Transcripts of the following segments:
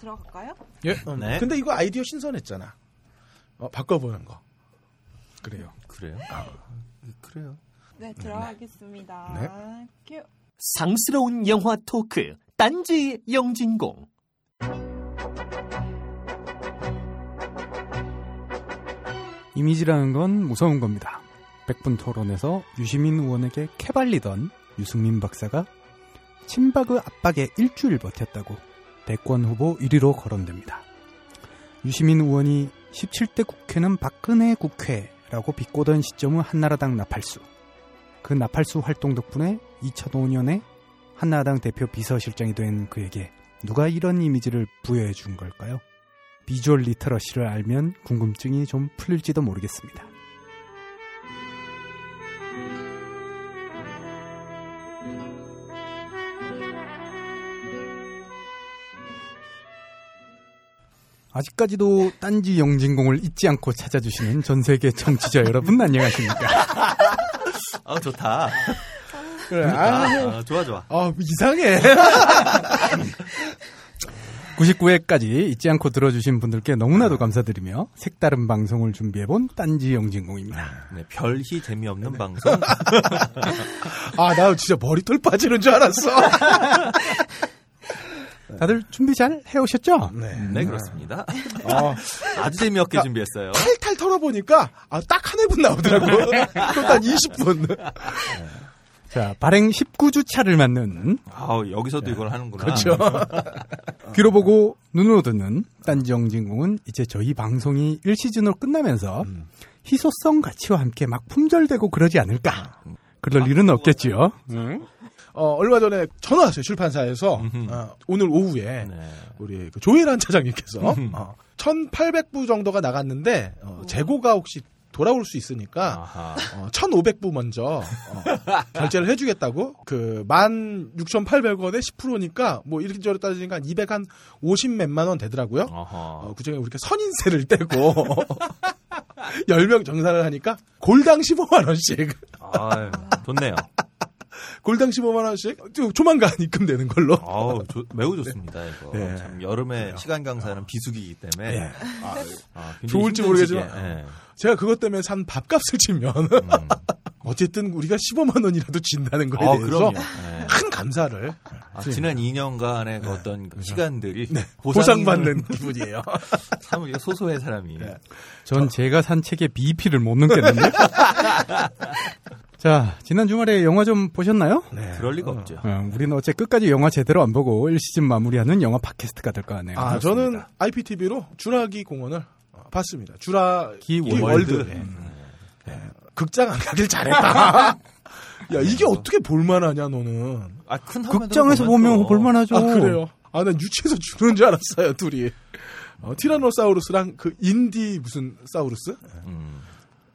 들어갈까요? 예. 음, 네. 근데 이거 아이디어 신선했잖아. 어, 바꿔보는 거. 그래요. 그래요? 그래요. 네, 들어가겠습니다. 네. 큐. 상스러운 영화 토크 딴지 영진공 이미지라는 건 무서운 겁니다. 백분 토론에서 유시민 의원에게 캐발리던 유승민 박사가 친박의 압박에 일주일 버텼다고 대권 후보 1위로 거론됩니다. 유시민 의원이 17대 국회는 박근혜 국회라고 비꼬던 시점은 한나라당 나팔수. 그 나팔수 활동 덕분에 2005년에 한나라당 대표 비서실장이 된 그에게 누가 이런 이미지를 부여해 준 걸까요? 비주얼 리터러시를 알면 궁금증이 좀 풀릴지도 모르겠습니다. 아직까지도 딴지 영진공을 잊지 않고 찾아주시는 전 세계 청취자 여러분 안녕하십니까? 아 좋다. 그래. 아, 아, 좋아 좋아. 아, 이상해. 99회까지 잊지 않고 들어주신 분들께 너무나도 감사드리며 색다른 방송을 준비해본 딴지 영진공입니다. 네, 별히 재미없는 방송. 아, 나 진짜 머리털 빠지는 줄 알았어. 다들 준비 잘 해오셨죠? 네. 네 그렇습니다. 어, 아주 재미없게 준비했어요. 탈탈 털어보니까, 아, 딱 한 회분 나오더라고. 그것도 한 20분. 자, 발행 19주차를 맞는 아 여기서도 이걸 하는구나. 그렇죠. 귀로 보고 눈으로 듣는 딴지 영진공은 이제 저희 방송이 1시즌으로 끝나면서 희소성 가치와 함께 막 품절되고 그러지 않을까. 그럴 일은 없겠지요. 어, 얼마 전에 전화 왔어요, 출판사에서. 어, 오늘 오후에. 네. 우리 그 조혜란 차장님께서 어, 1800부 정도가 나갔는데 어, 재고가 혹시 돌아올 수 있으니까 아하. 어, 1500부 먼저 어, 결제를 해주겠다고 그 16,800원에 10%니까 뭐 이렇게 따지니까 한 200, 한 50 몇만 원 되더라고요. 어, 그중에 우리가 선인세를 떼고 10명 정산을 하니까 골당 15만 원씩 아유, 좋네요. 골당 15만 원씩 조만간 입금되는 걸로. 아우, 조- 매우 좋습니다, 이거. 네. 참, 여름에 시간 강사는 비수기이기 때문에. 예. 아, 아, 굉장히 좋을지 모르겠지만 예. 제가 그것 때문에 산 밥값을 치면 음. 어쨌든 우리가 15만 원이라도 진다는 거에 아, 대해서 그럼요. 예. 큰 감사를 아, 지난 2년간의 그 어떤 그 시간들이 네, 보상받는 기분이에요. 참 우리가 소소해 사람이. 네. 전 제가 산 책의 BEP를 못 넘겠는데. 자, 지난 주말에 영화 좀 보셨나요? 네. 그럴 리가 없죠. 어, 우리는 어째 끝까지 영화 제대로 안 보고 1시즌 마무리하는 영화 팟캐스트가 될거 아니에요. 아, 저는 IPTV로 주라기 공원을 어, 봤습니다. 주라기 기 월드. 월드. 네. 네. 극장 안 가길 잘했다. 야, 이게 어떻게 볼만하냐, 너는. 아, 큰 극장에서 보면 또- 볼만하죠. 아, 그래요? 아, 난 유치해서 주는 줄 알았어요, 둘이. 어, 티라노사우루스랑 그 인디 무슨 사우루스? 음.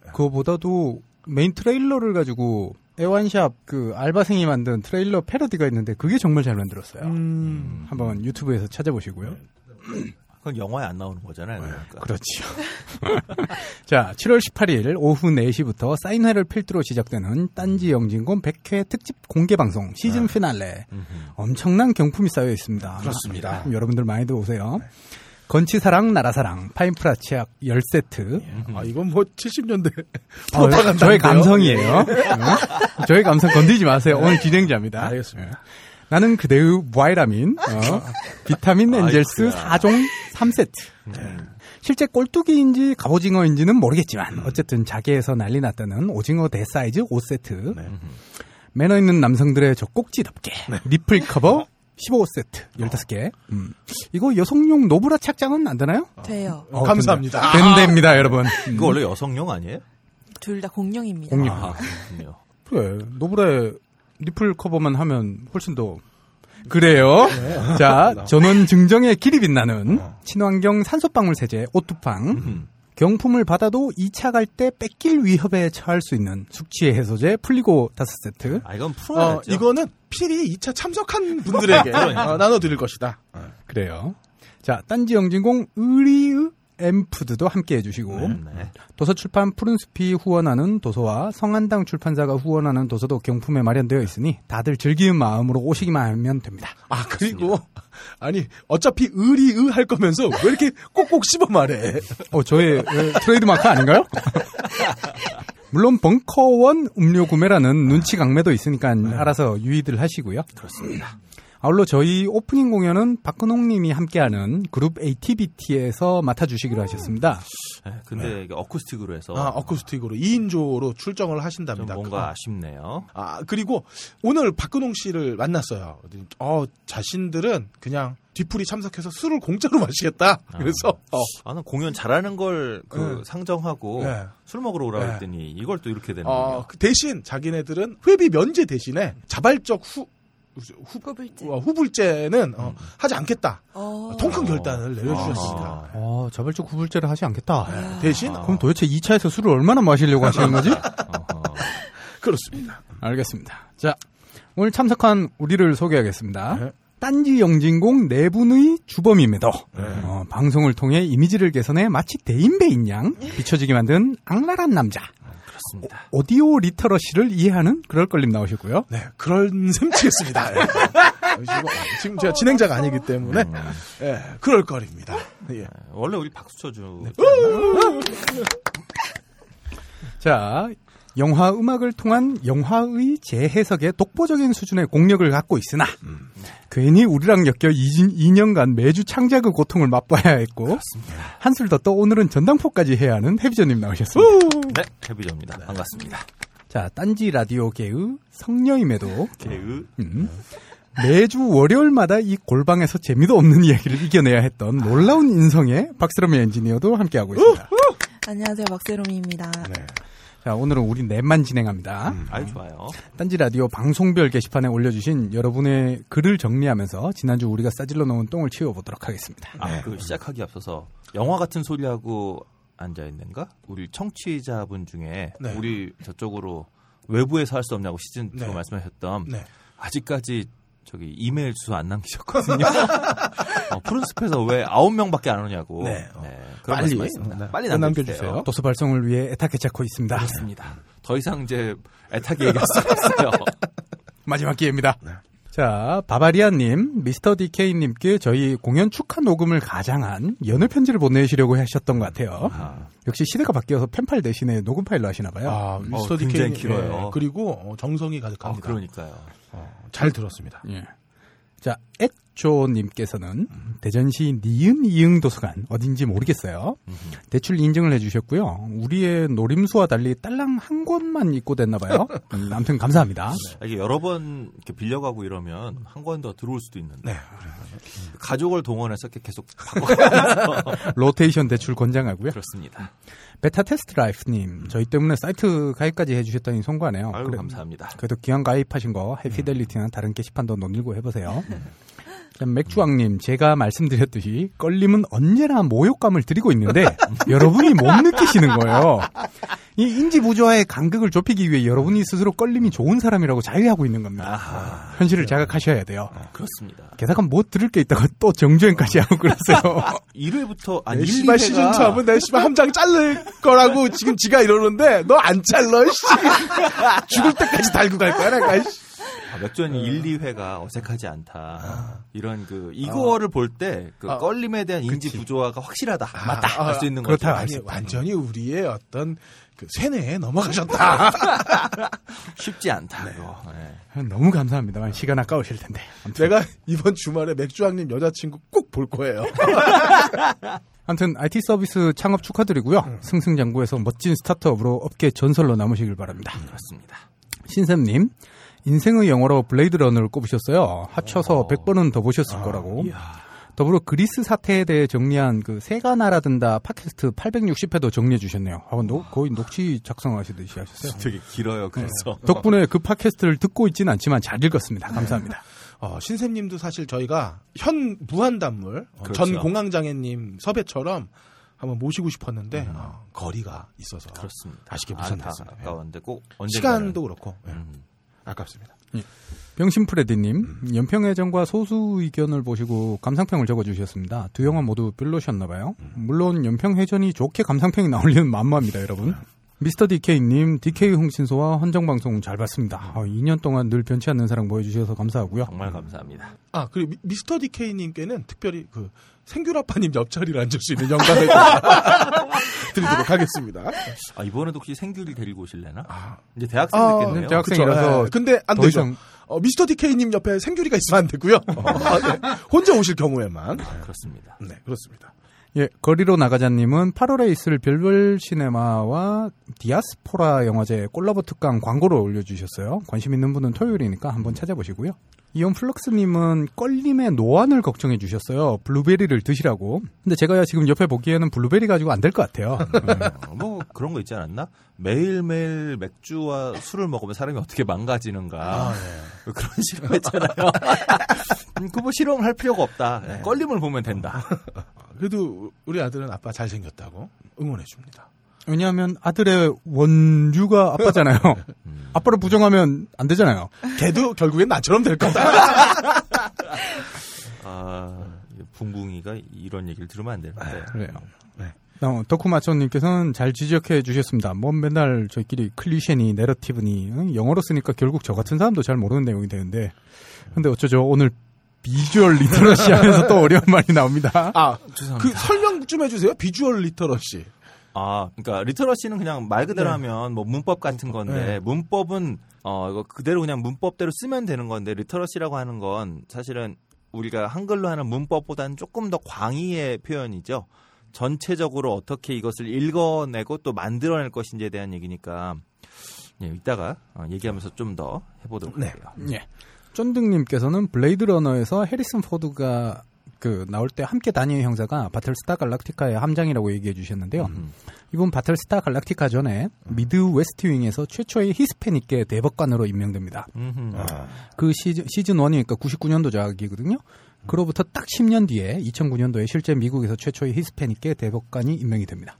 그거보다도 메인 트레일러를 가지고 애완샵 그 알바생이 만든 트레일러 패러디가 있는데 그게 정말 잘 만들었어요. 음. 한번 유튜브에서 찾아보시고요. 그건 영화에 안 나오는 거잖아요. 그러니까. 그렇지요. 자, 7월 18일 오후 4시부터 사인회를 필두로 시작되는 딴지 영진공 100회 특집 공개 방송 시즌 피날레. 음흠. 엄청난 경품이 쌓여 있습니다. 그렇습니다. 그럼 여러분들 많이들 오세요. 건치사랑, 나라사랑, 파인프라 치약 10세트. 아, 이건 뭐 70년대 어? 저의 감성이에요. 어? 저의 감성 건드리지 마세요. 오늘 진행자입니다. 알겠습니다. 예. 나는 그대의 바이라민, 어, 비타민 엔젤스 아이쿠야. 4종 3세트. 음. 실제 꼴뚜기인지 갑오징어인지는 모르겠지만 어쨌든 자기에서 난리 났다는 오징어 대사이즈 5세트. 네. 매너 있는 남성들의 젖꼭지 덮개 nipple 커버 15세트 15개. 음. 이거 여성용 노브라 착장은 안 되나요? 돼요. 어, 감사합니다. 된다. 된답니다, 여러분. 음. 이거 원래 여성용 아니에요? 둘 다 공용입니다. 공용. 아, 그렇군요. 그래. 노브라에 nipple 커버만 하면 훨씬 더 그래요. 자, 전원 증정의 길이 빛나는 친환경 산소방울 세제 오뚜팡. 음. 경품을 받아도 2차 갈 때 뺏길 위협에 처할 수 있는 숙취 해소제 풀리고 5세트. 아, 이건 어, 풀어야죠. 이거는 필히 2차 참석한 분들에게 어, 나눠드릴 것이다. 그래요. 자, 딴지 영진공 의리의 엠푸드도 함께 해주시고 네. 도서출판 푸른숲이 후원하는 도서와 성안당 출판사가 후원하는 도서도 경품에 마련되어 있으니 다들 즐기는 마음으로 오시기만 하면 됩니다. 아 그리고 아니 어차피 의리의 할 거면서 왜 이렇게 꼭꼭 씹어 말해? 어, 저의 에, 트레이드마크 아닌가요? 물론 벙커원 음료 구매라는 눈치 강매도 있으니까 알아서 유의들 하시고요. 그렇습니다. 아울러 저희 오프닝 공연은 박근홍 님이 함께하는 그룹 ATBT에서 맡아주시기로 하셨습니다. 네, 근데 이게 어쿠스틱으로 해서 아 어쿠스틱으로 2인조로 출정을 좀 하신답니다. 뭔가 아쉽네요. 아 그리고 오늘 박근홍 씨를 만났어요. 어 자신들은 그냥 뒤풀이 참석해서 술을 공짜로 마시겠다. 그래서 어, 아, 는 공연 잘하는 걸그 네. 상정하고 네. 술 먹으러 오라고 네. 했더니 이걸 또 이렇게 되는군요. 어, 그 대신 자기네들은 회비 면제 대신에 자발적 후 후, 후불제. 어, 후불제는 어, 하지 않겠다. 어. 통큰 결단을 내려주셨습니다. 아. 어, 자발적 구불제를 하지 않겠다. 네, 대신 그럼 도대체 2차에서 술을 얼마나 마시려고 하시는 거지? 그렇습니다. 알겠습니다. 자, 오늘 참석한 우리를 소개하겠습니다. 네. 딴지 영진공 내분의 주범임에도 네. 어, 방송을 통해 이미지를 개선해 마치 대인배인 양 비춰지게 만든 악랄한 남자 그렇습니다. 오디오 리터러시를 이해하는 그럴 걸림 나오셨고요. 네, 그런 셈치겠습니다. 예. 지금, 제가 진행자가 아니기 때문에 예, 그럴 거립니다. 예. 원래 우리 박수 쳐주. 자, 영화 음악을 통한 영화의 재해석의 독보적인 수준의 공력을 갖고 있으나 괜히 우리랑 엮여 2, 년간 매주 창작의 고통을 맛봐야 했고 한술 더 떠 오늘은 전당포까지 해야 하는 해비전님 나오셨습니다. 네, 해비조입니다. 반갑습니다. 자, 딴지 라디오계의 성녀임에도 개의 음, 매주 월요일마다 이 골방에서 재미도 없는 이야기를 이겨내야 했던 놀라운 인성의 박스럼의 엔지니어도 함께하고 있습니다. 안녕하세요, 박세롬입니다. 네. 자, 오늘은 우리 넷만 진행합니다. 아유 좋아요. 딴지 라디오 방송별 게시판에 올려주신 여러분의 글을 정리하면서 지난주 우리가 싸질러 놓은 똥을 치워보도록 하겠습니다. 아, 그 시작하기 앞서서 영화 같은 소리하고 앉아 있는가? 우리 청취자분 중에 네. 우리 저쪽으로 외부에서 할 수 없냐고 시즌 2 네. 말씀하셨던 네. 아직까지 저기 이메일 주소 안 남기셨거든요. 어, 푸른숲에서 왜 아홉 명밖에 안 오냐고. 네. 그런 빨리, 말씀하셨습니다. 네. 빨리 꼭 남겨주세요. 도서 발송을 위해 애타게 찾고 있습니다. 그렇습니다. 더 이상 이제 애타게 얘기할 수 없어요. 마지막 기회입니다. 자, 바바리아님, 미스터 디케이님께 저희 공연 축하 녹음을 가장한 연애 편지를 보내시려고 하셨던 것 같아요. 아, 역시 시대가 바뀌어서 펜팔 대신에 녹음 파일로 하시나 봐요. 아, 미스터 굉장히 디케이 길어요. 예, 그리고 어, 정성이 어, 가득합니다. 그러니까요. 어, 잘 들었습니다. 예. 자, 액조님께서는 대전시 니은 이응 도서관 어딘지 모르겠어요. 대출 인증을 해주셨고요. 우리의 노림수와 달리 딸랑 한 권만 입고 됐나 봐요. 음, 아무튼 감사합니다. 이게 여러 번 이렇게 빌려가고 이러면 한 권 더 들어올 수도 있는데 네. 가족을 동원해서 계속 바꿔가면서 로테이션 대출 권장하고요. 그렇습니다. 베타 테스트 라이프님, 저희 때문에 사이트 가입까지 해주셨더니 송구하네요. 아유 그래- 감사합니다. 그래도 기왕 가입하신 거 해피델리티나 다른 게시판도 노닐고 해보세요. 자, 맥주왕님, 제가 말씀드렸듯이 껄림은 언제나 모욕감을 드리고 있는데 여러분이 못 느끼시는 거예요. 이 인지 부조화의 간극을 좁히기 위해 여러분이 스스로 껄림이 좋은 사람이라고 자유하고 있는 겁니다. 아하, 현실을 자각하셔야 돼요. 그렇습니다. 게다가 못 들을 게 있다가 또 정주행까지 하고 그러세요. 1회부터 아니 내 1, 씨발 2회가 시즌 2 하면 내 씨발 함장 자를 거라고 지금 지가 이러는데 너 안 잘러 씨. 죽을 때까지 달고 갈 거야 내가 씨. 아, 맥주원이 1, 2회가 어색하지 않다. 이런 그 이거를 볼때그 아. 껄림에 대한 인지 부조화가 확실하다. 맞다. 아, 할수 있는 그렇다. 거죠. 아니 완전히 우리의 어떤 그 세뇌에 넘어가셨다. 쉽지 않다. 이거. 네. 너무 감사합니다. 시간 아까우실 텐데. 아무튼, 내가 이번 주말에 맥주왕님 여자친구 꼭 볼 거예요. 아무튼 IT 서비스 창업 축하드리고요. 승승장구해서 멋진 스타트업으로 업계 전설로 남으시길 바랍니다. 그렇습니다. 신샘님, 인생의 영화로 블레이드 러너를 꼽으셨어요. 합쳐서 100번은 더 보셨을 거라고. 더불어 그리스 사태에 대해 정리한 그 세가 날아든다 팟캐스트 860회도 정리해 주셨네요. 아, 노- 거의 녹취 작성하시듯이 하셨어요. 되게 길어요. 그래서 덕분에 그 팟캐스트를 듣고 있지는 않지만 잘 읽었습니다. 감사합니다. 어, 신샘님도 사실 저희가 현 무한단물 어, 그렇죠. 전 공황장애님 섭외처럼 한번 모시고 싶었는데 어, 거리가 있어서 그렇습니다. 아쉽게 꼭 언젠가 시간도 그렇고 예, 음. 아깝습니다. 병신프레디님, 연평해전과 소수 의견을 보시고 감상평을 적어주셨습니다. 두 영화 모두 별로셨나봐요. 물론 연평해전이 좋게 감상평이 나올 리는 만무합니다, 여러분. 미스터 디케이님, 디케이 흥신소와 헌정방송 잘 봤습니다. 아, 2년 동안 늘 변치 않는 사랑 보여주셔서 감사하고요. 정말 감사합니다. 아 그리고 미- 미스터 디케이님께는 특별히 그 생규라파님 옆자리를 앉을 수 있는 영광을 드리도록 하겠습니다. 아, 이번에도 혹시 생규를 데리고 오실래나? 아, 이제 대학생 아, 됐겠네요. 대학- 학생이라서 그쵸. 예. 근데 안더 되죠. 이상 어, 미스터 디케이님 옆에 생규리가 있으면 안 되고요. 어, 네. 혼자 오실 경우에만. 그렇습니다. 네, 그렇습니다. 예, 거리로 나가자님은 8월에 있을 별별 시네마와 디아스포라 영화제 콜라보 특강 광고를 올려주셨어요. 관심 있는 분은 토요일이니까 한번 찾아보시고요. 이온 플럭스님은 껄림의 노안을 걱정해 주셨어요. 블루베리를 드시라고. 근데 제가 지금 옆에 보기에는 블루베리 가지고 안 될 것 같아요. 네. 어, 뭐 그런 거 있지 않았나? 매일매일 맥주와 술을 먹으면 사람이 어떻게 망가지는가. 아, 그런 실험했잖아요. 음, 그거 실험할 필요가 없다. 네. 껄림을 보면 된다. 그래도 우리 아들은 아빠 잘생겼다고 응원해 줍니다. 왜냐하면 아들의 원류가 아빠잖아요. 음. 아빠를 부정하면 안 되잖아요. 걔도 결국엔 나처럼 될 거다. 아, 붕붕이가 이런 얘기를 들으면 안 되는데. 그래요. 네. 어, 덕후마초님께서는 잘 지적해 주셨습니다. 뭐 맨날 저희끼리 클리셰니 내러티브니 응? 영어로 쓰니까 결국 저 같은 사람도 잘 모르는 내용이 되는데 근데 어쩌죠 오늘 visual literacy 하면서 또 어려운 말이 나옵니다. 아, 죄송합니다. 그 설명 좀 해주세요. visual literacy. 아, 그러니까 literacy는 그냥 말 그대로 네. 하면 뭐 문법 같은 건데 네. 문법은 어 이거 그대로 그냥 문법대로 쓰면 되는 건데 literacy라고 하는 건 사실은 우리가 한글로 하는 문법보다는 조금 더 광의의 표현이죠. 전체적으로 어떻게 이것을 읽어내고 또 만들어낼 것인지에 대한 얘기니까 예, 이따가 어, 얘기하면서 좀 더 해보도록 네. 할게요. 예. 쫀득님께서는 블레이드 러너에서 해리슨 포드가 그 나올 때 함께 다니던 형사가 바틀스타 갈락티카의 함장이라고 얘기해 주셨는데요. 음. 이분 바틀스타 갈락티카 전에 미드 웨스트 윙에서 최초의 히스패닉계 대법관으로 임명됩니다. 아, 그 시즌, 시즌 1이니까 99년도작이거든요. 그로부터 딱 10년 뒤에 2009년도에 실제 미국에서 최초의 히스패닉계 대법관이 임명이 됩니다.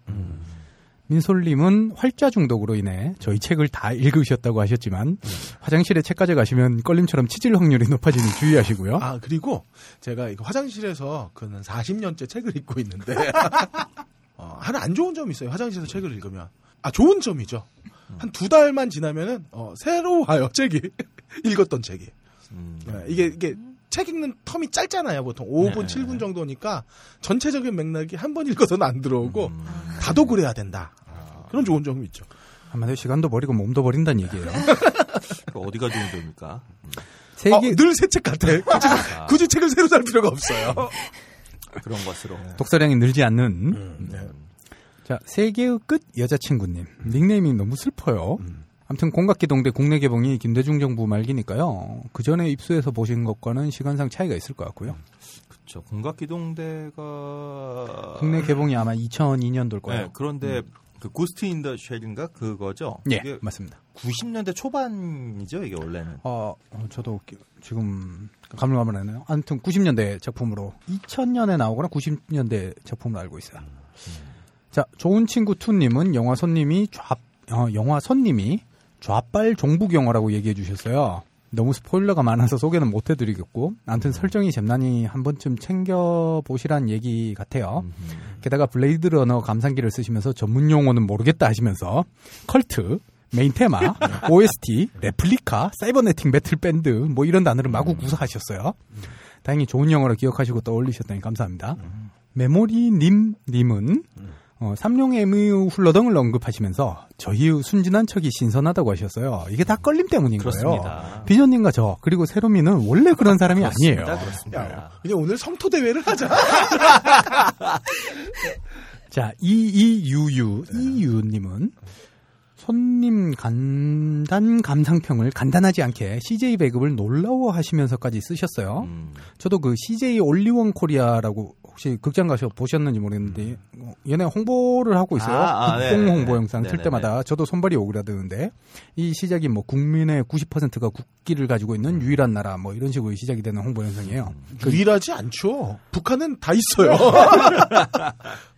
민솔님은 활자 중독으로 인해 저희 책을 다 읽으셨다고 하셨지만 화장실에 책 가져가시면 껄림처럼 치질 확률이 높아지니 주의하시고요. 아, 그리고 제가 이거 화장실에서 그는 40년째 책을 읽고 있는데, 어, 하나 안 좋은 점이 있어요. 화장실에서 책을 읽으면. 아, 좋은 점이죠. 한 두 달만 지나면은, 어, 새로 와요, 책이. 읽었던 책이. 음. 네, 이게, 이게, 책 읽는 텀이 짧잖아요. 보통 5분, 네. 7분 정도니까 전체적인 맥락이 한 번 읽어서는 안 들어오고 음. 다독을 해야 된다. 그런 좋은 점이 있죠. 한마디로 시간도 버리고 몸도 버린다는 얘기예요. 그 어디가 좋은 점입니까? 세계 어, 늘새 책 같아. 굳이, 아. 굳이 책을 새로 살 필요가 없어요. 그런 것으로. 독서량이 늘지 않는 음, 네. 자 세계의 끝 여자친구님 닉네임이 너무 슬퍼요. 음. 아무튼 공각기동대 국내 개봉이 김대중 정부 말기니까요. 그 전에 입수해서 보신 것과는 시간상 차이가 있을 것 같고요. 그렇죠. 공각기동대가 국내 개봉이 아마 2002년도일 거예요. 네, 그런데 그 Ghost in the Shell인가 그거죠? 예, 맞습니다. 90년대 초반이죠, 이게 원래는. 어, 어, 저도 기- 지금 가물가물하네요. 아무튼 90년대 작품으로 2000년에 나오거나 90년대 작품으로 알고 있어요. 자, 좋은 친구 투님은 영화 손님이 좌, 어, 영화 손님이 좌빨 종북 영화라고 얘기해 주셨어요. 너무 스포일러가 많아서 소개는 못 해드리겠고, 아무튼 설정이 잼나니 한 번쯤 챙겨보시란 얘기 같아요. 게다가 블레이드 러너 감상기를 쓰시면서 전문 용어는 모르겠다 하시면서 컬트, 메인 테마, OST, 레플리카, cybernetic metal 밴드 뭐 이런 단어를 마구 구사하셨어요. 다행히 좋은 영화로 기억하시고 떠올리셨다니 감사합니다. 메모리 님 님은 어, 삼룡 MU 훌러덩을 언급하시면서 저희의 순진한 척이 신선하다고 하셨어요. 이게 다 껄림 때문인 거예요. 그렇습니다. 비전님과 저 그리고 세로미는 원래 그런 사람이 아니에요. 그렇습니다. 그렇습니다. 야, 그냥 오늘 성토 대회를 하자. 자, 이이유유 이유님은 손님 간단 감상평을 간단하지 않게 CJ 배급을 놀라워하시면서까지 쓰셨어요. 음. 저도 그 CJ Only One 코리아라고 혹시 극장 가서 보셨는지 모르겠는데 어, 얘네 홍보를 하고 있어요. 아, 아, 국공 네네네. 홍보 영상 틀 네네네. 때마다 저도 손발이 오그라드는데 이 시작이 뭐 국민의 90%가 국기를 가지고 있는 유일한 나라 뭐 이런 식으로 시작이 되는 홍보 영상이에요. 그 유일하지 않죠. 북한은 다 있어요.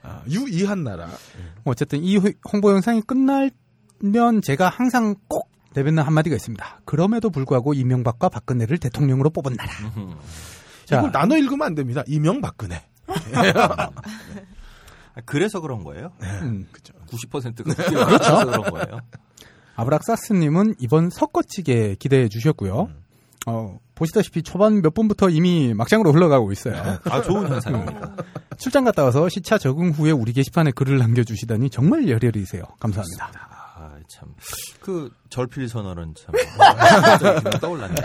아, 유이한 나라. 뭐 어쨌든 이 회- 홍보 영상이 끝나면 제가 항상 꼭 대변는 한마디가 있습니다. 그럼에도 불구하고 이명박과 박근혜를 대통령으로 뽑은 나라. 자, 이걸 나눠 읽으면 안 됩니다. 이명박근혜. 아, 그래서 그런 거예요? 음, 90%가 그래서 그런 거예요. 아브락사스님은 이번 섞어치게 기대해 주셨고요. 어, 보시다시피 초반 몇 분부터 이미 막장으로 흘러가고 있어요. 아 좋은 현상입니다. 출장 갔다 와서 시차 적응 후에 우리 게시판에 글을 남겨주시다니 정말 열혈이세요. 감사합니다. 아, 참. 그, 절필 선언은 참. 떠올랐네.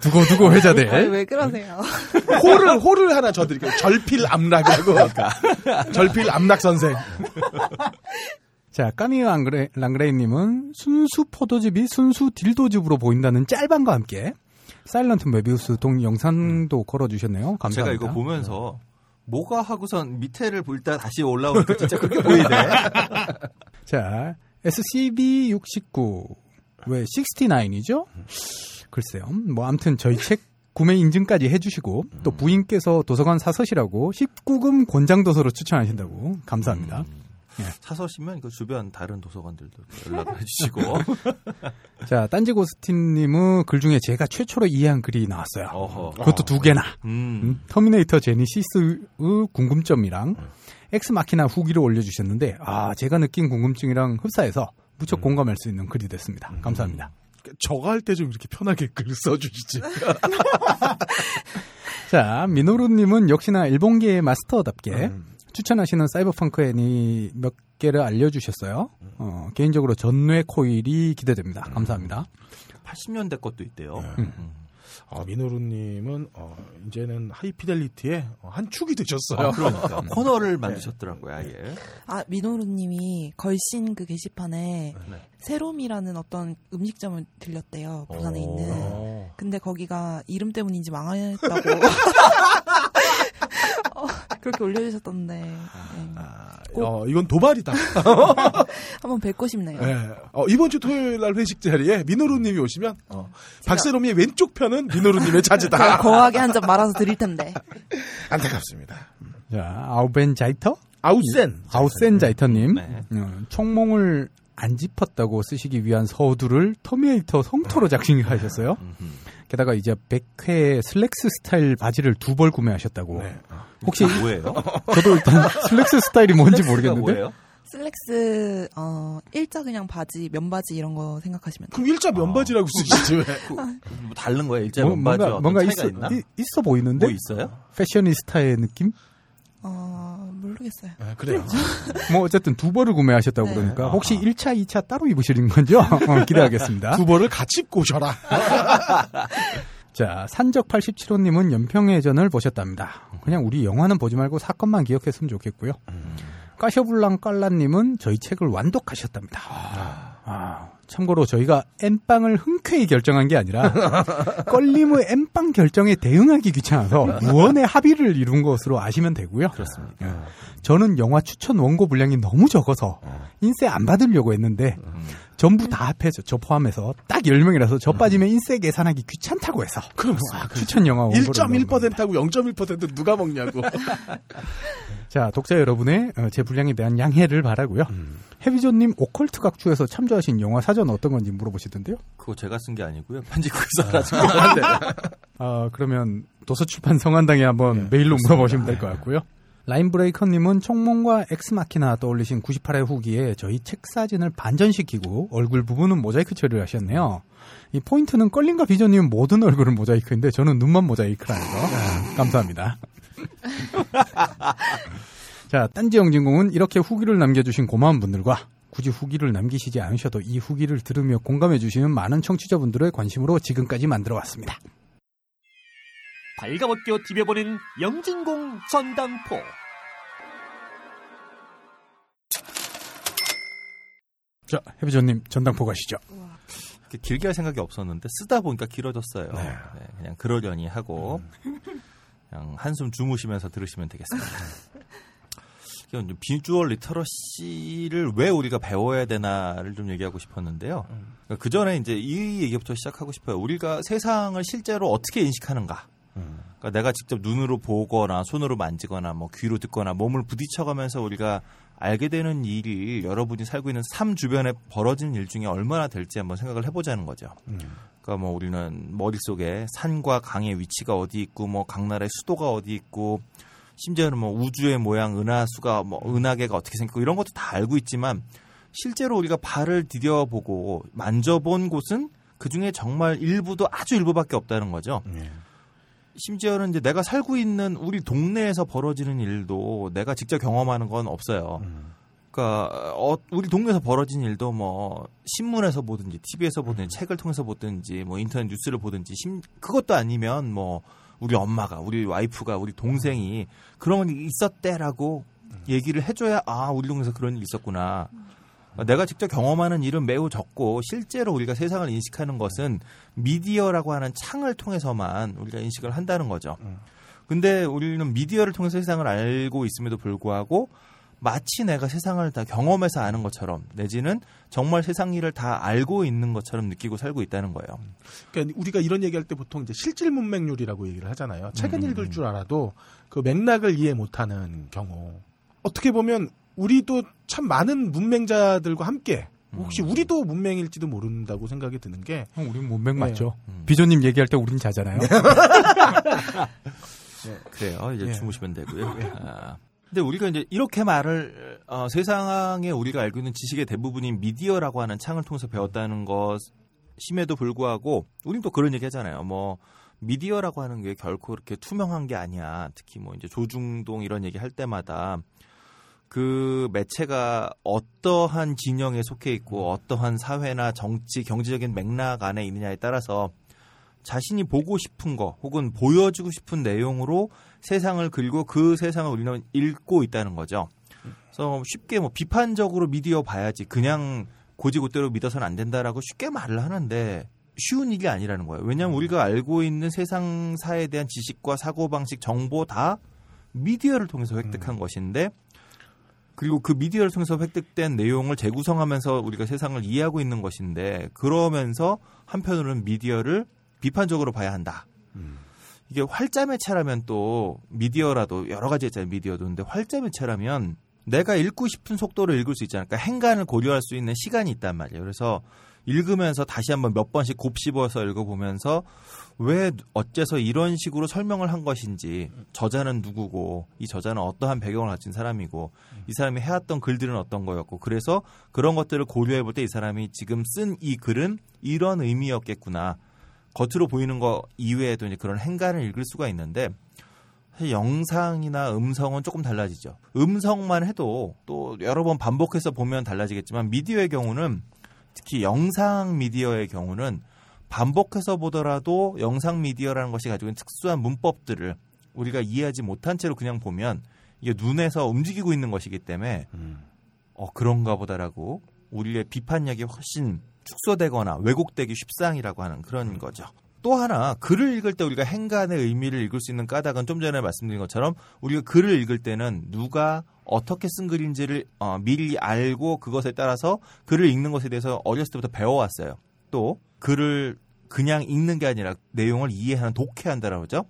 두고 두고 아니, 회자들. 왜 그러세요? 호를 호를 하나 줘 드릴게요. 절필 암락이라고. 절필 암락 선생. 자, 까미우 랑그레, 랑그레이님은 순수 포도즙이 순수 딜도즙으로 보인다는 짤방과 함께 사일런트 메비우스 동 영상도 걸어주셨네요. 감사합니다. 제가 이거 보면서, 뭐가 하고선 밑에를 볼때 다시 올라오니까 진짜 그렇게 보이네. 자, SCB69. 왜 69이죠? 글쎄요. 뭐 아무튼 저희 책 구매 인증까지 해주시고 또 부인께서 도서관 사서시라고 19금 권장 도서로 추천하신다고 감사합니다. 사서시면 그 주변 다른 도서관들도 연락을 해주시고. 자, 딴지 고스틴님은 글 중에 제가 최초로 이해한 글이 나왔어요. 어허. 그것도 두 개나. 음. 음, 터미네이터 제니시스의 궁금점이랑 엑스마키나 후기를 올려주셨는데 아 제가 느낀 궁금증이랑 흡사해서 무척 공감할 수 있는 글이 됐습니다. 감사합니다. 저거 할때 좀 이렇게 편하게 글 써주시지. 자 미노루님은 역시나 일본계의 마스터답게 음. 추천하시는 사이버펑크 애니 몇 개를 알려주셨어요. 어, 개인적으로 전뇌 코일이 기대됩니다. 감사합니다. 80년대 것도 있대요. 음. 음. 어, 민호루님은 어, 이제는 하이피델리티의 어, 한 축이 되셨어요. 아, 그러니까. 코너를 만드셨더라고요, 아예. 아, 민호루님이 걸신 그 게시판에 네. 세롬이라는 어떤 음식점을 들렸대요. 부산에 오. 있는. 어. 근데 거기가 이름 때문인지 망했다고. 어, 그렇게 올려주셨던데. 네. 아, 어, 이건 도발이다. 한번 뵙고 싶네요. 예. 어, 이번 주 토요일 날 회식 자리에 민호루님이 오시면 어, 박세롬이의 왼쪽 편은 민호루님의 차지다. 거하게 한점 말아서 드릴 텐데. 안타깝습니다. 자 아우벤자이터 아웃센. 아우센자이터님 네. 어, 총몽을 안 짚었다고 쓰시기 위한 서두를 터미네이터 성토로 작성하셨어요. 게다가 이제 100회 슬랙스 스타일 바지를 두 벌 구매하셨다고. 네. 어. 혹시 뭐예요? 저도 일단 슬랙스 스타일이 뭔지 모르겠는데. 뭐예요? 슬랙스, 어, 일자 그냥 바지, 면바지 이런 거 생각하시면 돼요. 그럼 일자 면바지라고 쓰시지 왜? 뭐 다른 거예요? 일자 뭐, 면바지와 뭔가 뭔가 차이가 있어 있나? 이- 있어 보이는데 뭐 있어요? 패셔니스타의 느낌? 어, 모르겠어요. 아, 그래요. 뭐 어쨌든 두 벌을 구매하셨다고 네. 그러니까 혹시 1차, 2차 따로 입으시는 건죠? 어, 기대하겠습니다. 두 벌을 같이 입고 오셔라. 자, 산적 87호님은 연평해전을 보셨답니다. 그냥 우리 영화는 보지 말고 사건만 기억했으면 좋겠고요. 까셔블랑 깔라님은 저희 책을 완독하셨답니다. 아, 참고로 저희가 N빵을 흔쾌히 결정한 게 아니라 껄림의 N빵 결정에 대응하기 귀찮아서 무언의 합의를 이룬 것으로 아시면 되고요. 그렇습니다. 예. 저는 영화 추천 원고 분량이 너무 적어서 인쇄 안 받으려고 했는데 음. 전부 다 합해서 저 포함해서 딱 10명이라서 저 빠지면 인쇄 계산하기 귀찮다고 해서 그럼 추천 영화 원고를 넣은 겁니다. 1.1%하고 0.1% 누가 먹냐고. 자, 독자 여러분의 어, 제 분량에 대한 양해를 바라고요. 해비존님 오컬트 각주에서 참조하신 영화 사전 어떤 건지 물어보시던데요. 그거 제가 쓴 게 아니고요. 편집국에서 알아준 아, 그러면 도서출판 성한당에 한번 메일로 물어보시면 될 것 같고요. 라인브레이커님은 총몽과 엑스마키나 떠올리신 98회 후기에 저희 책 사진을 반전시키고 얼굴 부분은 모자이크 처리를 하셨네요. 이 포인트는 껄린과 비전님은 모든 얼굴은 모자이크인데 저는 눈만 모자이크라는 거. 감사합니다. 자, 딴지 영진공은 이렇게 후기를 남겨주신 고마운 분들과 굳이 후기를 남기시지 않으셔도 이 후기를 들으며 공감해주시는 많은 청취자분들의 관심으로 지금까지 만들어 왔습니다. 발가벗겨 디벼보는 영진공 전당포. 자, 해비전님 전당포 가시죠. 이렇게 길게 할 생각이 없었는데 쓰다 보니까 길어졌어요. 네. 네, 그냥 그러려니 하고 그냥 한숨 주무시면서 들으시면 되겠습니다. 이건 좀 비주얼 리터러시를 왜 우리가 배워야 되나를 좀 얘기하고 싶었는데요. 그 전에 이제 이 얘기부터 시작하고 싶어요. 우리가 세상을 실제로 어떻게 인식하는가? 그러니까 내가 직접 눈으로 보거나 손으로 만지거나 뭐 귀로 듣거나 몸을 부딪혀가면서 우리가 알게 되는 일이 여러분이 살고 있는 삶 주변에 벌어지는 일 중에 얼마나 될지 한번 생각을 해보자는 거죠. 그러니까 뭐 우리는 머릿속에 산과 강의 위치가 어디 있고 뭐각 나라의 수도가 어디 있고 심지어는 뭐 우주의 모양 은하수가 뭐 은하계가 어떻게 생기고 이런 것도 다 알고 있지만 실제로 우리가 발을 디뎌보고 만져본 곳은 그 중에 정말 일부도 아주 일부밖에 없다는 거죠. 심지어는 이제 내가 살고 있는 우리 동네에서 벌어지는 일도 내가 직접 경험하는 건 없어요. 그러니까 어, 우리 동네에서 벌어진 일도 뭐 신문에서 보든지 TV에서 보든지 책을 통해서 보든지 뭐 인터넷 뉴스를 보든지 심, 그것도 아니면 뭐 우리 엄마가 우리 와이프가 우리 동생이 그런 일이 있었대라고 얘기를 해줘야 아 우리 동네에서 그런 일이 있었구나. 내가 직접 경험하는 일은 매우 적고 실제로 우리가 세상을 인식하는 것은 미디어라고 하는 창을 통해서만 우리가 인식을 한다는 거죠. 근데 우리는 미디어를 통해서 세상을 알고 있음에도 불구하고 마치 내가 세상을 다 경험해서 아는 것처럼 내지는 정말 세상 일을 다 알고 있는 것처럼 느끼고 살고 있다는 거예요. 그러니까 우리가 이런 얘기할 때 보통 이제 실질 문맥률이라고 얘기를 하잖아요. 책은 음. 읽을 줄 알아도 그 맥락을 이해 못하는 경우. 어떻게 보면 우리도 참 많은 문맹자들과 함께 혹시 음. 우리도 문맹일지도 모른다고 생각이 드는 게 형, 우린 문맥 네. 맞죠? 음. 비조님 얘기할 때 우린 자잖아요. 그래요. 이제 예. 주무시면 되고요. 아. 근데 우리가 이제 이렇게 말을 어, 세상에 우리가 알고 있는 지식의 대부분이 미디어라고 하는 창을 통해서 배웠다는 것임에도 불구하고 우린 또 그런 얘기 하잖아요. 뭐 미디어라고 하는 게 결코 그렇게 투명한 게 아니야. 특히 뭐 이제 조중동 이런 얘기 할 때마다 그 매체가 어떠한 진영에 속해 있고 어떠한 사회나 정치, 경제적인 맥락 안에 있느냐에 따라서 자신이 보고 싶은 거 혹은 보여주고 싶은 내용으로 세상을 그리고 그 세상을 우리는 읽고 있다는 거죠. 그래서 쉽게 뭐 비판적으로 미디어 봐야지 그냥 고지고대로 믿어서는 안 된다라고 쉽게 말을 하는데 쉬운 일이 아니라는 거예요. 왜냐하면 우리가 알고 있는 세상사에 대한 지식과 사고방식, 정보 다 미디어를 통해서 획득한 것인데 그리고 그 미디어를 통해서 획득된 내용을 재구성하면서 우리가 세상을 이해하고 있는 것인데 그러면서 한편으로는 미디어를 비판적으로 봐야 한다. 이게 활자 매체라면 또 미디어라도 여러 가지 있잖아요. 미디어도 근데 활자 매체라면 내가 읽고 싶은 속도로 읽을 수 있잖아요. 그러니까 행간을 고려할 수 있는 시간이 있단 말이에요. 그래서 읽으면서 다시 한번 몇 번씩 곱씹어서 읽어보면서 왜 어째서 이런 식으로 설명을 한 것인지 저자는 누구고 이 저자는 어떠한 배경을 가진 사람이고 이 사람이 해왔던 글들은 어떤 거였고 그래서 그런 것들을 고려해 볼 때 이 사람이 지금 쓴 이 글은 이런 의미였겠구나 겉으로 보이는 거 이외에도 이제 그런 행간을 읽을 수가 있는데 영상이나 음성은 조금 달라지죠. 음성만 해도 또 여러 번 반복해서 보면 달라지겠지만 미디어의 경우는 특히 영상 미디어의 경우는 반복해서 보더라도 영상 미디어라는 것이 가지고 있는 특수한 문법들을 우리가 이해하지 못한 채로 그냥 보면 이게 눈에서 움직이고 있는 것이기 때문에 어 그런가 보다라고 우리의 비판력이 훨씬 축소되거나 왜곡되기 쉽상이라고 하는 그런 거죠. 또 하나 글을 읽을 때 우리가 행간의 의미를 읽을 수 있는 까닭은 좀 전에 말씀드린 것처럼 우리가 글을 읽을 때는 누가 어떻게 쓴 글인지를 어, 미리 알고 그것에 따라서 글을 읽는 것에 대해서 어렸을 때부터 배워왔어요. 또 글을 그냥 읽는 게 아니라 내용을 이해하는 독해한다라고 하죠.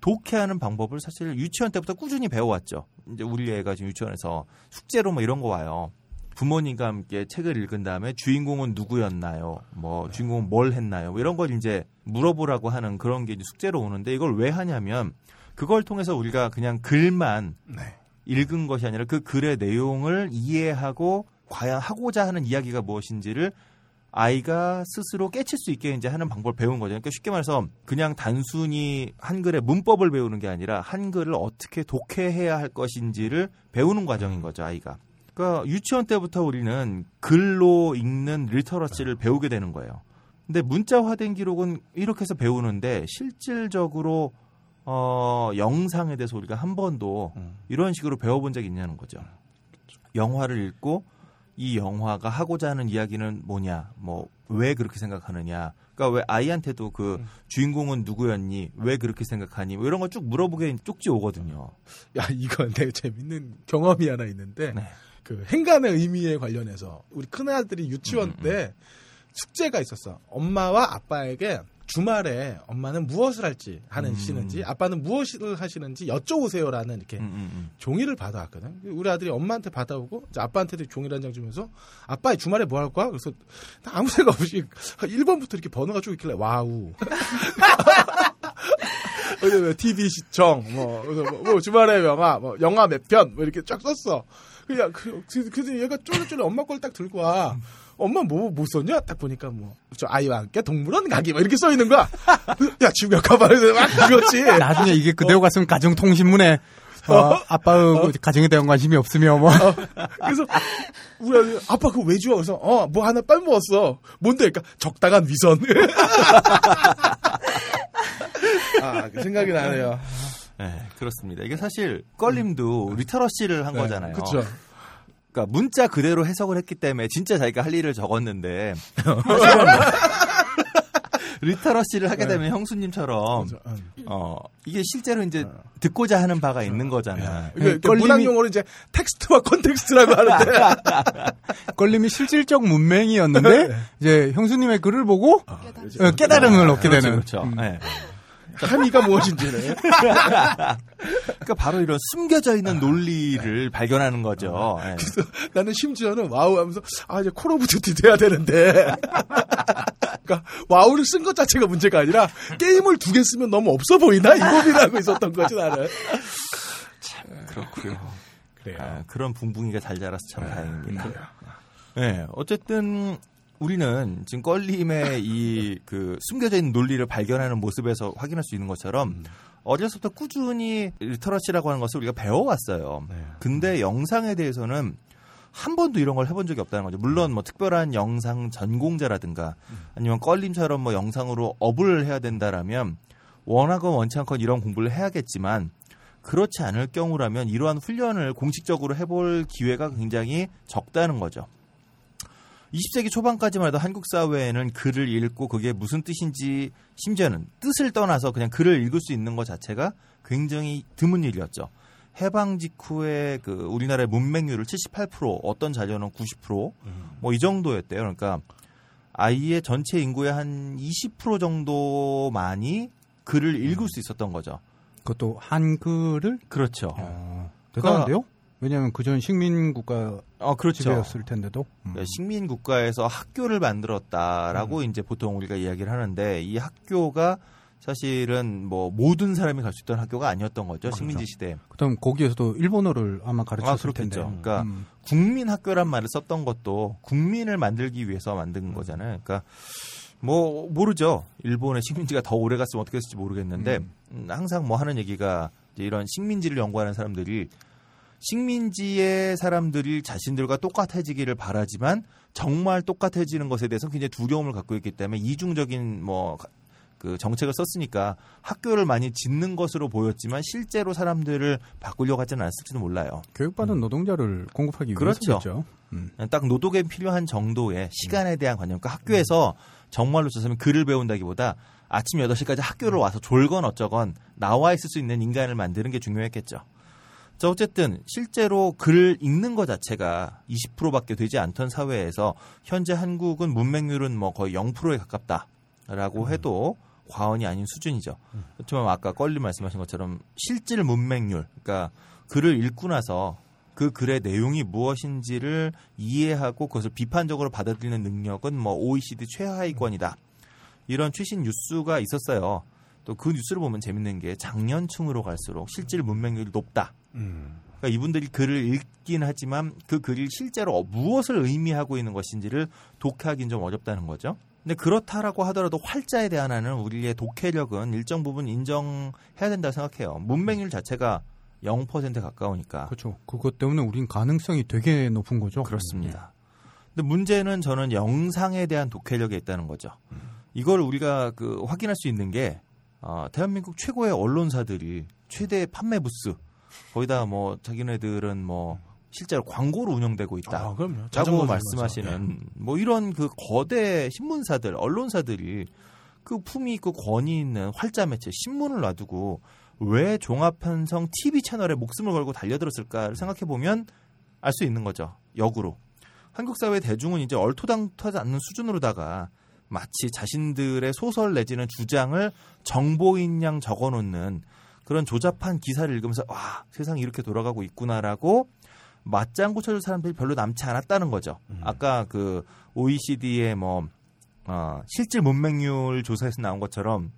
독해하는 방법을 사실 유치원 때부터 꾸준히 배워왔죠. 이제 우리 애가 지금 유치원에서 숙제로 뭐 이런 거 와요. 부모님과 함께 책을 읽은 다음에 주인공은 누구였나요? 뭐 주인공은 뭘 했나요? 뭐 이런 걸 이제 물어보라고 하는 그런 게 이제 숙제로 오는데 이걸 왜 하냐면 그걸 통해서 우리가 그냥 글만 네. 읽은 것이 아니라 그 글의 내용을 이해하고 과연 하고자 하는 이야기가 무엇인지를 아이가 스스로 깨칠 수 있게 이제 하는 방법을 배운 거죠. 그러니까 쉽게 말해서 그냥 단순히 한글의 문법을 배우는 게 아니라 한글을 어떻게 독해해야 할 것인지를 배우는 과정인 거죠, 아이가. 그러니까 유치원 때부터 우리는 글로 읽는 리터러시를 배우게 되는 거예요. 근데 문자화된 기록은 이렇게 해서 배우는데 실질적으로 어, 영상에 대해서 우리가 한 번도 이런 식으로 배워본 적이 있냐는 거죠. 영화를 읽고 이 영화가 하고자 하는 이야기는 뭐냐, 뭐 왜 그렇게 생각하느냐. 그러니까 왜 아이한테도 그 주인공은 누구였니, 왜 그렇게 생각하니, 뭐 이런 거 쭉 물어보게 쪽지 오거든요. 야, 이건 되게 재밌는 경험이 하나 있는데, 네. 그 행간의 의미에 관련해서 우리 큰아들이 음, 유치원 때 숙제가 있었어. 엄마와 아빠에게 주말에 엄마는 무엇을 할지 하는 음. 시는지 아빠는 무엇을 하시는지 여쭤보세요라는 이렇게 음, 음, 음. 종이를 받아왔거든. 우리 아들이 엄마한테 받아오고 아빠한테도 종이를 한 장 주면서 아빠 주말에 뭐 할 거야? 그래서 나 아무 생각 없이 1번부터 이렇게 번호가 쭉 있길래 와우. TV 시청 뭐, 뭐, 뭐 주말에 영화 뭐 영화 몇 편 뭐 이렇게 쫙 썼어. 그냥 그, 그, 그래서 얘가 쫄쫄 엄마 걸 딱 들고 와. 엄마 뭐, 뭐 썼냐? 딱 보니까 뭐, 저 아이와 함께 동물원 가기, 뭐 이렇게 써 있는 거야. 야, 지금 가봐야 막 그거지. 나중에 이게 그대로 갔으면 가정통신문에 어, 아빠의 가정에 대한 관심이 없으며 뭐 그래서 우리 아들 아빠 그거 왜 줘? 그래서 어 뭐 하나 빨 먹었어. 뭔데? 그러니까 적당한 위선. 아, 그 생각이 나네요. 네, 그렇습니다. 이게 사실 껄림도 리터러시를 한 거잖아요. 그렇죠. 그러니까 문자 그대로 해석을 했기 때문에 진짜 자기가 할 일을 적었는데 리터러시를 하게 되면 형수님처럼 어 이게 실제로 이제 듣고자 하는 바가 있는 거잖아. 네, 껄림이- 문학 용어로 이제 텍스트와 context라고 하는데 걸림이 실질적 문맹이었는데 이제 형수님의 글을 보고 어, 깨달음을 얻게 그렇죠, 되는 그렇죠. 음. 네. 함의가 무엇인지는 그러니까 바로 이런 숨겨져 있는 논리를 발견하는 거죠. 네. 나는 심지어는 와우 하면서 아 이제 콜 오브 듀티 돼야 되는데 그러니까 와우를 쓴 것 자체가 문제가 아니라 게임을 두 개 쓰면 너무 없어 보이나 이 고민하고 있었던 거지 나는 그렇고요. 그래요 아, 그런 붕붕이가 잘 자라서 참 다행입니다. 네, 어쨌든 우리는 지금 껄림의 이 그 숨겨져 있는 논리를 발견하는 모습에서 확인할 수 있는 것처럼 어려서부터 꾸준히 literacy라고 하는 것을 우리가 배워왔어요. 네. 근데 영상에 대해서는 한 번도 이런 걸 해본 적이 없다는 거죠. 물론 뭐 특별한 영상 전공자라든가 아니면 껄림처럼 뭐 영상으로 업을 해야 된다라면 원하건 원치 않건 이런 공부를 해야겠지만 그렇지 않을 경우라면 이러한 훈련을 공식적으로 해볼 기회가 굉장히 적다는 거죠. 20세기 초반까지만 해도 한국 사회에는 글을 읽고 그게 무슨 뜻인지 심지어는 뜻을 떠나서 그냥 글을 읽을 수 있는 것 자체가 굉장히 드문 일이었죠. 해방 직후에 그 우리나라의 문맹률을 78% 어떤 자료는 90%뭐 이 정도였대요. 그러니까 아이의 전체 인구의 한 20% 정도만이 글을 읽을 수 있었던 거죠. 그것도 한글을 그렇죠. 어, 대단한데요? 왜냐하면 그전 식민 국가 어, 그렇죠. 지배였을 텐데도 음. 그러니까 식민 국가에서 학교를 만들었다라고 이제 보통 우리가 이야기를 하는데 이 학교가 사실은 뭐 모든 사람이 갈 수 있던 학교가 아니었던 거죠 식민지 시대. 그다음 거기에서도 일본어를 아마 가르쳤을 아. 텐데. 그러니까 음. 국민 학교란 말을 썼던 것도 국민을 만들기 위해서 만든 거잖아요. 그러니까 뭐 모르죠. 일본의 식민지가 더 오래 갔으면 어떻게 했을지 모르겠는데 음, 항상 뭐 하는 얘기가 이제 이런 식민지를 연구하는 사람들이 식민지의 사람들이 자신들과 똑같아지기를 바라지만 정말 똑같아지는 것에 대해서 굉장히 두려움을 갖고 있기 때문에 이중적인 뭐 그 정책을 썼으니까 학교를 많이 짓는 것으로 보였지만 실제로 사람들을 바꾸려고 하지는 않았을지도 몰라요. 교육받은 노동자를 공급하기 그렇죠. 위해서겠죠. 음. 딱 노동에 필요한 정도의 시간에 대한 관념. 그러니까 학교에서 정말로 저서면 글을 배운다기보다 아침 8시까지 학교를 와서 졸건 어쩌건 나와 있을 수 있는 인간을 만드는 게 중요했겠죠. 자, 어쨌든 실제로 글을 읽는 것 자체가 20%밖에 되지 않던 사회에서 현재 한국은 문맹률은 뭐 거의 0%에 가깝다라고 해도 과언이 아닌 수준이죠. 그렇지만 아까 껄리 말씀하신 것처럼 실질 문맹률, 그러니까 글을 읽고 나서 그 글의 내용이 무엇인지를 이해하고 그것을 비판적으로 받아들이는 능력은 뭐 OECD 최하위권이다. 이런 최신 뉴스가 있었어요. 또 그 뉴스를 보면 재밌는 게 장년층으로 갈수록 실질 문맹률이 높다. 음. 그러니까 이분들이 글을 읽긴 하지만 그 글이 실제로 무엇을 의미하고 있는 것인지를 독해하기는 좀 어렵다는 거죠. 근데 그렇다라고 하더라도 활자에 대한 한은 우리의 독해력은 일정 부분 인정해야 된다 고 생각해요. 문맹률 자체가 0% 가까우니까. 그렇죠. 그것 때문에 우린 가능성이 되게 높은 거죠. 그렇습니다. 근데 문제는 저는 영상에 대한 독해력에 있다는 거죠. 이걸 우리가 그 확인할 수 있는 게 어, 대한민국 최고의 언론사들이 최대 판매 부스 거기다 뭐 자기네들은 뭐 실제로 광고로 운영되고 있다. 아, 그럼요. 라고 말씀하시는 뭐 이런 그 거대 신문사들, 언론사들이 그 품위 있고 권위 있는 활자 매체 신문을 놔두고 왜 종합편성 TV 채널에 목숨을 걸고 달려들었을까를 생각해 보면 알 수 있는 거죠. 역으로 한국 사회 대중은 이제 얼토당토하지 않는 수준으로다가 마치 자신들의 소설 내지는 주장을 정보인 양 적어놓는 그런 조잡한 기사를 읽으면서 와 세상이 이렇게 돌아가고 있구나라고 맞장구 쳐줄 사람들이 별로 남지 않았다는 거죠. 아까 그 OECD의 뭐 어, 실질 문맹률 조사에서 나온 것처럼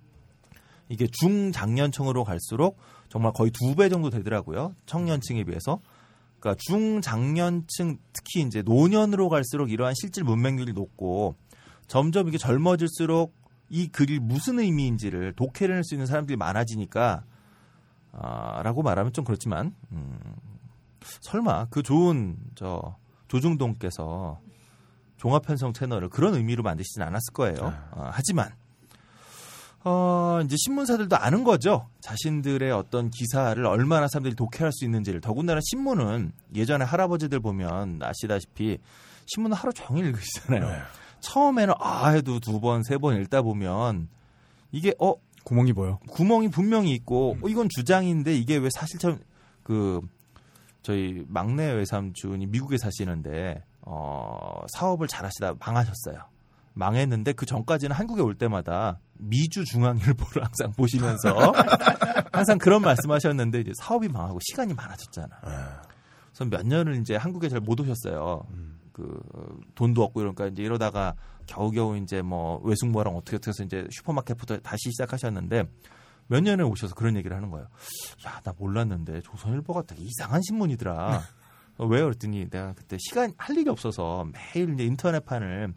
이게 중장년층으로 갈수록 정말 거의 두 배 정도 되더라고요. 청년층에 비해서. 그러니까 중장년층 특히 이제 노년으로 갈수록 이러한 실질 문맹률이 높고 점점 이게 젊어질수록 이 글이 무슨 의미인지를 독해낼 수 있는 사람들이 많아지니까 아, 라고 말하면 좀 그렇지만 음, 설마 그 좋은 저 조중동께서 종합편성 채널을 그런 의미로 만드시진 않았을 거예요. 어, 하지만 어, 이제 신문사들도 아는 거죠. 자신들의 어떤 기사를 얼마나 사람들이 독해할 수 있는지를. 더군다나 신문은 예전에 할아버지들 보면 아시다시피 신문은 하루 종일 읽으시잖아요. 네. 처음에는 아 해도 두 번, 세 번 읽다 보면 이게 어 구멍이 보여. 구멍이 분명히 있고 어, 이건 주장인데 이게 왜 사실처럼 그 저희 막내 외삼촌이 미국에 사시는데 어 사업을 잘하시다 망하셨어요. 망했는데 그 전까지는 한국에 올 때마다 미주 중앙일보를 항상 보시면서 항상 그런 말씀하셨는데 이제 사업이 망하고 시간이 많아졌잖아. 그래서 몇 년을 이제 한국에 잘 못 오셨어요. 그 돈도 없고 이러니까 이제 이러다가 겨우겨우 이제 뭐 외숙모랑 어떻게 어떻게 해서 이제 슈퍼마켓부터 다시 시작하셨는데 몇 년에 오셔서 그런 얘기를 하는 거예요. 야, 나 몰랐는데 조선일보가 되게 이상한 신문이더라. 어, 왜요? 그랬더니 내가 그때 시간 할 일이 없어서 매일 이제 인터넷판을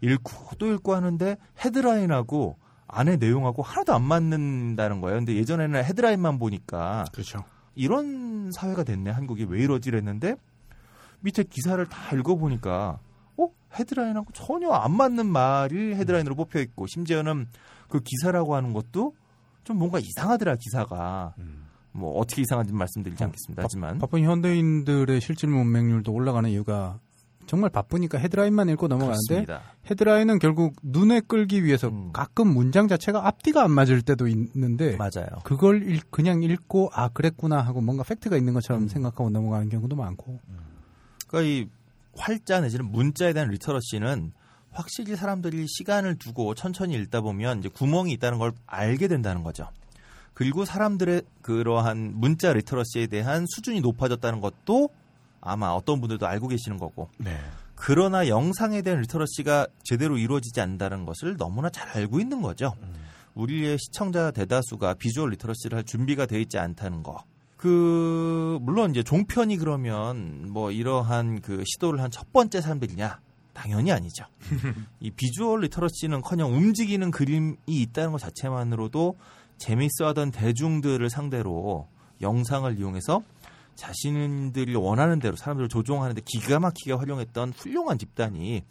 읽고 또 읽고 하는데 헤드라인하고 안에 내용하고 하나도 안 맞는다는 거예요. 근데 예전에는 헤드라인만 보니까 그렇죠. 이런 사회가 됐네 한국이 왜 이러지 그랬는데 밑에 기사를 다 읽어보니까 어 헤드라인하고 전혀 안 맞는 말이 헤드라인으로 뽑혀 있고 심지어는 그 기사라고 하는 것도 좀 뭔가 이상하더라 기사가 뭐 어떻게 이상한지 말씀드리지 않겠습니다 하지만 바쁜 현대인들의 실질 문맹률도 올라가는 이유가 정말 바쁘니까 헤드라인만 읽고 넘어가는데 그렇습니다. 헤드라인은 결국 눈에 끌기 위해서 음. 가끔 문장 자체가 앞뒤가 안 맞을 때도 있는데 맞아요. 그걸 읽- 그냥 읽고 아 그랬구나 하고 뭔가 팩트가 있는 것처럼 음. 생각하고 넘어가는 경우도 많고 그러니까 이 활자 내지는 문자에 대한 literacy는 확실히 사람들이 시간을 두고 천천히 읽다 보면 이제 구멍이 있다는 걸 알게 된다는 거죠. 그리고 사람들의 그러한 문자 literacy에 대한 수준이 높아졌다는 것도 아마 어떤 분들도 알고 계시는 거고. 네. 그러나 영상에 대한 literacy가 제대로 이루어지지 않는다는 것을 너무나 잘 알고 있는 거죠. 우리의 시청자 대다수가 visual literacy를 할 준비가 되어 있지 않다는 거. 그 물론 이제 종편이 그러면 뭐 이러한 그 시도를 한 첫 번째 사람들이냐? 당연히 아니죠. 이 비주얼 리터러시는커녕 움직이는 그림이 있다는 것 자체만으로도 재밌어하던 대중들을 상대로 영상을 이용해서 자신들이 원하는 대로 사람들을 조종하는데 기가 막히게 활용했던 훌륭한 집단이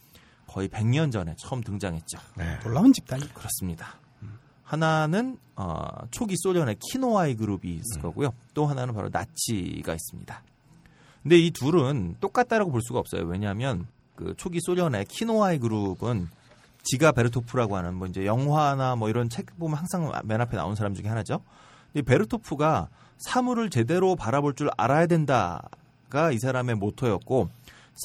거의 100년 전에 처음 등장했죠. 네. 놀라운 집단이 그렇습니다. 하나는 어, 초기 소련의 키노아이 그룹이 있을 거고요. 또 하나는 바로 나치가 있습니다. 근데 이 둘은 똑같다라고 볼 수가 없어요. 왜냐하면 그 초기 소련의 키노아이 그룹은 지가 베르토프라고 하는 뭐 이제 영화나 뭐 이런 책 보면 항상 맨 앞에 나온 사람 중에 하나죠. 이 베르토프가 사물을 제대로 바라볼 줄 알아야 된다가 이 사람의 모토였고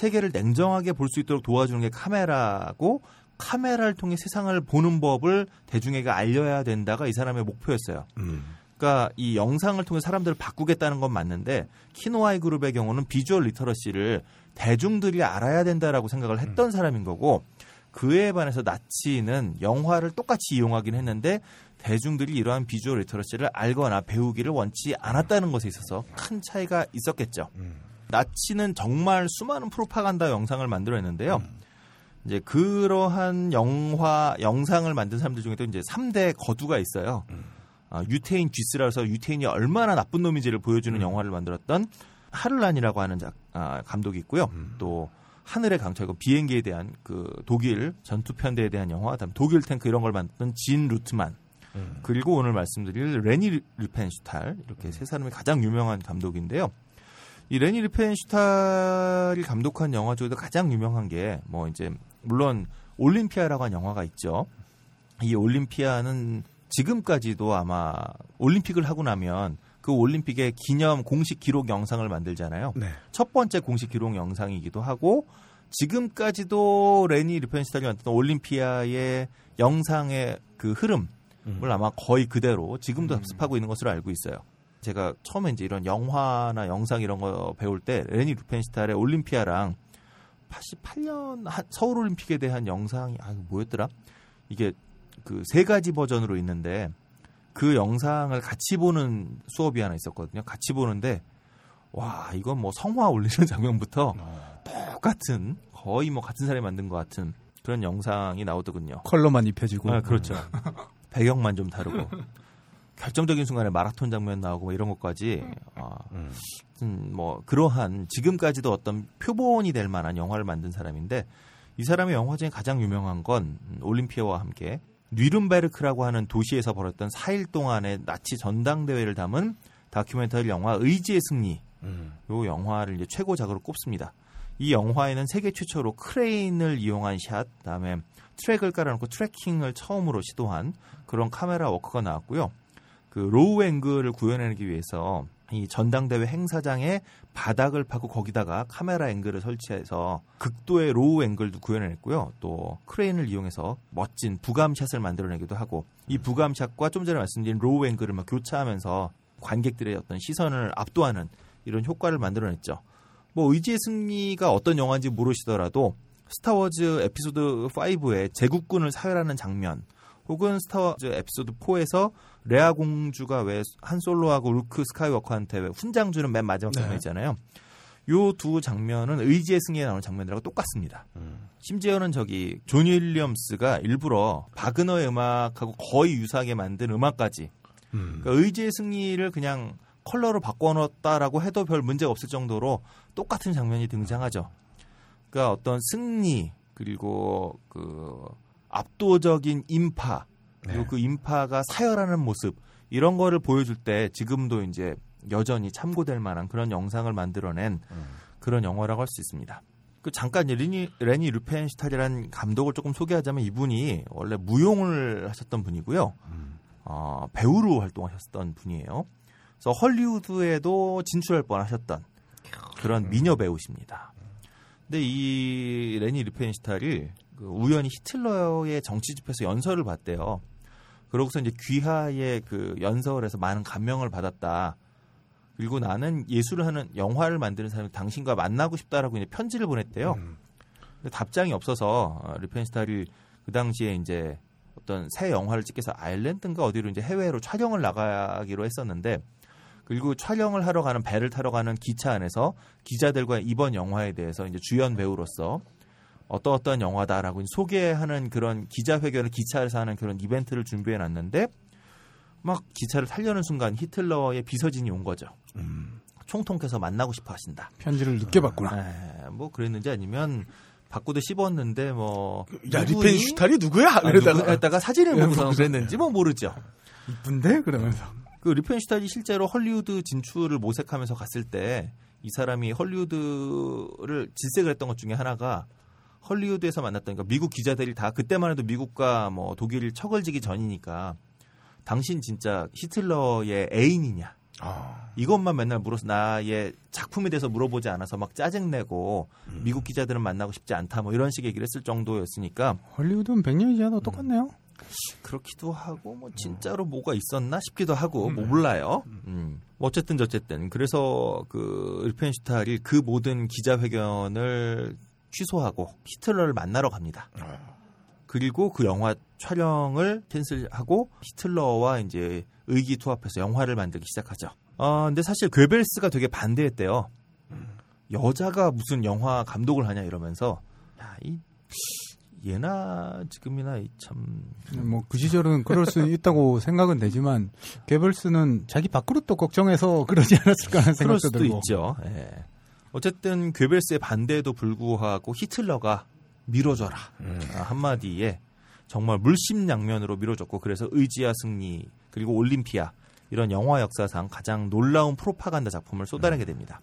세계를 냉정하게 볼 수 있도록 도와주는 게 카메라고 카메라를 통해 세상을 보는 법을 대중에게 알려야 된다가 이 사람의 목표였어요. 음. 그러니까 이 영상을 통해 사람들을 바꾸겠다는 건 맞는데 키노아이 그룹의 경우는 visual literacy를 대중들이 알아야 된다라고 생각을 했던 사람인 거고 그에 반해서 나치는 영화를 똑같이 이용하긴 했는데 대중들이 이러한 visual literacy를 알거나 배우기를 원치 않았다는 것에 있어서 큰 차이가 있었겠죠. 나치는 정말 수많은 프로파간다 영상을 만들어냈는데요. 이제 그러한 영화 영상을 만든 사람들 중에도 이제 3대 거두가 있어요. 아, 유태인 쥐스라서 유태인이 얼마나 나쁜 놈인지를 보여주는 영화를 만들었던 하를란이라고 하는 작, 아, 감독이 있고요. 또 하늘의 강철, 그 비행기에 대한 그 독일 전투 편대에 대한 영화, 그다음 독일 탱크 이런 걸 만든 진 루트만 그리고 오늘 말씀드릴 레니 르펜슈탈 이렇게 세 사람이 가장 유명한 감독인데요. 이 레니 르펜슈탈이 감독한 영화 중에도 가장 유명한 게 뭐 이제 물론 올림피아라고 하는 영화가 있죠. 이 올림피아는 지금까지도 아마 올림픽을 하고 나면 그 올림픽의 기념 공식 기록 영상을 만들잖아요. 네. 첫 번째 공식 기록 영상이기도 하고 지금까지도 레니 리펜스탈이 만든 올림피아의 영상의 그 흐름을 아마 거의 그대로 지금도 답습하고 있는 것으로 알고 있어요. 제가 처음에 이제 이런 영화나 영상 이런 거 배울 때 레니 루펜스탈의 올림피아랑 88년 서울 올림픽에 대한 영상이 아 뭐였더라? 이게 그 세 가지 버전으로 있는데 그 영상을 같이 보는 수업이 하나 있었거든요. 같이 보는데 와 이건 뭐 성화 올리는 장면부터 똑같은 거의 뭐 같은 사람이 만든 것 같은 그런 영상이 나오더군요. 컬러만 입혀지고. 아, 그렇죠. 배경만 좀 다르고 결정적인 순간에 마라톤 장면 나오고 뭐 이런 것까지 아, 음, 뭐 그러한 지금까지도 어떤 표본이 될 만한 영화를 만든 사람인데 이 사람의 영화 중에 가장 유명한 건 음, 올림피아와 함께 뉘른베르크라고 하는 도시에서 벌였던 4일 동안의 나치 전당대회를 담은 다큐멘터리 영화 의지의 승리 음. 요 영화를 이제 최고작으로 꼽습니다. 이 영화에는 세계 최초로 크레인을 이용한 샷, 그다음에 트랙을 깔아놓고 tracking을 처음으로 시도한 그런 카메라 워크가 나왔고요. 그 low angle을 구현해내기 위해서 이 전당대회 행사장에 바닥을 파고 거기다가 카메라 앵글을 설치해서 극도의 low angle도 구현해냈고요. 또 크레인을 이용해서 멋진 부감shot을 만들어내기도 하고 이 부감shot과 좀 전에 말씀드린 low angle을 막 교차하면서 관객들의 어떤 시선을 압도하는 이런 효과를 만들어냈죠. 뭐 의지의 승리가 어떤 영화인지 모르시더라도 스타워즈 에피소드 5의 제국군을 사열하는 장면 혹은 스타워즈 에피소드 4에서 레이아 공주가 왜 한 솔로하고 루크 스카이워커한테 왜 훈장 주는 맨 마지막 네. 장면 있잖아요. 요 두 장면은 의지의 승리에 나오는 장면들하고 똑같습니다. 심지어는 저기 존 윌리엄스가 일부러 바그너의 음악하고 거의 유사하게 만든 음악까지 음. 그러니까 의지의 승리를 그냥 컬러로 바꿔놓았다라고 해도 별 문제가 없을 정도로 똑같은 장면이 등장하죠. 그러니까 어떤 승리 그리고 그 압도적인 인파 그리고 네. 그 인파가 사열하는 모습 이런 거를 보여줄 때 지금도 이제 여전히 참고될 만한 그런 영상을 만들어낸 그런 영화라고 할 수 있습니다. 그 잠깐 레니, 레니 루펜슈탈이라는 감독을 조금 소개하자면 이분이 원래 무용을 하셨던 분이고요. 어, 배우로 활동하셨던 분이에요. 그래서 헐리우드에도 진출할 뻔하셨던 그런 미녀 배우십니다. 근데 이 레니 리펜슈탈이 그 우연히 히틀러의 정치 집회에서 연설을 봤대요. 그러고서 이제 귀하의 그 연설에서 많은 감명을 받았다. 그리고 나는 예술을 하는 영화를 만드는 사람이 당신과 만나고 싶다라고 이제 편지를 보냈대요. 근데 답장이 없어서 어, 리펜슈탈이 그 당시에 이제 어떤 새 영화를 찍기 위해서 아일랜드인가 어디로 이제 해외로 촬영을 나가기로 했었는데 그리고 촬영을 하러 가는 배를 타러 가는 기차 안에서 기자들과 이번 영화에 대해서 이제 주연 배우로서 어떠 어떠한 영화다라고 소개하는 그런 기자회견을 기차에서 하는 그런 이벤트를 준비해 놨는데 막 기차를 타려는 순간 히틀러의 비서진이 온 거죠. 총통께서 만나고 싶어 하신다. 편지를 늦게 받구나. 에, 뭐 그랬는지 아니면 바꾸도 씹었는데 뭐 야? 리펜슈탈이 누구야? 누구에다가 사진을 보고서 그랬는지 뭐 모르죠. 이쁜데 그러면서 그 리펜슈탈이 실제로 헐리우드 진출을 모색하면서 갔을 때 이 사람이 헐리우드를 질색을 했던 것 중에 하나가 헐리우드에서 만났던 그러니까 미국 기자들이 다 그때만 해도 미국과 뭐 독일이 척을 지기 전이니까 당신 진짜 히틀러의 애인이냐 아, 이것만 맨날 물어서 나의 작품에 대해서 물어보지 않아서 막 짜증내고 미국 기자들은 만나고 싶지 않다 뭐 이런 식의 얘기를 했을 정도였으니까 헐리우드는 100년이 지나도 똑같네요. 그렇기도 하고 뭐 진짜로 뭐가 있었나 싶기도 하고 뭐 몰라요. 음. 뭐 어쨌든 저쨌든 그래서 그 일펜슈탈이 그 모든 기자회견을 취소하고 히틀러를 만나러 갑니다. 그리고 그 영화 촬영을 캔슬하고 히틀러와 이제 의기투합해서 영화를 만들기 시작하죠. 어, 근데 사실 괴벨스가 되게 반대했대요. 여자가 무슨 영화 감독을 하냐 이러면서 야, 이 예나 지금이나 이참뭐 그 시절은 그럴 수 있다고 생각은 되지만 개벌스는 자기 밥그릇도 걱정해서 그러지 않았을까 하는 그럴 생각도 수도 들고. 있죠. 예. 어쨌든 괴벨스의 반대에도 불구하고 히틀러가 밀어줘라 아, 한마디에 정말 물심양면으로 밀어줬고 그래서 의지와 승리 그리고 올림피아 이런 영화 역사상 가장 놀라운 프로파간다 작품을 쏟아내게 됩니다.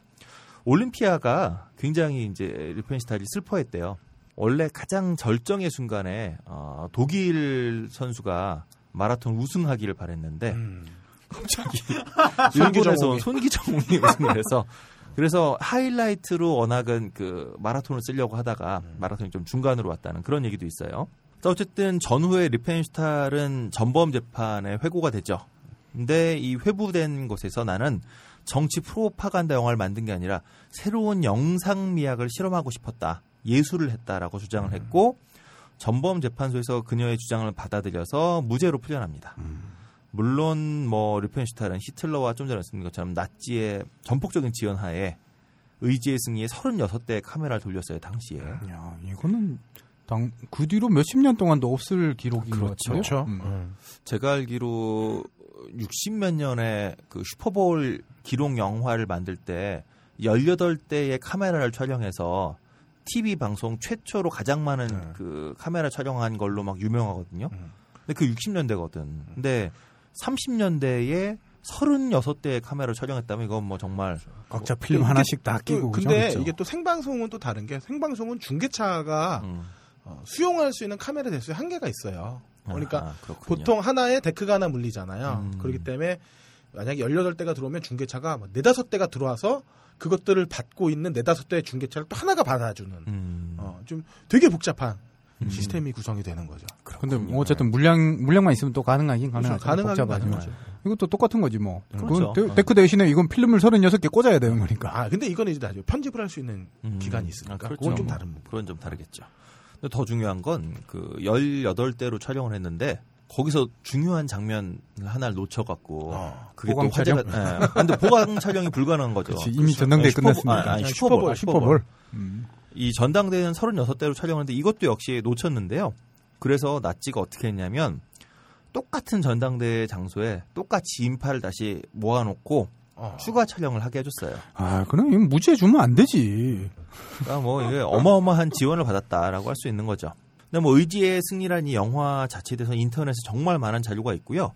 올림피아가 굉장히 이제 리펜슈탈이 슬퍼했대요. 원래 가장 절정의 순간에 어, 독일 선수가 마라톤 우승하기를 바랬는데 음. 갑자기. 일본에서 손기정웅이 우승을 해서 그래서 하이라이트로 워낙은 그 마라톤을 쓰려고 하다가 마라톤이 좀 중간으로 왔다는 그런 얘기도 있어요. 자, 어쨌든 전후에 리펜슈탈은 전범 재판에 회고가 됐죠. 근데 이 회부된 곳에서 나는 정치 프로파간다 영화를 만든 게 아니라 새로운 영상 미학을 실험하고 싶었다. 예술을 했다라고 주장을 했고 전범 재판소에서 그녀의 주장을 받아들여서 무죄로 풀려납니다. 물론 뭐 르펜슈탈은 히틀러와 좀 전에 말씀드린 것처럼 나치의 전폭적인 지원하에 의지의 승리에 36대의 카메라를 돌렸어요 당시에. 야, 이거는 당, 그 뒤로 몇십 년 동안도 없을 기록인 것 같아요. 그렇죠. 음. 음. 제가 알기로 60몇 년에 그 슈퍼볼 기록 영화를 만들 때 18대의 카메라를 촬영해서 TV 방송 최초로 가장 많은 네. 그 카메라 촬영한 걸로 막 유명하거든요. 음. 근데 그 60년대거든. 근데 30년대에 36대의 카메라 촬영했다면 이건 뭐 정말 각자 필름 이게 하나씩 다 끼고 또, 그죠? 근데 그렇죠. 이게 또 생방송은 또 다른 게 생방송은 중계차가 음. 어, 수용할 수 있는 카메라 대수에 한계가 있어요. 그러니까 아. 보통 하나에 데크가 하나 물리잖아요. 음. 그렇기 때문에 만약에 18대가 들어오면 중계차가 뭐 4, 5대가 들어와서 그것들을 받고 있는 4, 5대의 중계차를 또 하나가 받아주는 음. 어, 좀 되게 복잡한 음. 시스템이 구성이 되는 거죠. 근데 뭐 어쨌든 물량 물량만 있으면 또 가능하긴 가능하죠. 그렇죠. 가능하긴 복잡하지만. 가능하죠. 이것도 똑같은 거지 뭐. 그렇죠. 그건 데, 데크 대신에 이건 필름을 36개 꽂아야 되는 거니까. 아, 근데 이거는 이제 나중에 편집을 할 수 있는 음. 기간이 있으니까 아, 그렇죠. 그건 좀 다른 부분. 그건 좀 다르겠죠. 근데 더 중요한 건 그 18대로 촬영을 했는데 거기서 중요한 장면 하나를 놓쳐갖고 어. 그게 보강 또 화제가. 예. 근데 보강 촬영이 불가능한 거죠. 그렇지. 이미 전당대회 슈퍼볼- 끝났습니다. 아, 아니, 아, 슈퍼볼, 슈퍼볼, 슈퍼볼. 음. 이 전당대회는 36대로 촬영했는데 이것도 역시 놓쳤는데요. 그래서 나치가 어떻게 했냐면 똑같은 전당대회 장소에 똑같이 인파를 다시 모아놓고 어. 추가 촬영을 하게 해줬어요. 아, 그럼 이거 무죄 주면 안 되지. 그러니까 뭐 이게 어마어마한 지원을 받았다라고 할 수 있는 거죠. 근데 뭐 의지의 승리라는 이 영화 자체에 대해서 인터넷에 정말 많은 자료가 있고요.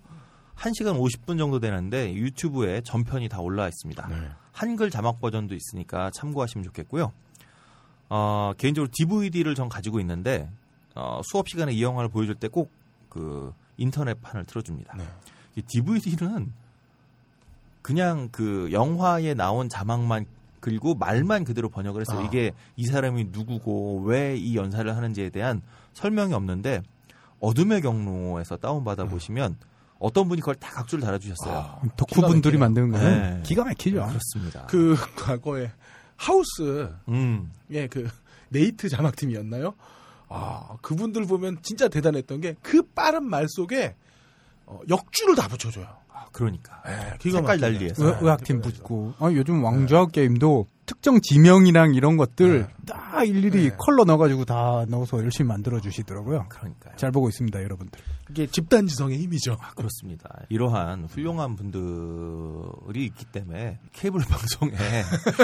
1시간 50분 정도 되는데 유튜브에 전편이 다 올라와 있습니다. 네. 한글 자막 버전도 있으니까 참고하시면 좋겠고요. 어, 개인적으로 DVD를 전 가지고 있는데 어, 수업 시간에 이 영화를 보여줄 때 꼭 그 인터넷판을 틀어줍니다. 네. 이 DVD는 그냥 그 영화에 나온 자막만 그리고 말만 그대로 번역을 했어요. 아. 이게 이 사람이 누구고 왜 이 연사를 하는지에 대한 설명이 없는데 어둠의 경로에서 다운받아 보시면 어떤 분이 그걸 다 각주를 달아주셨어요. 아, 덕후분들이 만드는 거는 네. 기가 막히죠. 그렇습니다. 그 과거에 하우스 음, 예, 그 네이트 자막팀이었나요? 아, 그분들 보면 진짜 대단했던 게 그 빠른 말 속에 어, 역주를 다 붙여줘요. 아, 그러니까 예, 기가 색깔 막히네. 달리해서. 의, 네, 의학팀. 붙고. 아, 요즘 왕좌 게임도 특정 지명이랑 이런 것들 네. 다 일일이 네. 컬러 넣어가지고 다 넣어서 열심히 만들어 주시더라고요. 그러니까요. 잘 보고 있습니다, 여러분들. 이게 집단 지성의 힘이죠. 그렇습니다. 이러한 훌륭한 분들이 있기 때문에 케이블 방송에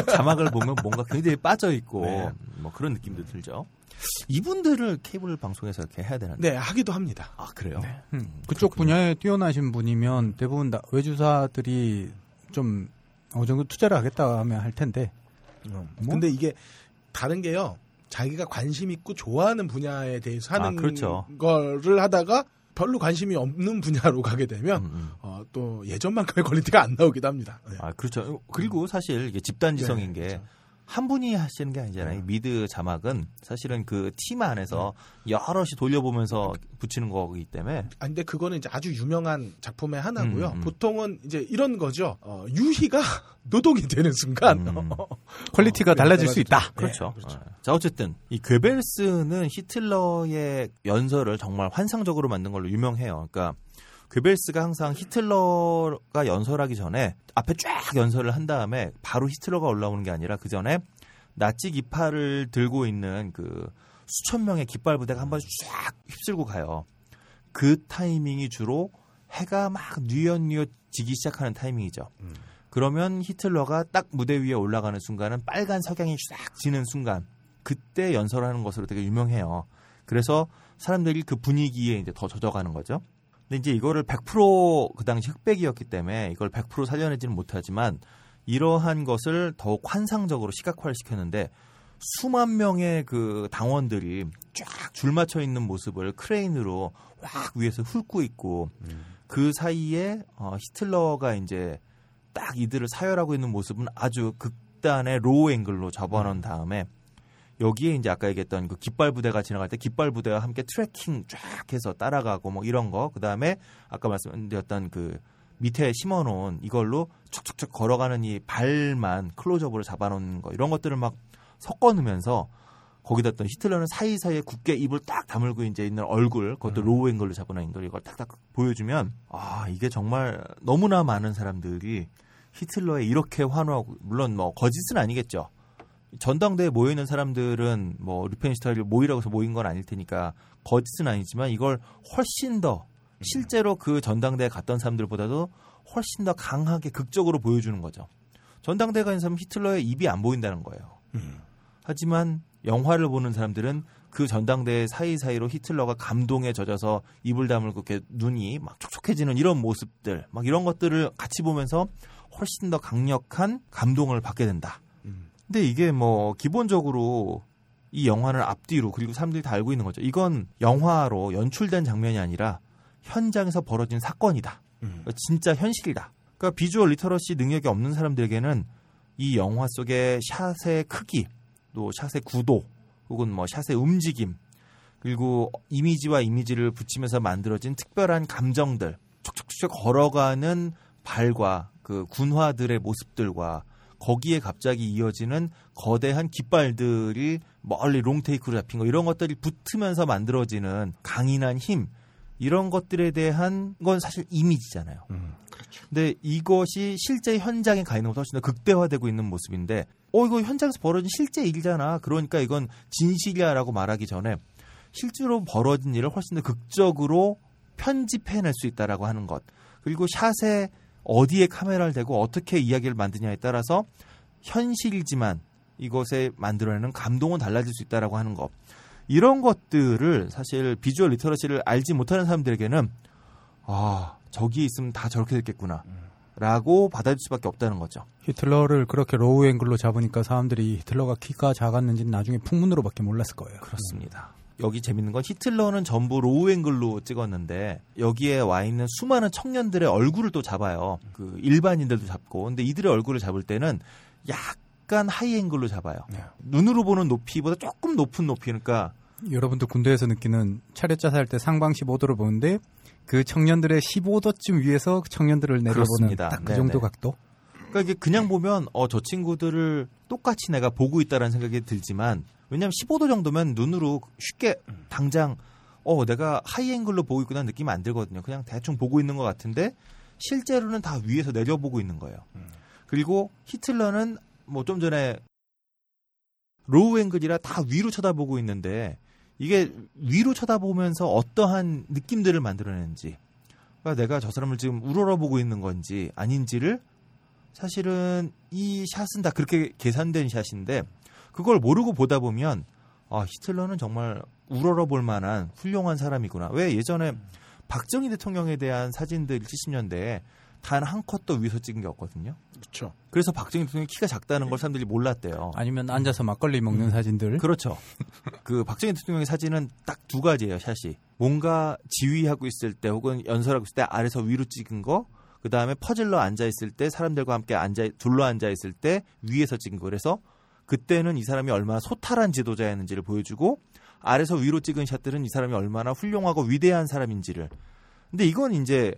자막을 보면 뭔가 굉장히 빠져 있고 네. 뭐 그런 느낌도 들죠. 이분들을 케이블 방송에서 이렇게 해야 되는데. 네, 하기도 합니다. 아 그래요? 음, 그쪽 분야에 뛰어나신 분이면 대부분 다 외주사들이 좀 어느 정도 투자를 하겠다 하면 할 텐데. 뭐? 근데 이게 다른 게요. 자기가 관심 있고 좋아하는 분야에 대해서 하는 아, 그렇죠. 거를 하다가 별로 관심이 없는 분야로 가게 되면 음, 음. 어, 또 예전만큼의 quality가 안 나오기도 합니다. 네. 아 그렇죠. 그리고 사실 이게 집단지성인 네, 게 그렇죠. 한 분이 하시는 게 아니잖아요. 네. 미드 자막은 사실은 그 팀 안에서 여럿이 돌려보면서 붙이는 거기 때문에 아 근데 그거는 이제 아주 유명한 작품의 하나고요. 음, 음. 보통은 이제 이런 거죠. 어, 유희가 노동이 되는 순간 음. quality가 어, 달라질 수. 있다. 그렇죠. 네, 그렇죠. 어. 자, 어쨌든 이 괴벨스는 히틀러의 연설을 정말 환상적으로 만든 걸로 유명해요. 그러니까 괴벨스가 항상 히틀러가 연설하기 전에 앞에 쫙 연설을 한 다음에 바로 히틀러가 올라오는 게 아니라 그 전에 나치 깃발을 들고 있는 그 수천 명의 깃발 부대가 한 번씩 쫙 휩쓸고 가요. 그 타이밍이 주로 해가 막 뉘엿뉘엿 지기 시작하는 타이밍이죠. 음. 그러면 히틀러가 딱 무대 위에 올라가는 순간은 빨간 석양이 쫙 지는 순간 그때 연설하는 것으로 되게 유명해요. 그래서 사람들이 그 분위기에 이제 더 젖어가는 거죠. 근데 이제 이거를 100%그 당시 흑백이었기 때문에 이걸 100% 살려내지는 못하지만 이러한 것을 더욱 환상적으로 시각화를 시켰는데 수만 명의 그 당원들이 쫙 줄 맞춰 있는 모습을 크레인으로 확 위에서 훑고 있고 그 사이에 어, 히틀러가 이제 딱 이들을 사열하고 있는 모습은 아주 극 극단의 로우 앵글로 잡아놓은 다음에 여기에 이제 아까 얘기했던 그 깃발 부대가 지나갈 때 깃발 부대와 함께 tracking 쫙 해서 따라가고 뭐 이런 거 그다음에 아까 말씀드렸던 그 밑에 심어놓은 이걸로 촉촉촉 걸어가는 이 발만 클로즈업으로 잡아놓는 거 이런 것들을 막 섞어 넣으면서 거기다 또 히틀러는 사이사이에 굳게 입을 딱 다물고 이제 있는 얼굴 그것도 음. 로우 앵글로 잡아놓은 앵글 이걸 딱딱 보여주면 아 이게 정말 너무나 많은 사람들이 히틀러에 이렇게 환호하고 물론 뭐 거짓은 아니겠죠. 전당대회에 모여 있는 사람들은 뭐 리펜슈타인을 모이라고 해서 모인 건 아닐 테니까 거짓은 아니지만 이걸 훨씬 더 실제로 그 전당대에 갔던 사람들보다도 훨씬 더 강하게 극적으로 보여주는 거죠. 전당대에 가는 사람 히틀러의 입이 안 보인다는 거예요. 음. 하지만 영화를 보는 사람들은 그 전당대 사이사이로 히틀러가 감동에 젖어서 입을 다물고 이렇게 눈이 막 촉촉해지는 이런 모습들, 막 이런 것들을 같이 보면서 훨씬 더 강력한 감동을 받게 된다. 음. 근데 이게 뭐 기본적으로 이 영화는 앞뒤로 그리고 사람들이 다 알고 있는 거죠. 이건 영화로 연출된 장면이 아니라 현장에서 벌어진 사건이다. 음. 진짜 현실이다. 그러니까 visual literacy 능력이 없는 사람들에게는 이 영화 속의 샷의 크기, 또 샷의 구도, 혹은 뭐 샷의 움직임, 그리고 이미지와 이미지를 붙이면서 만들어진 특별한 감정들, 촉촉촉 걸어가는 발과 그 군화들의 모습들과 거기에 갑자기 이어지는 거대한 깃발들이 멀리 롱테이크로 잡힌 거 이런 것들이 붙으면서 만들어지는 강인한 힘 이런 것들에 대한 건 사실 이미지잖아요. 음. 근데 이것이 실제 현장에 가 있는 것보다 훨씬 더 극대화되고 있는 모습인데, 어, 이거 현장에서 벌어진 실제 일이잖아. 그러니까 이건 진실이야라고 말하기 전에 실제로 벌어진 일을 훨씬 더 극적으로 편집해낼 수 있다라고 하는 것. 그리고 샷에 어디에 카메라를 대고 어떻게 이야기를 만드냐에 따라서 현실이지만 이것에 만들어내는 감동은 달라질 수 있다라고 하는 것. 이런 것들을 사실 visual literacy를 알지 못하는 사람들에게는 아, 저기에 있으면 다 저렇게 됐겠구나. 라고 받아들일 수밖에 없다는 거죠. 히틀러를 그렇게 로우 앵글로 잡으니까 사람들이 히틀러가 키가 작았는지는 나중에 풍문으로밖에 몰랐을 거예요. 그렇습니다. 여기 재밌는 건 히틀러는 전부 로우 앵글로 찍었는데 여기에 와 있는 수많은 청년들의 얼굴을 또 잡아요. 그 일반인들도 잡고. 근데 이들의 얼굴을 잡을 때는 약간 하이 앵글로 잡아요. 네. 눈으로 보는 높이보다 조금 높은 높이. 그러니까 여러분도 군대에서 느끼는 차렷 자세 할 때 상방 15도를 보는데 그 청년들의 15도쯤 위에서 청년들을 내려보는 그렇습니다. 딱그 네네. 정도 각도. 그러니까 이게 그냥 보면 어 저 친구들을 똑같이 내가 보고 있다라는 생각이 들지만 왜냐하면 15도 정도면 눈으로 쉽게 당장 어 내가 하이 앵글로 보고 있구나 느낌이 안 들거든요. 그냥 대충 보고 있는 것 같은데 실제로는 다 위에서 내려보고 있는 거예요. 그리고 히틀러는 뭐 좀 전에 로우 앵글이라 다 위로 쳐다보고 있는데 이게 위로 쳐다보면서 어떠한 느낌들을 만들어내는지 그러니까 내가 저 사람을 지금 우러러보고 있는 건지 아닌지를 사실은 이 샷은 다 그렇게 계산된 샷인데 그걸 모르고 보다 보면 아 히틀러는 정말 우러러 볼 만한 훌륭한 사람이구나. 왜 예전에 박정희 대통령에 대한 사진들 70년대에 단 한 컷도 위에서 찍은 게 없거든요. 그렇죠. 그래서 박정희 대통령이 키가 작다는 걸 사람들이 몰랐대요. 아니면 앉아서 막걸리 먹는 사진들. 그렇죠. 그 박정희 대통령의 사진은 딱 두 가지예요, 샷이. 뭔가 지휘하고 있을 때 혹은 연설하고 있을 때 아래서 위로 찍은 거, 그 다음에 퍼즐러 앉아 있을 때 사람들과 함께 앉아 둘러 앉아 있을 때 위에서 찍은 거. 그래서 그때는 이 사람이 얼마나 소탈한 지도자였는지를 보여주고 아래서 위로 찍은 샷들은 이 사람이 얼마나 훌륭하고 위대한 사람인지를. 근데 이건 이제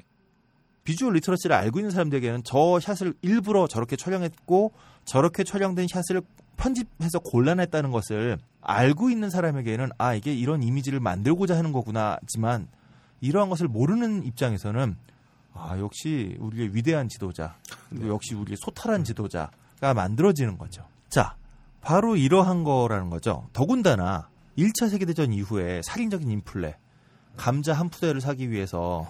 비주얼 리터러시를 알고 있는 사람들에게는 저 샷을 일부러 저렇게 촬영했고 저렇게 촬영된 샷을 편집해서 골라냈다는 것을 알고 있는 사람에게는 아 이게 이런 이미지를 만들고자 하는 거구나지만 이러한 것을 모르는 입장에서는 아 역시 우리의 위대한 지도자 그리고 역시 우리의 소탈한 지도자가 만들어지는 거죠. 자 바로 이러한 거라는 거죠. 더군다나 1차 세계대전 이후에 살인적인 인플레 감자 한 푸대를 사기 위해서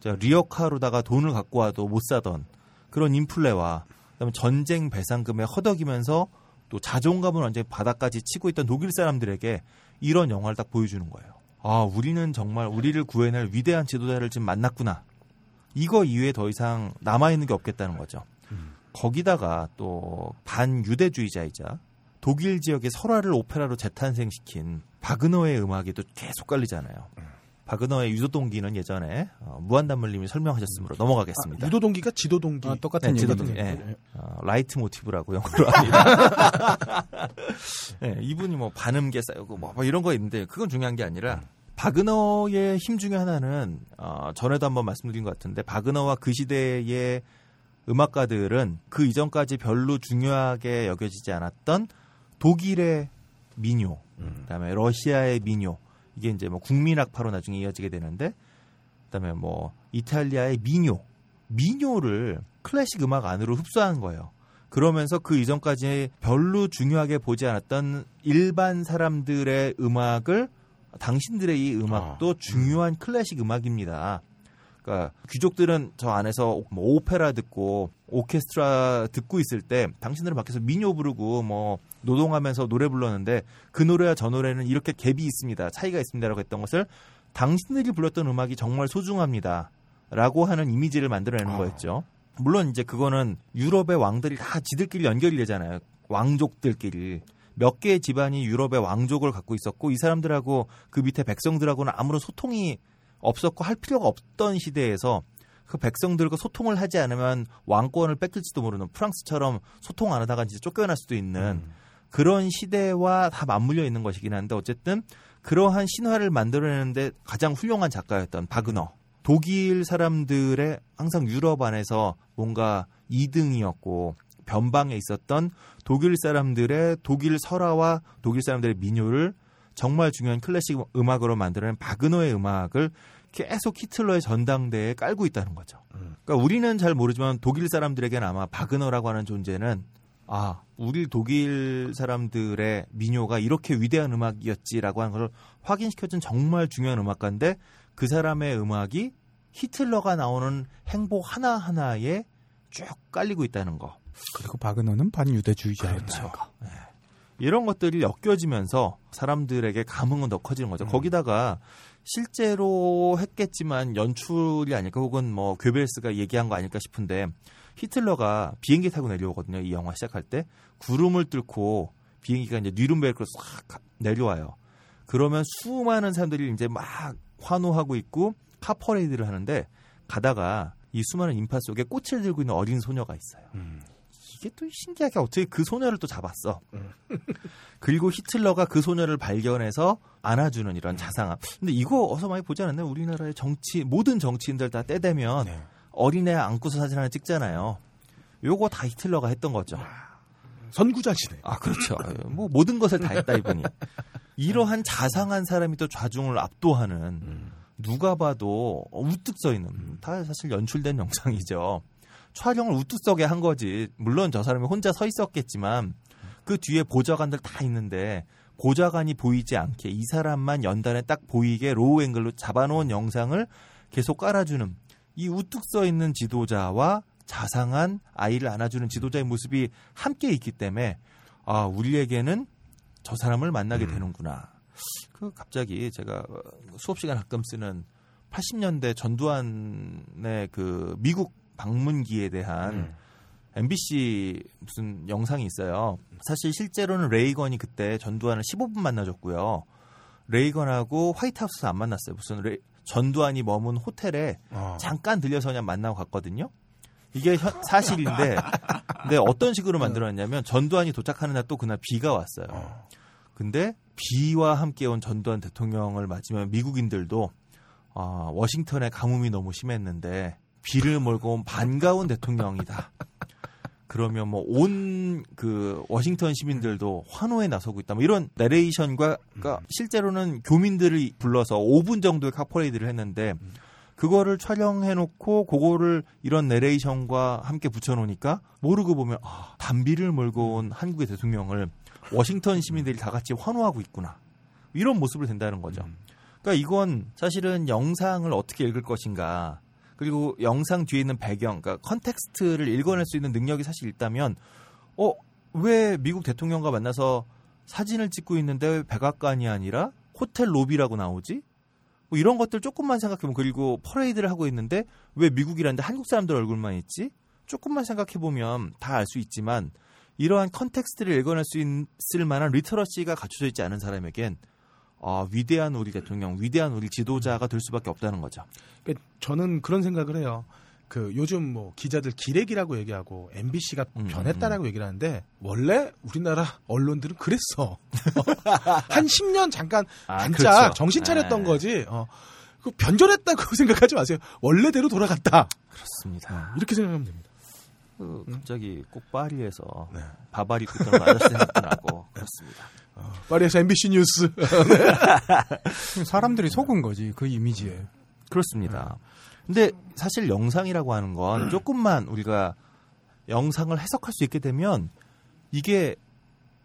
저 리어카로다가 돈을 갖고 와도 못 사던 그런 인플레와 그다음에 전쟁 배상금에 허덕이면서 또 자존감을 완전히 바닥까지 치고 있던 독일 사람들에게 이런 영화를 딱 보여주는 거예요. 아, 우리는 정말 우리를 구해낼 위대한 지도자를 지금 만났구나. 이거 이외에 더 이상 남아있는 게 없겠다는 거죠. 거기다가 또 반유대주의자이자 독일 지역의 설화를 오페라로 재탄생시킨 바그너의 음악이 또 계속 깔리잖아요. 바그너의 유도 동기는 예전에 어, 무한단물님이 설명하셨으므로 넘어가겠습니다. 유도 동기가 지도 동기. 아, 똑같은 네, 얘기죠. 지도 동기. 예. 어, 라이트 모티브라고 영어로 합니다. 네, 이분이 뭐 반음계 쌓이고 뭐, 뭐 이런 거 있는데 그건 중요한 게 아니라 바그너의 힘 중에 하나는 어, 전에도 한번 말씀드린 것 같은데 바그너와 그 시대의 음악가들은 그 이전까지 별로 중요하게 여겨지지 않았던 독일의 민요, 그다음에 러시아의 민요 이게 이제 뭐 국민악파로 나중에 이어지게 되는데 그다음에 뭐 이탈리아의 민요, 민요를 클래식 음악 안으로 흡수한 거예요. 그러면서 그 이전까지 별로 중요하게 보지 않았던 일반 사람들의 음악을 당신들의 이 음악도 중요한 클래식 음악입니다. 그러니까 귀족들은 저 안에서 뭐 오페라 듣고 오케스트라 듣고 있을 때 당신들은 밖에서 민요 부르고 뭐 노동하면서 노래 불렀는데 그 노래와 저 노래는 이렇게 갭이 있습니다. 차이가 있습니다라고 했던 것을 당신들이 불렀던 음악이 정말 소중합니다. 라고 하는 이미지를 만들어내는 거였죠. 물론 이제 그거는 유럽의 왕들이 다 지들끼리 연결이 되잖아요. 왕족들끼리. 몇 개의 집안이 유럽의 왕족을 갖고 있었고 이 사람들하고 그 밑에 백성들하고는 아무런 소통이 없었고 할 필요가 없던 시대에서 그 백성들과 소통을 하지 않으면 왕권을 뺏길지도 모르는 프랑스처럼 소통 안 하다가 진짜 쫓겨날 수도 있는 그런 시대와 다 맞물려 있는 것이긴 한데 어쨌든 그러한 신화를 만들어내는데 가장 훌륭한 작가였던 바그너. 독일 사람들의 항상 유럽 안에서 뭔가 2등이었고 변방에 있었던 독일 사람들의 독일 설화와 독일 사람들의 민요를 정말 중요한 클래식 음악으로 만들어낸 바그너의 음악을 계속 히틀러의 전당대에 깔고 있다는 거죠. 그러니까 우리는 잘 모르지만 독일 사람들에게는 아마 바그너라고 하는 존재는 아, 우리 독일 사람들의 민요가 이렇게 위대한 음악이었지라고 하는 걸 확인시켜준 정말 중요한 음악가인데 그 사람의 음악이 히틀러가 나오는 행보 하나하나에 쭉 깔리고 있다는 거. 그리고 바그너는 반유대주의자였다는 그렇죠. 거. 이런 것들이 엮여지면서 사람들에게 감흥은 더 커지는 거죠. 거기다가 실제로 했겠지만 연출이 아닐까 혹은 뭐 괴벨스가 얘기한 거 아닐까 싶은데 히틀러가 비행기 타고 내려오거든요. 이 영화 시작할 때 구름을 뚫고 비행기가 이제 뉘른베르크로 싹 가- 내려와요. 그러면 수많은 사람들이 이제 막 환호하고 있고 카퍼레이드를 하는데 가다가 이 수많은 인파 속에 꽃을 들고 있는 어린 소녀가 있어요. 이게 또 신기하게 어떻게 그 소녀를 또 잡았어. 그리고 히틀러가 그 소녀를 발견해서 안아주는 이런 자상함. 근데 이거 어서 많이 보지 않았나요? 우리나라의 정치 모든 정치인들 다 때 되면 네. 어린애 안고서 사진 하나 찍잖아요. 요거 다 히틀러가 했던 거죠. 선구자시네. 아 그렇죠. 뭐 모든 것을 다 했다 이분이. 이러한 자상한 사람이 또 좌중을 압도하는 누가 봐도 우뚝 서 있는 다 사실 연출된 영상이죠. 촬영을 우뚝 서게 한 거지. 물론 저 사람이 혼자 서 있었겠지만 그 뒤에 보좌관들 다 있는데 보좌관이 보이지 않게 이 사람만 연단에 딱 보이게 로우 앵글로 잡아놓은 영상을 계속 깔아주는 이 우뚝 서 있는 지도자와 자상한 아이를 안아주는 지도자의 모습이 함께 있기 때문에 아 우리에게는 저 사람을 만나게 되는구나. 그 갑자기 제가 수업 시간 가끔 쓰는 80년대 전두환의 그 미국 방문기에 대한 MBC 무슨 영상이 있어요. 사실 실제로는 레이건이 그때 전두환을 15분 만나줬고요. 레이건하고 화이트하우스에서 안 만났어요. 무슨 레- 전두환이 머문 호텔에 어. 잠깐 들려서 그냥 만나고 갔거든요. 이게 현- 사실인데, 근데 어떤 식으로 만들어놨냐면 전두환이 도착하는 날 또 그날 비가 왔어요. 근데 비와 함께 온 전두환 대통령을 맞으면 미국인들도 아, 워싱턴에 가뭄이 너무 심했는데 비를 몰고 온 반가운 대통령이다. 그러면 뭐 온 그 워싱턴 시민들도 환호에 나서고 있다. 뭐 이런 내레이션과 그러니까 실제로는 교민들을 불러서 5분 정도의 카퍼레이드를 했는데 그거를 촬영해 놓고 그거를 이런 내레이션과 함께 붙여 놓으니까 모르고 보면 아, 단비를 몰고 온 한국의 대통령을 워싱턴 시민들이 다 같이 환호하고 있구나. 이런 모습을 된다는 거죠. 그러니까 이건 사실은 영상을 어떻게 읽을 것인가 그리고 영상 뒤에 있는 배경, 그러니까 context를 읽어낼 수 있는 능력이 사실 있다면, 어, 왜 미국 대통령과 만나서 사진을 찍고 있는데 왜 백악관이 아니라 호텔 로비라고 나오지? 뭐 이런 것들 조금만 생각해보면, 그리고 퍼레이드를 하고 있는데 왜 미국이라는데 한국 사람들 얼굴만 있지? 조금만 생각해보면 다 알 수 있지만, 이러한 context를 읽어낼 수 있을 만한 literacy가 갖춰져 있지 않은 사람에겐, 아, 위대한 우리 대통령, 위대한 우리 지도자가 될 수밖에 없다는 거죠. 그러니까 저는 그런 생각을 해요. 그 요즘 뭐 기자들 기레기라고 얘기하고 MBC가 음, 변했다라고 얘기를 하는데 원래 우리나라 언론들은 그랬어. 한 10년 잠깐 아, 반짝 그렇죠. 정신 차렸던 네. 거지. 어. 그 변절했다고 생각하지 마세요. 원래대로 돌아갔다. 그렇습니다. 이렇게 생각하면 됩니다. 그 갑자기 꼭 파리에서 네. 바바리 있던 아저씨 생각도 나고 그렇습니다. 파리에서 MBC 뉴스. 사람들이 속은 거지 그 이미지에. 그렇습니다. 근데 사실 영상이라고 하는 건 조금만 우리가 영상을 해석할 수 있게 되면 이게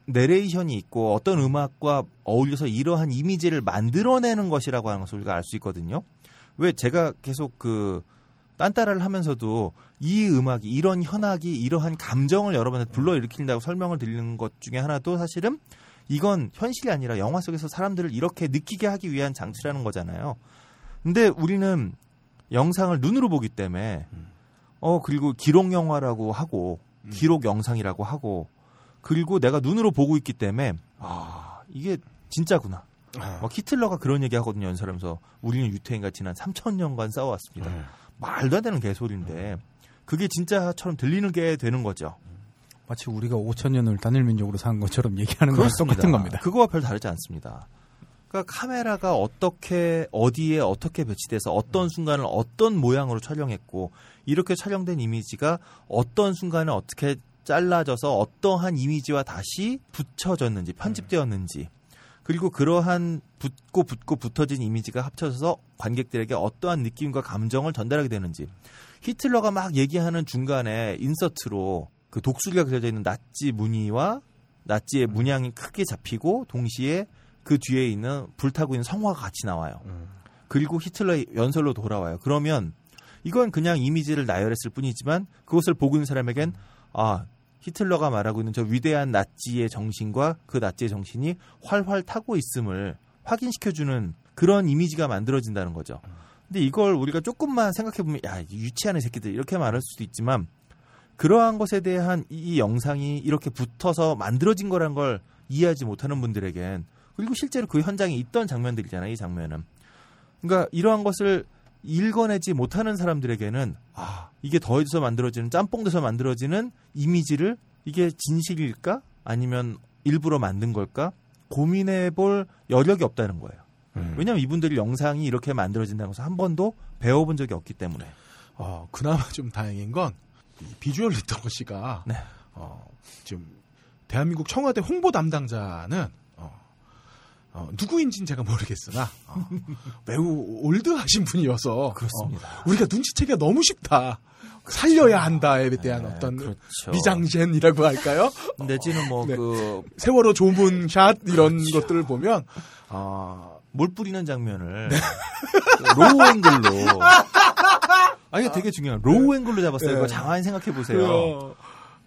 내레이션이 있고 어떤 음악과 어울려서 이러한 이미지를 만들어내는 것이라고 하는 것을 우리가 알 수 있거든요. 왜 제가 계속 그 딴따라를 하면서도 이 음악이 이런 현악이 이러한 감정을 여러분한테 불러일으킨다고 설명을 드리는 것 중에 하나도 사실은 이건 현실이 아니라 영화 속에서 사람들을 이렇게 느끼게 하기 위한 장치라는 거잖아요. 근데 우리는 영상을 눈으로 보기 때문에 어 그리고 기록 영화라고 하고 기록 영상이라고 하고 그리고 내가 눈으로 보고 있기 때문에 아 이게 진짜구나. 막 히틀러가 그런 얘기 하거든요. 연설하면서 우리는 유태인과 지난 3천 년간 싸워왔습니다. 말도 안 되는 개소리인데 그게 진짜처럼 들리는 게 되는 거죠. 마치 우리가 5천 년을 단일 민족으로 산 것처럼 얘기하는 거랑 똑같은 겁니다. 그거와 별 다르지 않습니다. 그러니까 카메라가 어떻게 어디에 어떻게 배치돼서 어떤 순간을 어떤 모양으로 촬영했고 이렇게 촬영된 이미지가 어떤 순간에 어떻게 잘라져서 어떠한 이미지와 다시 붙여졌는지 편집되었는지 그리고 그러한 붙고 붙고 붙어진 이미지가 합쳐져서 관객들에게 어떠한 느낌과 감정을 전달하게 되는지 히틀러가 막 얘기하는 중간에 인서트로 그 독수리가 그려져 있는 나치 무늬와 나치의 문양이 크게 잡히고 동시에 그 뒤에 있는 불타고 있는 성화가 같이 나와요. 그리고 히틀러의 연설로 돌아와요. 그러면 이건 그냥 이미지를 나열했을 뿐이지만 그것을 보고 있는 사람에겐 아 히틀러가 말하고 있는 저 위대한 나치의 정신과 그 나치의 정신이 활활 타고 있음을 확인시켜주는 그런 이미지가 만들어진다는 거죠. 근데 이걸 우리가 조금만 생각해보면 야 유치한 새끼들 이렇게 말할 수도 있지만 그러한 것에 대한 이 영상이 이렇게 붙어서 만들어진 거란 걸 이해하지 못하는 분들에겐 그리고 실제로 그 현장에 있던 장면들이잖아요. 이 장면은. 그러니까 이러한 것을 읽어내지 못하는 사람들에게는 아 이게 더해져서 만들어지는 짬뽕돼서 만들어지는 이미지를 이게 진실일까 아니면 일부러 만든 걸까 고민해볼 여력이 없다는 거예요. 왜냐하면 이분들이 영상이 이렇게 만들어진다는 것을 한 번도 배워본 적이 없기 때문에. 어, 그나마 좀 다행인 건, 이 비주얼 리터러시가, 네. 어, 지금, 대한민국 청와대 홍보 담당자는, 어, 어, 누구인지는 제가 모르겠으나, 어, 매우 old하신 분이어서, 그렇습니다. 어, 우리가 눈치채기가 너무 쉽다. 살려야 한다에 대한 네, 어떤 그렇죠. 미장센이라고 할까요? 내지는 뭐 네. 그 세월호 조문 샷 이런 것들을 보면 아물 뿌리는 장면을 네. 그 low angle로 아 이게 되게 중요해요. low angle로 잡았어요. 네. 이거 가만히 생각해 보세요. 그,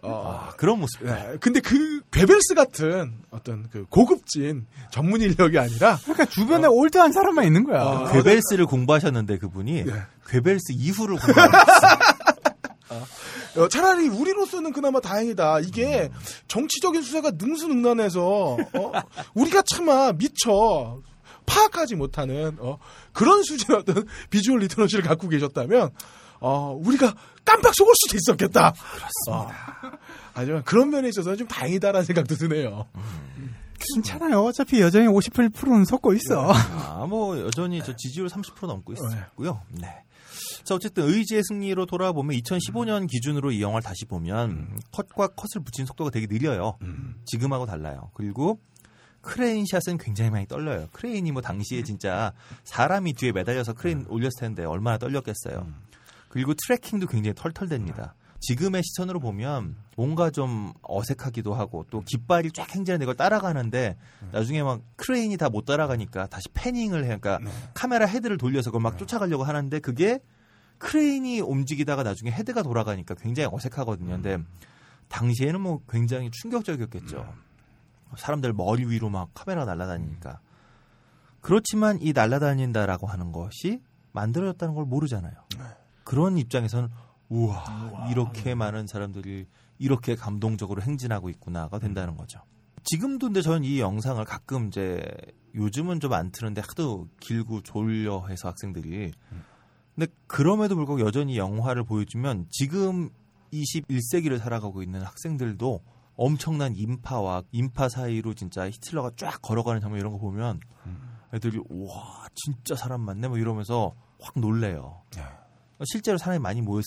어, 아, 그런 모습. 네, 근데 그 괴벨스 같은 어떤 그 고급진 전문 인력이 아니라 그러니까 주변에 올드한 사람만 있는 거야. 어, 괴벨스를 공부하셨는데 그분이 네. 괴벨스 이후를 공부하셨어요. 어, 차라리 우리로서는 그나마 다행이다. 이게 정치적인 수사가 능수능란해서 어, 우리가 차마 미처 파악하지 못하는 어, 그런 수준의 어떤 비주얼 리터러시를 갖고 계셨다면 어, 우리가 깜빡 속을 수도 있었겠다. 그렇습니다. 하지만 그런 면에 있어서는 좀 다행이다라는 생각도 드네요. 괜찮아요. 어차피 여전히 58%는 속고 있어. 아, 뭐 여전히 저 지지율 30% 넘고 있고요. 네. 자, 어쨌든 의지의 승리로 돌아보면 2015년 기준으로 이 영화를 다시 보면 컷과 컷을 붙이는 속도가 되게 느려요. 지금하고 달라요. 그리고 크레인 shot은 굉장히 많이 떨려요. 크레인이 뭐 당시에 진짜 사람이 뒤에 매달려서 크레인 올렸을 텐데 얼마나 떨렸겠어요. 그리고 tracking도 굉장히 털털댑니다. 지금의 시선으로 보면 뭔가 좀 어색하기도 하고 또 깃발이 쫙 행진하는데 이걸 따라가는데 나중에 막 크레인이 다 못 따라가니까 다시 panning을 해 그러니까 카메라 헤드를 돌려서 그걸 막 쫓아가려고 하는데 그게 크레인이 움직이다가 나중에 헤드가 돌아가니까 굉장히 어색하거든요. 근데 당시에는 뭐 굉장히 충격적이었겠죠. 사람들 머리 위로 막 카메라가 날아다니니까. 그렇지만 이 날아다닌다라고 하는 것이 만들어졌다는 걸 모르잖아요. 그런 입장에서는 우와, 이렇게 많은 사람들이 이렇게 감동적으로 행진하고 있구나가 된다는 거죠. 지금도 근데 저는 이 영상을 가끔 이제 요즘은 좀 안 트는데 하도 길고 졸려 해서 학생들이 근데 그럼에도 불구하고 여전히 영화를 보여주면 지금 21세기를 살아가고 있는 학생들도 엄청난 인파와 인파 사이로 진짜 히틀러가 쫙 걸어가는 장면 이런 거 보면 애들이 와 진짜 사람 많네 뭐 이러면서 확 놀래요. 네. 실제로 사람이 많이 모였은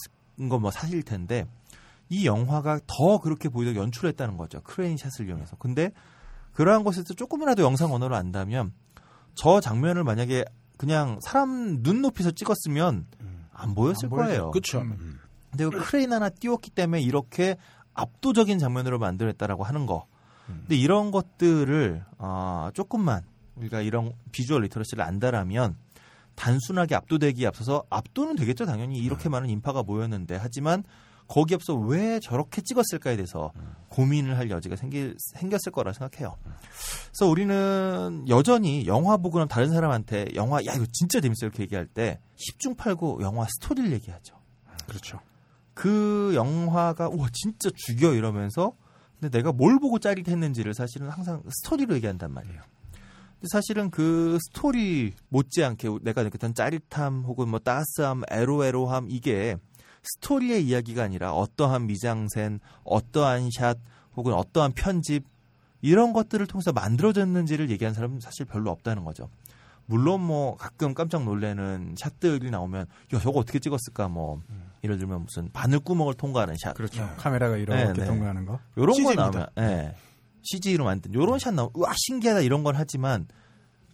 건 뭐 사실일 텐데 이 영화가 더 그렇게 보이도록 연출했다는 거죠. 크레인 shot을 이용해서. 근데 그러한 것에서 조금이라도 영상 언어를 안다면 저 장면을 만약에 그냥 사람 눈높이서 찍었으면 안 보였을 거예요. 그렇죠. 음. 근데 그 크레인 하나 띄웠기 때문에 이렇게 압도적인 장면으로 만들었다라고 하는 거. 근데 이런 것들을 아, 조금만 우리가 이런 visual literacy를 안다라면 단순하게 압도되기에 앞서서 압도는 되겠죠 당연히 이렇게 많은 인파가 모였는데 하지만 거기에 앞서 왜 저렇게 찍었을까에 대해서 고민을 할 여지가 생길, 생겼을 거라 생각해요. 그래서 우리는 여전히 영화 보고 나면 다른 사람한테 영화 야 이거 진짜 재밌어 이렇게 얘기할 때 10중 8구 영화 스토리를 얘기하죠. 그렇죠. 그 영화가 와 진짜 죽여 이러면서 근데 내가 뭘 보고 짜릿했는지를 사실은 항상 스토리로 얘기한단 말이에요. 근데 사실은 그 스토리 못지않게 내가 느꼈던 짜릿함 혹은 뭐 따스함, 에로에로함 이게 스토리의 이야기가 아니라 어떠한 미장센, 어떠한 샷 혹은 어떠한 편집 이런 것들을 통해서 만들어졌는지를 얘기하는 사람은 사실 별로 없다는 거죠. 물론 뭐 가끔 깜짝 놀래는 shot들이 나오면 야 저거 어떻게 찍었을까 뭐 예를 들면 무슨 바늘구멍을 통과하는 샷 그렇죠. 카메라가 이렇게 네, 네. 통과하는 거. 요런 거 CG 입니다. 나오면 예. CG로 만든 요런 샷 나오면 우와 신기하다 이런 건 하지만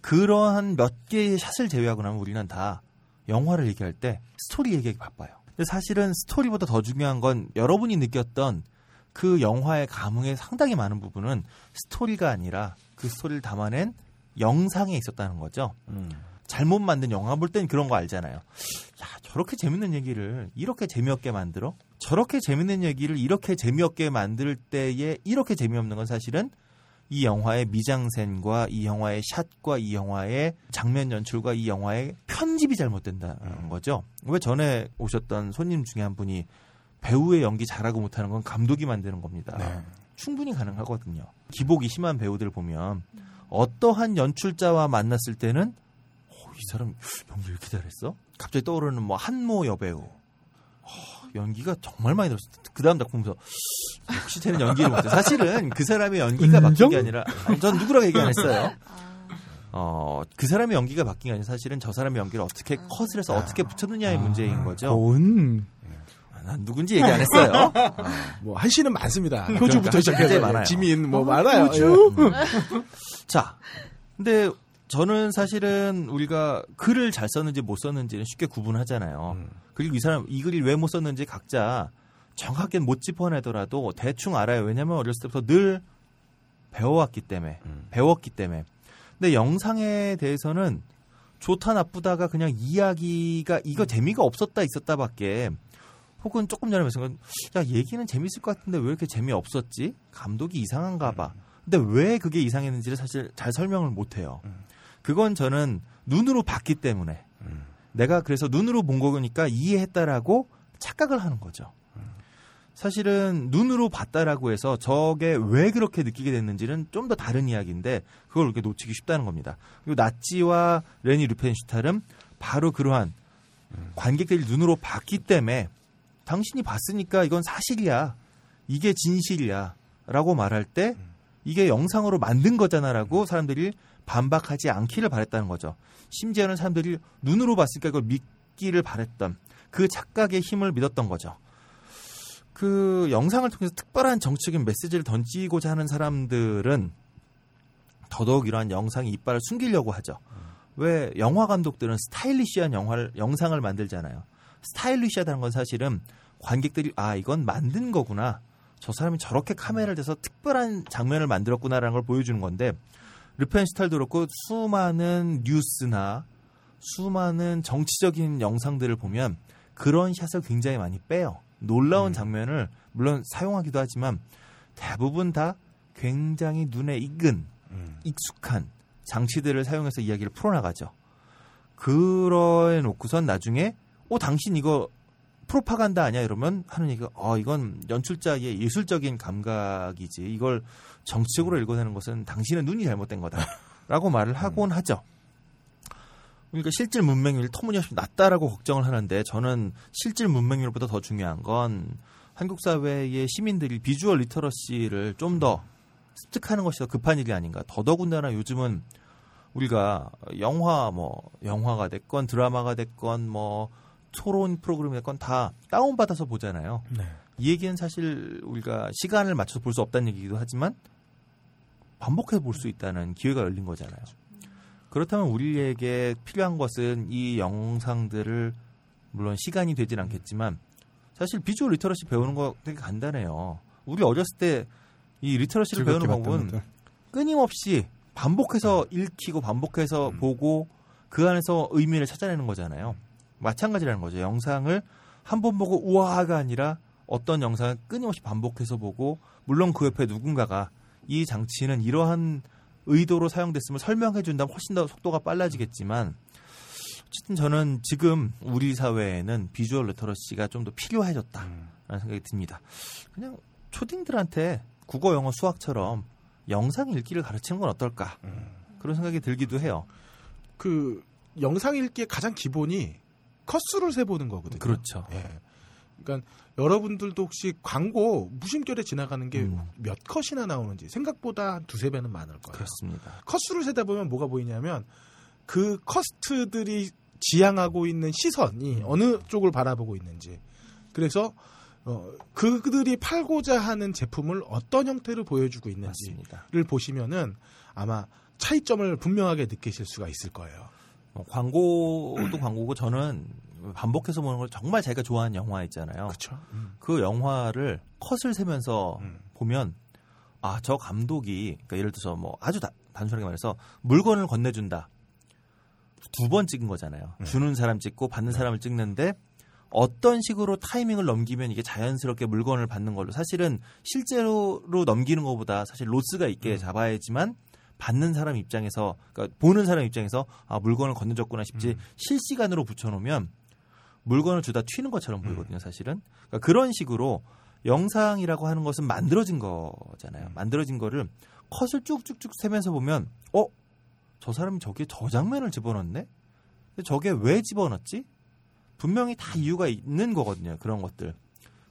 그러한 몇 개의 shot을 제외하고 나면 우리는 다 영화를 얘기할 때 스토리 얘기하기 바빠요. 근데 사실은 스토리보다 더 중요한 건 여러분이 느꼈던 그 영화의 감흥의 상당히 많은 부분은 스토리가 아니라 그 스토리를 담아낸 영상에 있었다는 거죠. 잘못 만든 영화 볼 땐 그런 거 알잖아요. 야, 저렇게 재밌는 얘기를 이렇게 재미없게 만들어? 저렇게 재밌는 얘기를 이렇게 재미없게 만들 때에 이렇게 재미없는 건 사실은 이 영화의 미장센과 이 영화의 샷과 이 영화의 장면 연출과 이 영화의 편집이 잘못된다는 거죠. 왜 전에 오셨던 손님 중에 한 분이 배우의 연기 잘하고 못하는 건 감독이 만드는 겁니다. 네. 충분히 가능하거든요. 기복이 심한 배우들 보면 어떠한 연출자와 만났을 때는 어, 이 사람 연기 왜 이렇게 잘했어? 갑자기 떠오르는 뭐 한모 여배우 어, 연기가 정말 많이 들었어. 그 다음 작품 보면서 역시 쟤는 연기를 못해. 사실은 그 사람의 연기가 바뀐 게 아니라 아니, 전 누구라고 얘기 안 했어요. 어, 그 사람의 연기가 바뀐 게 아니라 사실은 저 사람의 연기를 어떻게 컷을 해서 어떻게 붙였느냐의 문제인 거죠. 온 아, 난 누군지 얘기 안 했어요. 뭐 한시는 많습니다. 그러니까 효주부터 한시 굉장히 시작해서 많아요. 지민 뭐 많아요. 자, 근데 저는 사실은 우리가 글을 잘 썼는지 못 썼는지는 쉽게 구분하잖아요. 음. 그리고 이 사람 이 글을 왜 못 썼는지 각자 정확하게 못 짚어내더라도 대충 알아요. 왜냐하면 어렸을 때부터 늘 배워왔기 때문에 음. 배웠기 때문에. 근데 영상에 대해서는 좋다 나쁘다가 그냥 이야기가 이거 재미가 없었다 있었다밖에 혹은 조금 전에 말씀드린 야 얘기는 재밌을 것 같은데 왜 이렇게 재미 없었지? 감독이 이상한가 봐. 근데 왜 그게 이상했는지를 사실 잘 설명을 못 해요. 그건 저는 눈으로 봤기 때문에 내가 그래서 눈으로 본 거니까 이해했다라고 착각을 하는 거죠. 사실은 눈으로 봤다라고 해서 저게 왜 그렇게 느끼게 됐는지는 좀 더 다른 이야기인데 그걸 이렇게 놓치기 쉽다는 겁니다. 그리고 나치와 레니 루펜슈탈은 바로 그러한 관객들이 눈으로 봤기 때문에 당신이 봤으니까 이건 사실이야. 이게 진실이야. 라고 말할 때 이게 영상으로 만든 거잖아라고 사람들이 반박하지 않기를 바랬다는 거죠. 심지어는 사람들이 눈으로 봤으니까 이걸 믿기를 바랬던 그 착각의 힘을 믿었던 거죠. 그 영상을 통해서 특별한 정치적인 메시지를 던지고자 하는 사람들은 더더욱 이러한 영상의 이빨을 숨기려고 하죠. 왜 영화 감독들은 스타일리시한 영화를 영상을 만들잖아요. 스타일리시하다는 건 사실은 관객들이 아 이건 만든 거구나. 저 사람이 저렇게 카메라를 대서 특별한 장면을 만들었구나라는 걸 보여주는 건데 르펜스탈도 그렇고 수많은 뉴스나 수많은 정치적인 영상들을 보면 그런 샷을 굉장히 많이 빼요. 놀라운 장면을 물론 사용하기도 하지만 대부분 다 굉장히 눈에 익은 익숙한 장치들을 사용해서 이야기를 풀어나가죠. 그러해 놓고선 나중에 어 당신 이거 프로파간다 아니야 이러면 하는 얘기가 어 이건 연출자의 예술적인 감각이지 이걸 정치적으로 읽어내는 것은 당신의 눈이 잘못된 거다라고 말을 하곤 하죠. 그러니까 실질 문맹률이 터무니없이 낮다라고 걱정을 하는데 저는 실질 문맹률보다 더 중요한 건 한국 사회의 시민들이 비주얼 리터러시를 좀 더 습득하는 것이 더 급한 일이 아닌가. 더더군다나 요즘은 우리가 영화 뭐 영화가 됐건 드라마가 됐건 뭐 토론 프로그램이 됐건 다 다운 받아서 보잖아요. 네. 이 얘기는 사실 우리가 시간을 맞춰서 볼 수 없다는 얘기기도 하지만 반복해 볼 수 있다는 기회가 열린 거잖아요. 그렇다면 우리에게 필요한 것은 이 영상들을 물론 시간이 되진 않겠지만 사실 visual literacy 배우는 거 되게 간단해요. 우리 어렸을 때 이 literacy를 배우는 방법은 끊임없이 반복해서 익히고 반복해서 음. 보고 그 안에서 의미를 찾아내는 거잖아요. 마찬가지라는 거죠. 영상을 한 번 보고 우와가 아니라 어떤 영상을 끊임없이 반복해서 보고 물론 그 옆에 누군가가 이 장치는 이러한 의도로 사용됐음을 설명해 준다면 훨씬 더 속도가 빨라지겠지만 어쨌든 저는 지금 우리 사회에는 비주얼 리터러시가 좀 더 필요해졌다라는 음. 생각이 듭니다. 그냥 초딩들한테 국어, 영어, 수학처럼 영상 읽기를 가르치는 건 어떨까? 음. 그런 생각이 들기도 해요. 그 영상 읽기의 가장 기본이 컷수를 세보는 거거든요. 그렇죠. 예. 그러니까 여러분들도 혹시 광고 무심결에 지나가는 게 음. 몇 컷이나 나오는지 생각보다 한 두세 배는 많을 거예요. 그렇습니다. 컷수를 세다 보면 뭐가 보이냐면 그 커스트들이 지향하고 있는 시선이 어느 쪽을 바라보고 있는지 그래서 어, 그들이 팔고자 하는 제품을 어떤 형태로 보여주고 있는지를 맞습니다. 보시면은 아마 차이점을 분명하게 느끼실 수가 있을 거예요. 뭐 광고도 광고고 저는 반복해서 보는 걸 정말 자기가 좋아하는 영화 있잖아요. 그렇죠. 음. 그 영화를 컷을 세면서 음. 보면 아 저 감독이 그러니까 예를 들어서 뭐 아주 다- 단순하게 말해서 물건을 건네준다 두 번 찍은 거잖아요. 네. 주는 사람 찍고 받는 사람을 찍는데 어떤 식으로 타이밍을 넘기면 이게 자연스럽게 물건을 받는 걸로 사실은 실제로 넘기는 것보다 사실 로스가 있게 음. 잡아야지만 받는 사람 입장에서 그러니까 보는 사람 입장에서 아 물건을 건네줬구나 싶지 음. 실시간으로 붙여놓으면 물건을 주다 튀는 것처럼 보이거든요 사실은. 그러니까 그런 식으로 영상이라고 하는 것은 만들어진 거잖아요. 음. 만들어진 거를 컷을 쭉쭉쭉 세면서 보면 어? 저 사람이 저기에 저 장면을 집어넣네? 근데 저게 왜 집어넣지? 분명히 다 이유가 있는 거거든요 그런 것들.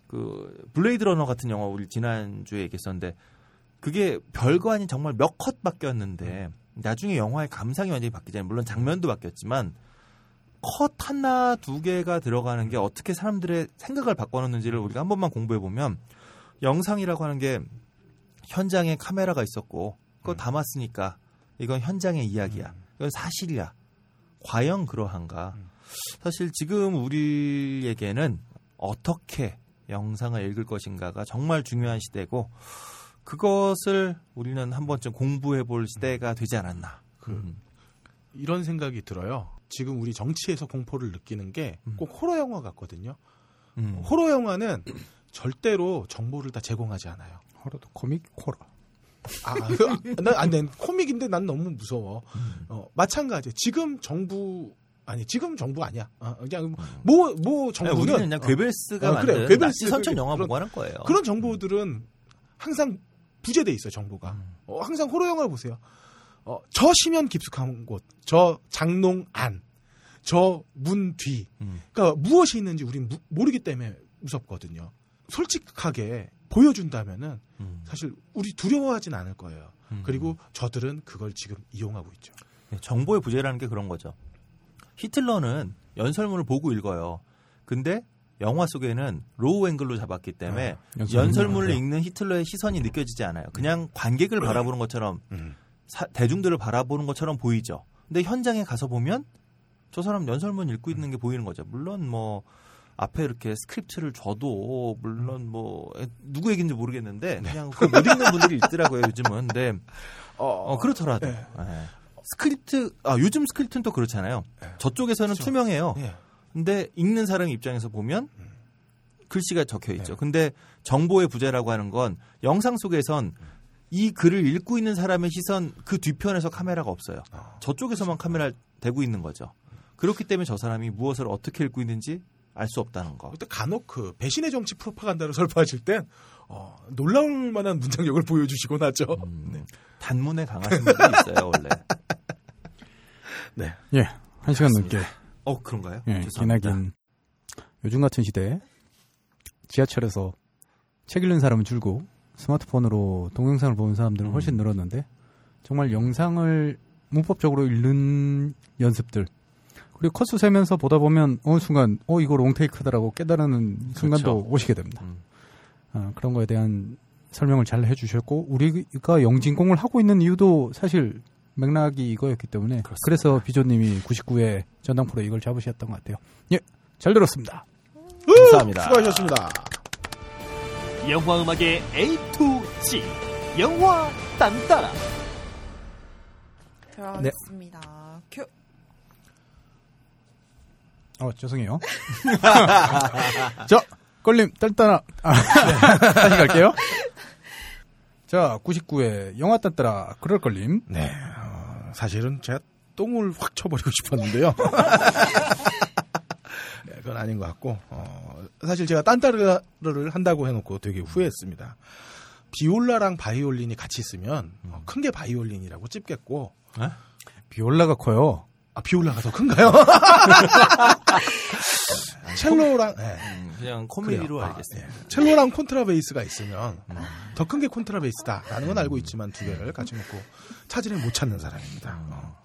그 블레이드 러너 같은 영화 우리 지난주에 얘기했었는데 그게 별거 아닌 정말 몇 컷 바뀌었는데 나중에 영화의 감상이 완전히 바뀌잖아요. 물론 장면도 바뀌었지만 컷 하나 두 개가 들어가는 게 어떻게 사람들의 생각을 바꿔놓는지를 우리가 한 번만 공부해 보면 영상이라고 하는 게 현장에 카메라가 있었고 그거 음. 담았으니까 이건 현장의 이야기야. 이건 사실이야. 과연 그러한가? 음. 사실 지금 우리에게는 어떻게 영상을 읽을 것인가가 정말 중요한 시대고 그것을 우리는 한 번쯤 공부해 볼 시대가 되지 않았나. 그 음. 이런 생각이 들어요. 지금 우리 정치에서 공포를 느끼는 게 꼭 호러 영화 같거든요. 음. 호러 영화는 절대로 정보를 다 제공하지 않아요. 호러도 코믹 호러. 아, 그, 난, 아니, 난 코믹인데 난 너무 무서워. 음. 어, 마찬가지. 지금 정부 아니 지금 정부 아니야. 어, 그냥 음. 뭐뭐 아니, 정부는 우리는 그냥 어, 괴벨스가 어, 만든 그래요. 괴벨스 선천 영화 보고 하는 거예요. 그런 정보들은 항상 부재돼 있어 요 정보가. 음. 어, 항상 호러 영화를 보세요. 어, 저 심연 깊숙한 곳, 저 장롱 안, 저 문 뒤. 음. 그러니까 무엇이 있는지 우린 무- 모르기 때문에 무섭거든요. 솔직하게 보여준다면은 음. 사실 우리 두려워하진 않을 거예요. 음. 그리고 저들은 그걸 지금 이용하고 있죠. 네, 정보의 부재라는 게 그런 거죠. 히틀러는 연설문을 보고 읽어요. 근데 영화 속에는 low angle로 잡았기 때문에 아, 연설문을. 읽는 히틀러의 시선이 느껴지지 않아요. 그냥 관객을 바라보는 것처럼 음. 사- 대중들을 바라보는 것처럼 보이죠. 근데 현장에 가서 보면 저 사람 연설문 읽고 있는 게 보이는 거죠. 물론 뭐 앞에 이렇게 스크립트를 줘도 물론 뭐 에, 누구 얘기인지 모르겠는데 그냥 그거 못 읽는 분들이 있더라고요 요즘은. 근데 어, 그렇더라도 네. 예. 스크립트 아 요즘 스크립트는 또 그렇잖아요. 네. 저쪽에서는 그렇죠. 투명해요. 예. 근데 읽는 사람 입장에서 보면 음. 글씨가 적혀 있죠. 네. 근데 정보의 부재라고 하는 건 영상 속에선 이 글을 읽고 있는 사람의 시선 그 뒤편에서 카메라가 없어요. 아, 저쪽에서만 카메라를 대고 있는 거죠. 그렇기 때문에 저 사람이 무엇을 어떻게 읽고 있는지 알 수 없다는 거. 그때 간혹 그 배신의 정치 프로파간다를 설파하실 땐 어, 놀라울 만한 문장력을 보여주시곤 하죠. 음, 네. 단문에 강하신 분도 있어요 원래. 네. 예, 한 시간 넘게 어 그런가요? 예, 죄송합니다. 기나긴 요즘 같은 시대에 지하철에서 책 읽는 사람은 줄고 스마트폰으로 동영상을 보는 사람들은 훨씬 음. 늘었는데 정말 영상을 문법적으로 읽는 연습들 그리고 컷수 세면서 보다 보면 어느 순간 어 이거 롱테이크다라고 깨달는 순간도 그렇죠. 오시게 됩니다. 음. 아, 그런 거에 대한 설명을 잘 해주셨고 우리가 영진공을 하고 있는 이유도 사실 맥락이 이거였기 때문에 그렇습니다. 그래서 비조님이 99회 전당포로 이걸 잡으셨던 것 같아요. 예, 잘 들었습니다. 감사합니다. 수고하셨습니다. 영화 음악의 A to Z 영화 딴따라 들어가겠습니다. 큐. 어 죄송해요. 자 걸림 딸따라 아, 다시 갈게요. 자 99회 영화 딸따라 그럴 걸림. 네. 어, 사실은 제가 똥을 확 쳐버리고 싶었는데요. 네, 그건 아닌 것 같고, 어, 사실 제가 딴따르를 한다고 해놓고 되게 후회했습니다. 비올라랑 바이올린이 같이 있으면 어, 큰게 바이올린이라고 찝겠고, 비올라가 커요. 아, 비올라가 더 큰가요? 첼로랑, 네. 음, 그냥 코미디로 그래요. 아, 알겠습니다. 예. 첼로랑 콘트라베이스가 있으면 더큰 게 콘트라베이스다라는 건 알고 있지만 두 개를 같이 놓고 차이를 못 찾는 사람입니다. 어.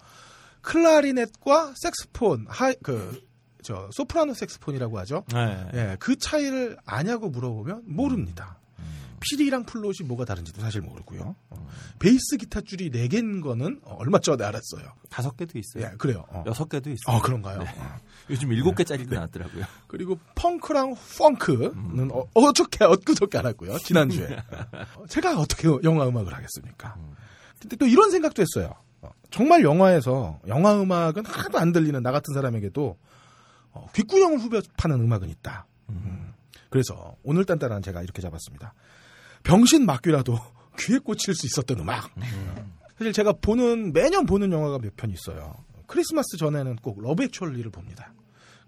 클라리넷과 색스폰, 하이 그저 소프라노 색스폰이라고 하죠. 네. 예, 그 차이를 아냐고 물어보면 모릅니다. 피리랑 플롯이 뭐가 다른지도 사실 모르고요. 어. 베이스 기타 줄이 네 개인 거는 어, 얼마 전에 알았어요. 다섯 개도 있어요. 예, 그래요. 어. 여섯 개도 있어요. 어, 그런가요? 네. 어. 요즘 일곱 개짜리도 나왔더라고요. 그리고 펑크랑 funk는 어, 어저께 엊그저께 알았고요. 지난주에. 어, 제가 어떻게 영화 음악을 하겠습니까? 근데 또 이런 생각도 했어요. 어, 정말 영화에서 영화 음악은 하나도 안 들리는 나 같은 사람에게도 어, 귓구녕을 후벼 파는 음악은 있다. 음. 그래서 오늘 딴따라는 제가 이렇게 잡았습니다. 병신 막귀라도 귀에 꽂힐 수 있었던 음악. 사실 제가 보는 매년 보는 영화가 몇 편 있어요. 크리스마스 전에는 꼭 러브 액츄얼리를 봅니다.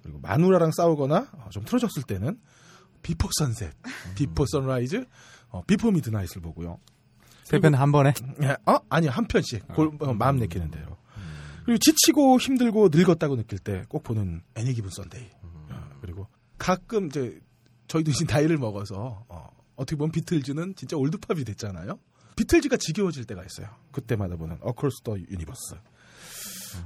그리고 마누라랑 싸우거나 어, 좀 틀어졌을 때는 비포 선셋, 비포 선라이즈, 어, 비포 미드나잇을 보고요. 세편 한 번에. 예, 어? 아니 한 편씩 골- 어, 마음 내키는 대로. 그리고 지치고 힘들고 늙었다고 느낄 때 꼭 보는 애니 기븐 썬데이. 어, 그리고 가끔 이제 저희도 이제 나이를 먹어서 어, 어떻게 보면 비틀즈는 진짜 올드팝이 됐잖아요. 비틀즈가 지겨워질 때가 있어요. 그때마다 보는 어크로스 더 유니버스.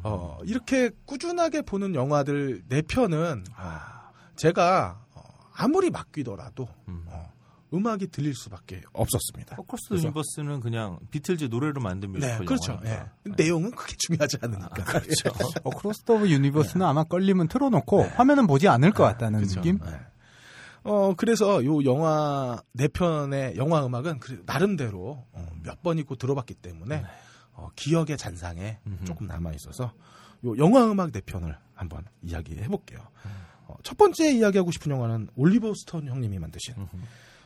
어, 이렇게 꾸준하게 보는 영화들 네 편은 아, 제가 어, 아무리 막귀더라도 음. 어, 음악이 들릴 수밖에 없었습니다. 포커스 그래서- 유니버스는 그냥 비틀즈 노래로 만든 뮤지컬 네, 그렇죠. 영화니까. 예. 내용은 크게 중요하지 않으니까. 그렇죠. 어크로스 더 유니버스는 아마 걸리면 틀어놓고 화면은 보지 않을 것 같다는 그렇죠. 느낌. 네. 어, 그래서 요 영화 네 편의 영화 음악은 그- 나름대로 어, 몇번 있고 들어봤기 때문에 어, 기억의 잔상에 음흠. 조금 남아 있어서 요 영화 음악 네 편을 한번 이야기해 볼게요. 어, 첫 번째 이야기하고 싶은 영화는 올리버 스톤 형님이 만드신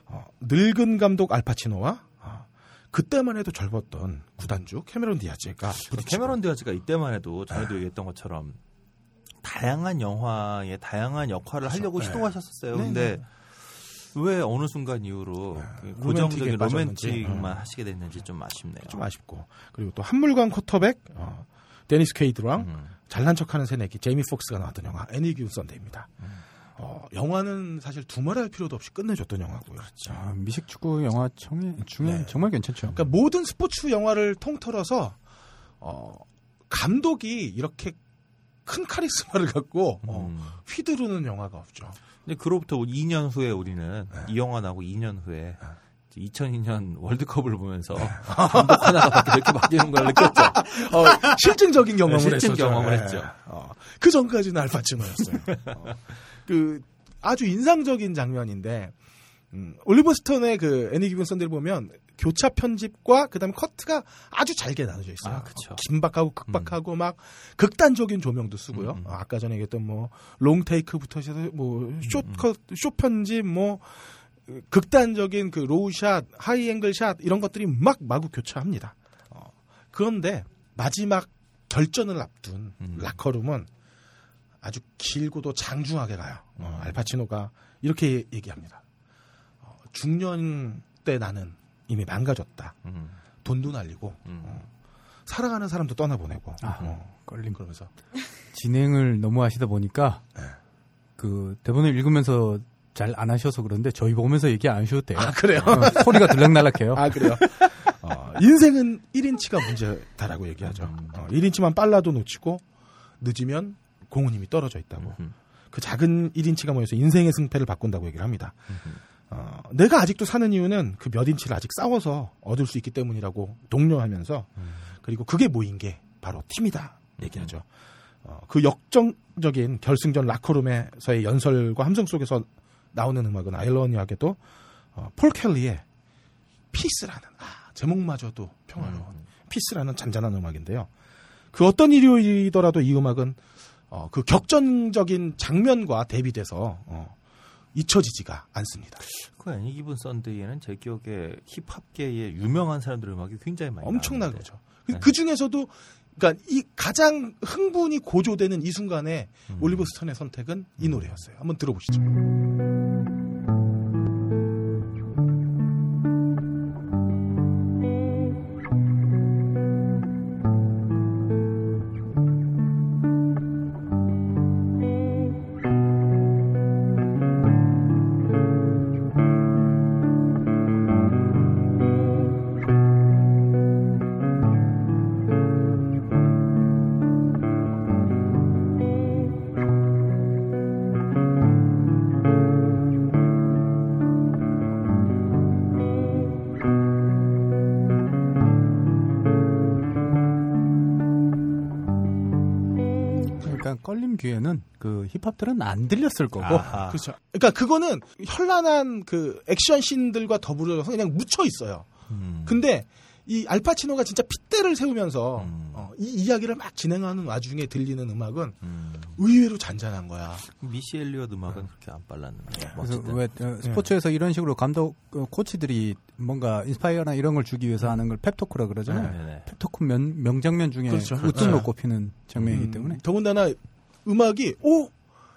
어, 늙은 감독 알파치노와 어, 그때만 해도 젊었던 구단주 캐메론 디아즈가 부딪히고 캐메론 디아즈가 이때만 해도 전에도 얘기했던 것처럼 다양한 영화에 다양한 역할을 하려고 네. 시도하셨었어요. 네, 근데 왜 어느 순간 이후로 네. 고정적인 로맨틱에 빠졌는지. 로맨틱만 음. 하시게 됐는지 좀 아쉽네요. 좀 아쉽고 그리고 또 한물간 쿼터백 어, 데니스 퀘이드랑 음. 잘난 척하는 새내기 제이미 폭스가 나왔던 영화 애니 기븐 썬데이입니다. 음. 어, 영화는 사실 두말할 필요도 없이 끝내줬던 영화고요. 아, 미식축구 영화 중에, 중에 네. 정말 괜찮죠. 그러니까 모든 스포츠 영화를 통틀어서 어, 감독이 이렇게 큰 카리스마를 갖고 어, 음. 휘두르는 영화가 없죠. 근데 그로부터 2년 후에 우리는 네. 이 영화 나오고 2년 후에 2002년 월드컵을 보면서 감독 하나가 이렇게 바뀌는 걸 느꼈죠. 어, 실증적인 경험을 네, 실증 했었죠. 경험을 예. 했죠. 어, 그 전까지는 알파치노였어요. 어, 그 아주 인상적인 장면인데 음, 올리버 스톤의 그 애니 기븐 썬데이를 보면 교차 편집과 그다음에 커트가 아주 잘게 나눠져 있어요. 아, 그쵸. 어, 긴박하고 극박하고 막 극단적인 조명도 쓰고요. 음, 음. 어, 아까 전에 얘기했던 뭐 롱테이크부터 해서 뭐 음, short cut short 편집 뭐 어, 극단적인 그 low shot, high angle shot 이런 것들이 막 마구 교차합니다. 어, 그런데 마지막 결전을 앞둔 음. 라커룸은 아주 길고도 장중하게 가요. 어, 알파치노가 이렇게 얘기합니다. 어, 중년 때 나는 이미 망가졌다. 음, 돈도 날리고 음. 어, 사랑하는 사람도 떠나보내고 아, 어, 걸림. 그러면서 진행을 너무 하시다 보니까 네. 그 대본을 읽으면서 잘 안 하셔서 그런데 저희 보면서 얘기 안 하셔도 돼요. 아 그래요? 어, 소리가 들락날락해요. 아 그래요? 어, 인생은 1인치가 문제다라고 얘기하죠. 어, 1인치만 빨라도 놓치고 늦으면 공은 이미 떨어져 있다고. 음. 그 작은 1인치가 모여서 인생의 승패를 바꾼다고 얘기를 합니다. 어, 내가 아직도 사는 이유는 그 몇 인치를 아직 싸워서 얻을 수 있기 때문이라고 독려하면서 그리고 그게 모인 게 바로 팀이다 얘기하죠. 어, 그 역정적인 결승전 라커룸에서의 연설과 함성 속에서 나오는 음악은 아일러니하게도 어, 폴 켈리의 피스라는 아, 제목마저도 평화로운 피스라는 잔잔한 음악인데요. 그 어떤 일요일이더라도 이 음악은 어, 그 격전적인 장면과 대비돼서 어, 잊혀지지가 않습니다. 그 애니 기븐 썬데이에는 제 기억에 힙합계의 유명한 사람들 음악이 굉장히 많이 나오는데. 거죠. 네. 그 중에서도 그러니까 이 가장 흥분이 고조되는 이 순간에 음. 올리버 스톤의 선택은 이 노래였어요. 한번 들어보시죠. 껄림 귀에는 그 힙합들은 안 들렸을 거고 아하. 그렇죠. 그러니까 그거는 현란한 그 액션 씬들과 더불어서 그냥 묻혀 있어요. 음. 근데 이 알파치노가 진짜 핏대를 세우면서 음. 어, 이 이야기를 막 진행하는 와중에 들리는 음악은 음. 의외로 잔잔한 거야. 미시 엘리엇 음악은 그렇게 안 빨랐는데. 그래서 멋지다. 왜 어, 스포츠에서 이런 식으로 감독 어, 코치들이 뭔가 인스파이어나 이런 걸 주기 위해서 하는 걸 펩토크라 그러잖아요. 네 네. 펩토크 명, 명장면 중에 그렇죠. 우뚝으로 네. 꼽히는 장면이기 음, 때문에 더군다나 음악이 오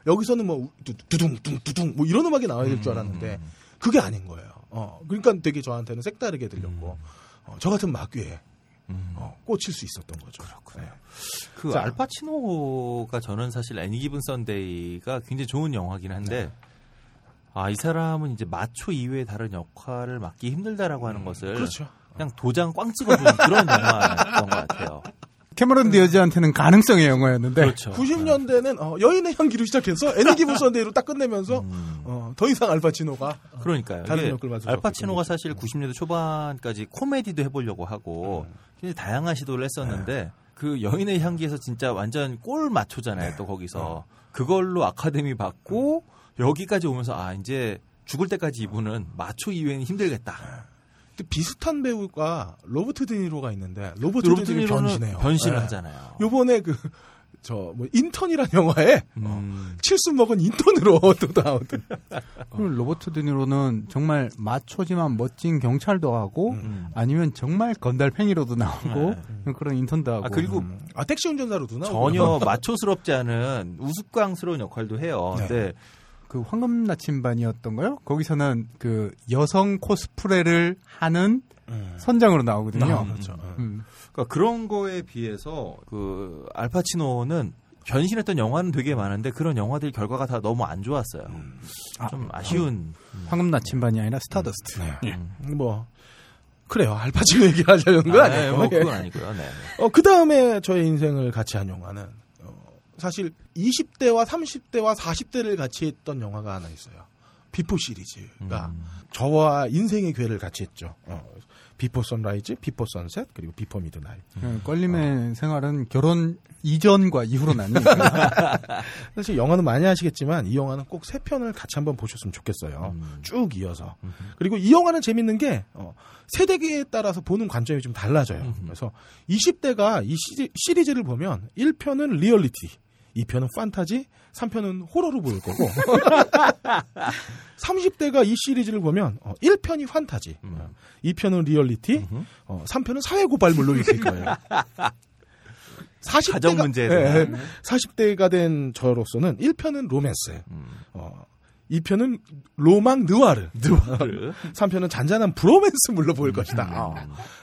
여기서는 뭐 두- 두둥 둥두둥 뭐 이런 음악이 나와야 될 줄 알았는데 그게 아닌 거예요. 어 그러니까 되게 저한테는 색다르게 들렸고 어, 저 같은 막귀에 음. 어, 꽂힐 수 있었던 거죠. 그렇군요. 그 자. 알파치노가 저는 사실 애니 기분 썬데이가 굉장히 좋은 영화긴 한데 아이 사람은 이제 마초 이외의 다른 역할을 맡기 힘들다라고 하는 것을 그렇죠. 그냥 도장 꽝 찍어주는 그런 영화였던 것 같아요. 캐머런 디어즈한테는 가능성의 영화였는데 그렇죠. 90년대는 어, 여인의 향기로 시작해서 애니기브 선데이로 딱 끝내면서 음. 어, 더 이상 알파치노가 그러니까요. 다른 역을 맡을 수 알파치노가 사실 90년대 초반까지 코미디도 해보려고 하고 음. 굉장히 다양한 시도를 했었는데 네. 그 여인의 향기에서 진짜 완전 꼴 맞초잖아요. 또 거기서 그걸로 아카데미 받고 여기까지 오면서 아 이제 죽을 때까지 이분은 마초 이외에는 힘들겠다. 또 비슷한 배우가 로버트 드니로가 있는데 로버트, 로버트 드니로 변신해요. 변신을 네. 하잖아요. 요번에 그 저 뭐 인턴이란 영화에 어, 음. 칠순 먹은 인턴으로 또 나오던 그리고 로버트 드니로는 정말 마초지만 멋진 경찰도 하고 음. 아니면 정말 건달팽이로도 나오고 네. 그런 인턴도 하고 아 그리고 아 택시 운전사로도 나오고 전혀 마초스럽지 않은 우스꽝스러운 역할도 해요. 네. 근데 그 황금 나침반이었던가요? 거기서는 그 여성 코스프레를 하는 음. 선장으로 나오거든요. 아, 그렇죠. 음. 음. 그러니까 그런 거에 비해서 그 알파치노는 변신했던 영화는 되게 많은데 그런 영화들 결과가 다 너무 안 좋았어요. 좀 아쉬운. 황금 나침반이 아니라 스타더스트. 네. 음. 뭐 그래요. 알파치노 얘기를 하자는 건 아, 아니고. 네, 뭐 그건 아니고요. 네. 어, 그 다음에 저의 인생을 같이 한 영화는, 어, 사실 20대와 30대와 40대를 같이 했던 영화가 하나 있어요. 비포 시리즈가 음. 저와 인생의 궤를 같이 했죠. 어, 비포 선라이즈, 비포 선셋, 그리고 비포 미드나잇. 음, 껄림의 생활은 결혼 이전과 이후로 나뉘니까. 사실 영화는 많이 하시겠지만 이 영화는 꼭 세 편을 같이 한번 보셨으면 좋겠어요. 음. 쭉 이어서. 그리고 이 영화는 재밌는 게 어, 세대기에 따라서 보는 관점이 좀 달라져요. 음흠. 그래서 20대가 이 시리, 시리즈를 보면 1편은 리얼리티, 2편은 판타지, 3편은 호러로 보일 거고 30대가 이 시리즈를 보면 어, 1편이 판타지, 음. 2편은 리얼리티, 음흠. 어, 3편은 사회 고발물로 읽힐 거예요. 40대가 가정 문제에 대한. 40대가 된 저로서는 1편은 로맨스, 음. 어, 2편은 로망 느와르, 느와르. 3편은 잔잔한 브로맨스 물로 보일 것이다. 음. 어,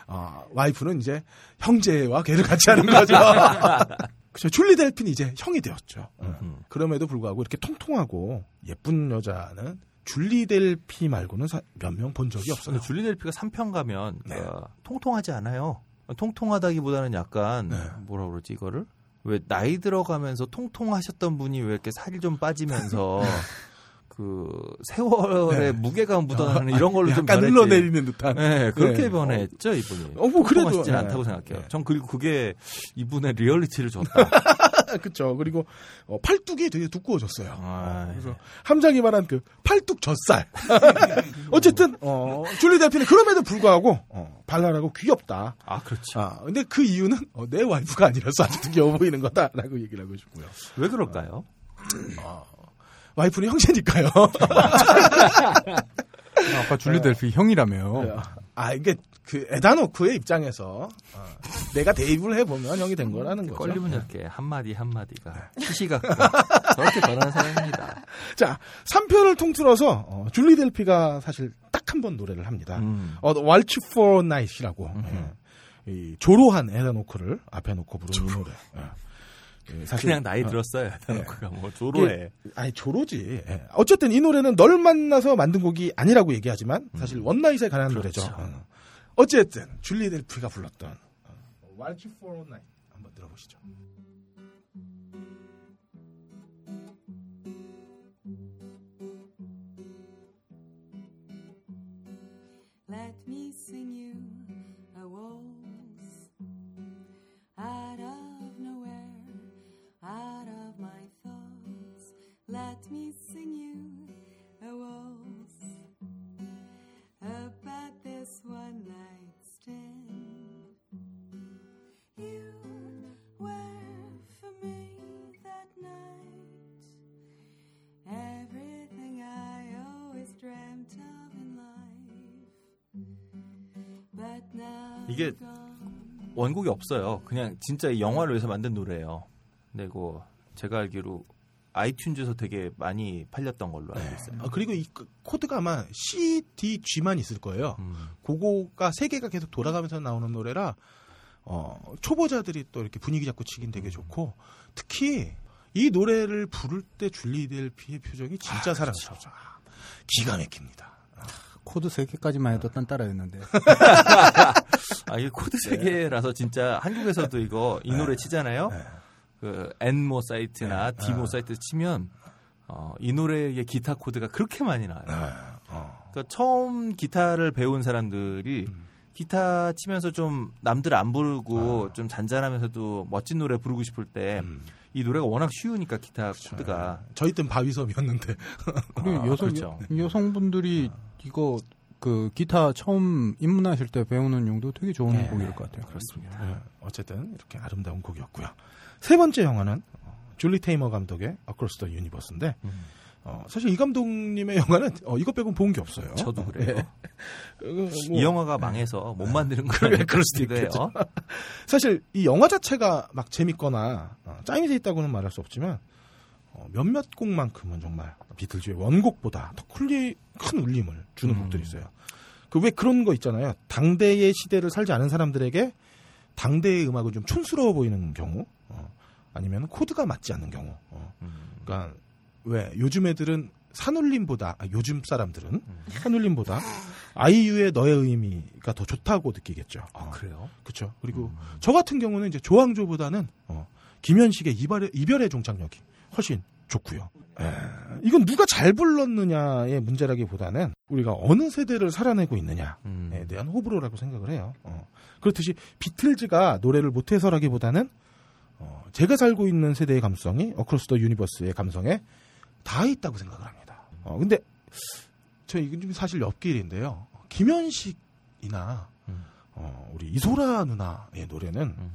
어, 와이프는 이제 형제와 걔를 같이 하는 거죠. 그죠. 줄리 델핀이 이제 형이 되었죠. 어. 음. 그럼에도 불구하고 이렇게 통통하고 예쁜 여자는 줄리 델피 말고는 몇 명 본 적이 없어요. 줄리 델피가 3편 가면 네. 그러니까 통통하지 않아요. 통통하다기보다는 약간 네. 뭐라 그러지 이거를 왜 나이 들어가면서 통통하셨던 분이 왜 이렇게 살이 좀 빠지면서 그 세월의 네. 무게감 묻어나는 이런 걸로 좀 약간 변했지. 흘러내리는 듯한. 네, 그렇게 네. 변했죠 이분이. 어, 뭐 그래도, 통통하시진 네. 않다고 생각해요. 네. 전 그리고 그게 이분의 리얼리티를 줬다. 그쵸. 그리고 어, 팔뚝이 되게 두꺼워졌어요. 아, 그래서 함장이 말한 그 팔뚝 젖살. 어쨌든 어, 줄리 델피는 그럼에도 불구하고 어, 발랄하고 귀엽다. 아 그렇죠. 아, 근데 그 이유는 어, 내 와이프가 아니라서 아직도 귀여워 보이는 거다라고 얘기를 하고 싶고요. 왜 그럴까요? 와이프는 형제니까요. 아까 줄리 델피 형이라며요. 아 이게 그 에다노크의 입장에서 어, 내가 대입을 해보면 형이 된 거라는 거죠. 걸리면 이렇게 한 마디 한 마디가 시시 같고 저렇게 변하는 사람입니다. 자, 3편을 통틀어서 어, 줄리 델피가 사실 딱 한 번 노래를 합니다. 음. 어, Waltz for Night이라고 예. 이 조로한 에다노크를 앞에 놓고 부르는 이 노래. 예. 예, 사실 그냥 나이 어, 들었어요. 그가 뭐 조로해. 아니 조로지. 예. 어쨌든 이 노래는 널 만나서 만든 곡이 아니라고 얘기하지만 사실 원나잇에 관한 그렇죠. 노래죠. 어. 어쨌든 줄리 델피가 불렀던 어, Waltz for Night 한번 들어보시죠. Let me sing you a waltz out of nowhere, out of my thoughts. Let me sing you a waltz about this one night stand. You were for me that night everything I always dreamt of in life. But now 이게. 원곡이 없어요. 그냥 진짜 이 영화를 위해서 만든 노래예요. 이거 제가 알기로 아이튠즈에서 되게 많이 팔렸던 걸로 알고 있어요. 아, 그리고 이 그- 코드가 아마 C, D, G만 있을 거예요. 음. 그거가 세 개가 계속 돌아가면서 나오는 노래라 어, 초보자들이 또 이렇게 분위기 잡고 치긴 되게 좋고 특히 이 노래를 부를 때 줄리 델피의 표정이 진짜 사랑스럽죠. 아, 기가 막힙니다. 코드 3개까지만 해도 딴따라였는데. 아 이게 코드 세 개라서 진짜 한국에서도 이거 이 노래 치잖아요. 네. 그 N모 사이트나 D모 사이트 치면 어, 이 노래의 기타 코드가 그렇게 많이 나와요. 아, 어. 그러니까 처음 기타를 배운 사람들이 음. 기타 치면서 좀 남들 안 부르고 좀 잔잔하면서도 멋진 노래 부르고 싶을 때이 음. 노래가 워낙 쉬우니까 기타 코드가 저희 땐 바위섬이었는데 그리고 아, 여성, 그렇죠. 여성분들이 이거 그 기타 처음 입문하실 때 배우는 용도 되게 좋은 네. 곡일 것 같아요. 그렇습니다. 예, 어쨌든 이렇게 아름다운 곡이었고요. 세 번째 영화는 어, 줄리 테이머 감독의 Across the Universe인데 음. 어, 사실 이 감독님의 영화는 어, 이것 빼고는 본 게 없어요. 저도 그래요. 예. 어, 뭐, 이 영화가 망해서 못 만드는 그래, 거예요. 그럴 수도 있겠죠. 사실 이 영화 자체가 막 재밌거나 어, 짜임새 있다고는 말할 수 없지만 어, 몇몇 곡만큼은 정말 비틀즈의 원곡보다 더 쿨리 큰 울림을 주는 음. 곡들이 있어요. 그 왜 그런 거 있잖아요. 당대의 시대를 살지 않은 사람들에게 당대의 음악은 좀 촌스러워 보이는 경우, 어, 아니면 코드가 맞지 않는 경우. 어. 음. 그러니까 왜 요즘 애들은 산울림보다 아, 요즘 사람들은 음. 산울림보다 아이유의 너의 의미가 더 좋다고 느끼겠죠. 아 어. 그래요? 그렇죠. 그리고 음. 저 같은 경우는 이제 조항조보다는 어, 김현식의 이별의, 이별의 종착역이 훨씬 좋고요. 에, 이건 누가 잘 불렀느냐의 문제라기보다는 우리가 어느 세대를 살아내고 있느냐에 음. 대한 호불호라고 생각을 해요. 어. 그렇듯이 비틀즈가 노래를 못해서라기보다는 어, 제가 살고 있는 세대의 감성이 Across the Universe의 감성에 다 있다고 생각을 합니다. 어, 근데 저 이건 좀 사실 옆길인데요. 김현식이나 음. 어, 우리 이소라 누나의 노래는 음.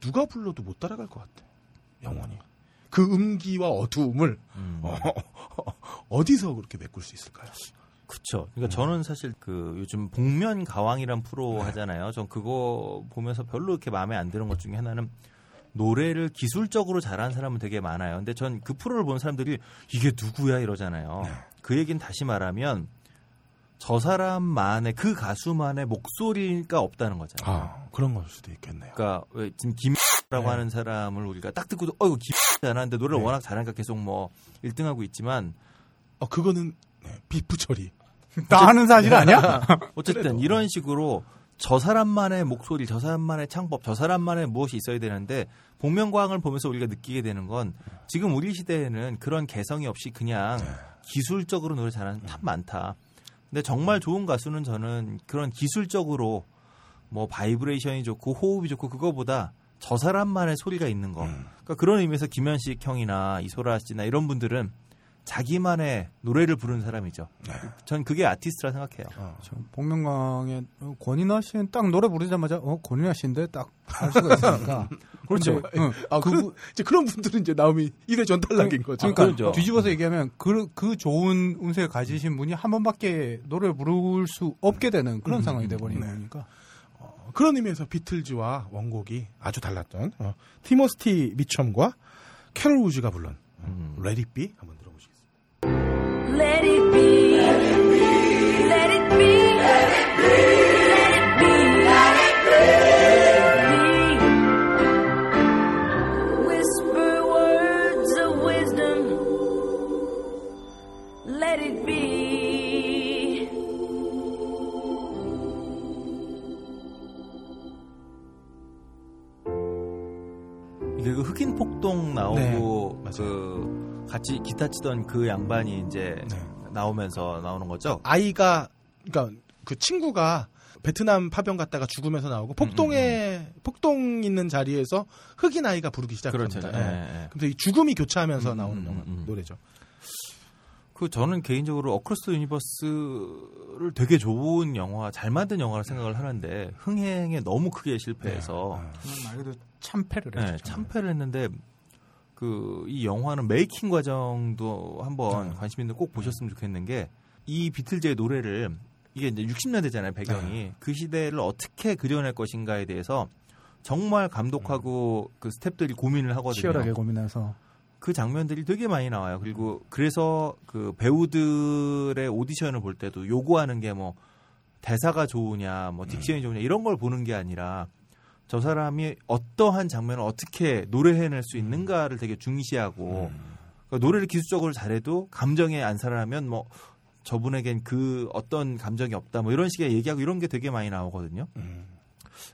누가 불러도 못 따라갈 것 같아. 영원히. 그 음기와 어두움을 음. 어, 디서 그렇게 메꿀 수 있을까요? 그쵸. 그러니까 저는 사실 그 요즘 복면 가왕이란 프로 네. 하잖아요. 전 그거 보면서 별로 이렇게 마음에 안 드는 것 중에 하나는 노래를 기술적으로 잘하는 사람은 되게 많아요. 근데 전 그 프로를 본 사람들이 이게 누구야 이러잖아요. 네. 그 얘기는 다시 말하면 저 사람만의 그 가수만의 목소리가 없다는 거잖아요. 아, 그런 걸 수도 있겠네요. 그러니까 왜 지금 김라고 네. 하는 사람을 우리가 딱 듣고 어이구 김 잘하는데 노래를 네. 워낙 잘하니까 계속 뭐 1등하고 있지만 어, 그거는 네, beep 처리. 나 아는 사실 아니야? 어쨌든 그래도. 이런 식으로 저 사람만의 목소리, 저 사람만의 창법, 저 사람만의 무엇이 있어야 되는데 복면가왕을 보면서 우리가 느끼게 되는 건 지금 우리 시대에는 그런 개성이 없이 그냥 네. 기술적으로 노래 잘하는 top 많다. 근데 정말 좋은 가수는 저는 그런 기술적으로 뭐 바이브레이션이 좋고 호흡이 좋고 그거보다 저 사람만의 소리가 있는 거. 음. 그러니까 그런 의미에서 김현식 형이나 이소라 씨나 이런 분들은 자기만의 노래를 부르는 사람이죠. 네. 전 그게 아티스트라 생각해요. 어. 저 복면가왕의 어, 권인아 씨는 딱 노래 부르자마자 어 권인아 씨인데 딱 알 수가 있으니까. 그렇죠. 근데, 응, 아, 그- 그, 이제 그런 분들은 이제 나오미 일회 전탈락인 거죠. 그러니까 그렇죠. 뒤집어서 얘기하면 그, 그 좋은 운세 가지신 분이 한 번밖에 노래 부를 수 없게 되는 그런 음, 상황이 돼버리는 네. 거니까. 어, 그런 의미에서 비틀즈와 원곡이 아주 달랐던 어, 티모스티 미첨과 캐롤 우즈가 불른 어, 음. It Be 한번 이게 그 흑인 폭동 나오고 네, 그 같이 기타 치던 그 양반이 이제 네. 나오면서 나오는 거죠. 아이가 그러니까 그 친구가 베트남 파병 갔다가 죽으면서 나오고 폭동에 폭동 있는 자리에서 흑인 아이가 부르기 시작합니다. 그렇죠. 예. 예, 예. 그래서 이 죽음이 교차하면서 음, 나오는 음, 영화, 음. 노래죠. 그 저는 개인적으로 Across Universe를 되게 좋은 영화, 잘 만든 영화라 생각을 하는데 흥행에 너무 크게 실패해서 네. 정말 말 그대로 참패를 네, 했죠. 참패를 했는데 그 이 영화는 메이킹 과정도 한번 네. 관심 있는 꼭 보셨으면 좋겠는 게 이 비틀즈의 노래를 이게 이제 60년대잖아요 배경이 네. 그 시대를 어떻게 그려낼 것인가에 대해서 정말 감독하고 그 스탭들이 고민을 하거든요. 치열하게 고민해서 그 장면들이 되게 많이 나와요. 그리고 그래서 그 배우들의 오디션을 볼 때도 요구하는 게 뭐 대사가 좋으냐, 뭐 diction이 좋으냐 이런 걸 보는 게 아니라 저 사람이 어떠한 장면을 어떻게 노래해낼 수 있는가를 되게 중시하고 그러니까 노래를 기술적으로 잘해도 감정에 안 살아나면 뭐 저분에겐 그 어떤 감정이 없다 뭐 이런 식의 얘기하고 이런 게 되게 많이 나오거든요. 음.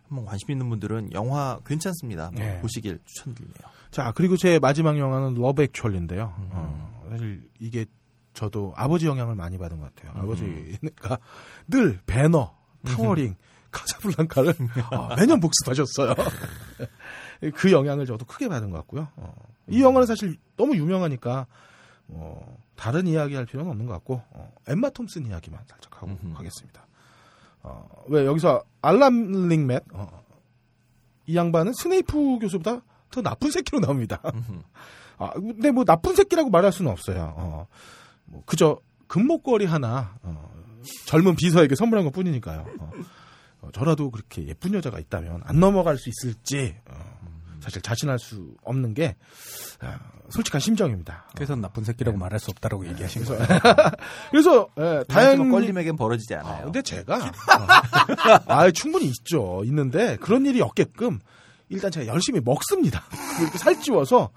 한번 관심 있는 분들은 영화 괜찮습니다. 한번 네. 보시길 추천드리네요. 자 그리고 제 마지막 영화는 Love Actually인데요. 음. 어, 사실 이게 저도 아버지 영향을 많이 받은 것 같아요. 음. 아버지가 늘 벤허, 타워링, 카사블랑카를 어, 매년 복습하셨어요. 그 영향을 저도 크게 받은 것 같고요. 어, 이 영화는 사실 너무 유명하니까 어, 다른 이야기 할 필요는 없는 것 같고 어, 엠마 톰슨 이야기만 살짝 하고 음흠. 가겠습니다. 어, 왜 여기서 알람 링맷 어, 이 양반은 스네이프 교수보다 더 나쁜 새끼로 나옵니다. 아, 근데 뭐 나쁜 새끼라고 말할 수는 없어요. 어, 뭐 그저 금목걸이 하나 어, 젊은 비서에게 선물한 것 뿐이니까요. 어, 어, 저라도 그렇게 예쁜 여자가 있다면 안 넘어갈 수 있을지 어, 사실 자신할 수 없는 게 아, 솔직한 심정입니다. 그래서 나쁜 새끼라고 말할 수 없다라고 얘기하신 거예요. 그래서 예, 다양한 다행히 껄림에겐 벌어지지 아, 않아요. 근데 제가 어, 아 충분히 있죠. 있는데 그런 일이 없게끔 일단 제가 열심히 먹습니다. 이렇게 살찌워서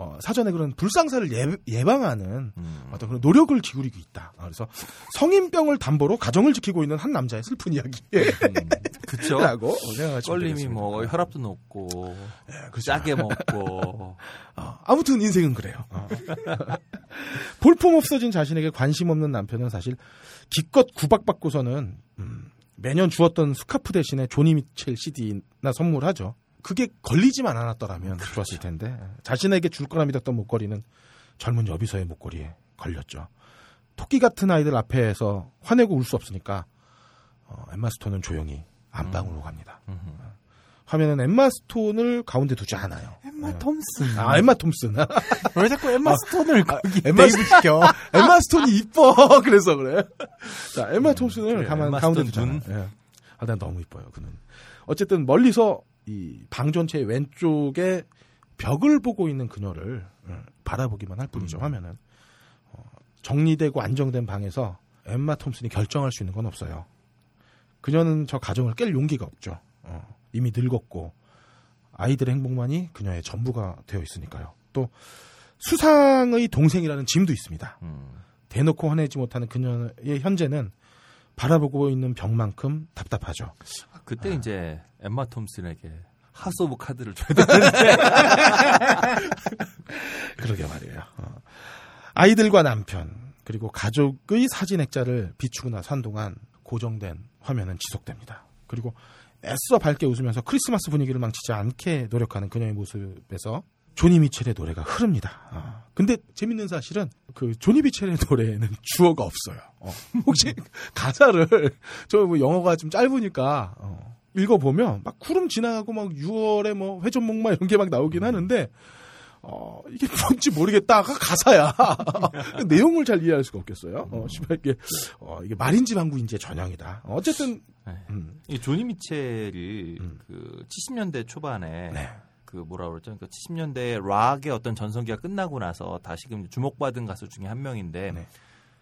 어, 사전에 그런 불상사를 예, 예방하는 음. 어떤 그런 노력을 기울이고 있다. 아, 그래서 성인병을 담보로 가정을 지키고 있는 한 남자의 슬픈 이야기. 그쵸? 라고 껄림이. 뭐 혈압도 높고 예, 그렇죠. 짜게 먹고 어, 아무튼 인생은 그래요. 어. 볼품 없어진 자신에게 관심 없는 남편은 사실 기껏 구박받고서는 음, 매년 주었던 스카프 대신에 조니 미첼 CD나 선물하죠. 그게 걸리지만 않았더라면 좋았을 텐데 자신에게 줄 거라 믿었던 목걸이는 젊은 여비서의 목걸이에 걸렸죠. 토끼 같은 아이들 앞에서 화내고 울 수 없으니까 어, 엠마 스톤은 조용히 안방으로 갑니다. 음흠. 화면은 엠마 스톤을 가운데 두지 않아요. 엠마 네. 톰슨. 아 엠마 톰슨. 왜 자꾸 엠마 스톤을 거기 엠마 대입을 시켜? 엠마 스톤이 이뻐 그래서 그래. 자 엠마 톰슨을 그래, 가만 엠마 가운데 스톤 두잖아. 예. 아, 난 너무 이뻐요 그는. 어쨌든 멀리서 이 방 전체의 왼쪽에 벽을 보고 있는 그녀를 어, 바라보기만 할 뿐이죠. 화면은 어, 정리되고 안정된 방에서 엠마 톰슨이 결정할 수 있는 건 없어요. 그녀는 저 가정을 깰 용기가 없죠. 어, 이미 늙었고 아이들의 행복만이 그녀의 전부가 되어 있으니까요. 또 수상의 동생이라는 짐도 있습니다. 음. 대놓고 화내지 못하는 그녀의 현재는 바라보고 있는 벽만큼 답답하죠. 그때 이제 엠마 톰슨에게 House of Cards를 줘야 되는데 그러게 말이에요. 어. 아이들과 남편 그리고 가족의 사진 액자를 비추고 나서 한동안 고정된 화면은 지속됩니다. 그리고 애써 밝게 웃으면서 크리스마스 분위기를 망치지 않게 노력하는 그녀의 모습에서 조니 미첼의 노래가 흐릅니다. 어. 근데 재밌는 사실은 그 조니 미첼의 노래에는 주어가 없어요. 어. 혹시 가사를 저 뭐 영어가 좀 짧으니까 어, 읽어보면 막 구름 지나가고 막 6월에 뭐 회전목마 이런 게 막 나오긴 하는데 어, 이게 뭔지 모르겠다가 가사야. 내용을 잘 이해할 수가 없겠어요. 어, 씨발, 이게, 어, 이게 말인지 방구인지의 전형이다. 어, 어쨌든, 네. 음, 이 조니 미첼이 음. 그 70년대 초반에 네. 그 뭐라 그러죠? 그러니까 70년대 락의 어떤 전성기가 끝나고 나서 다시금 주목받은 가수 중에 한 명인데 네.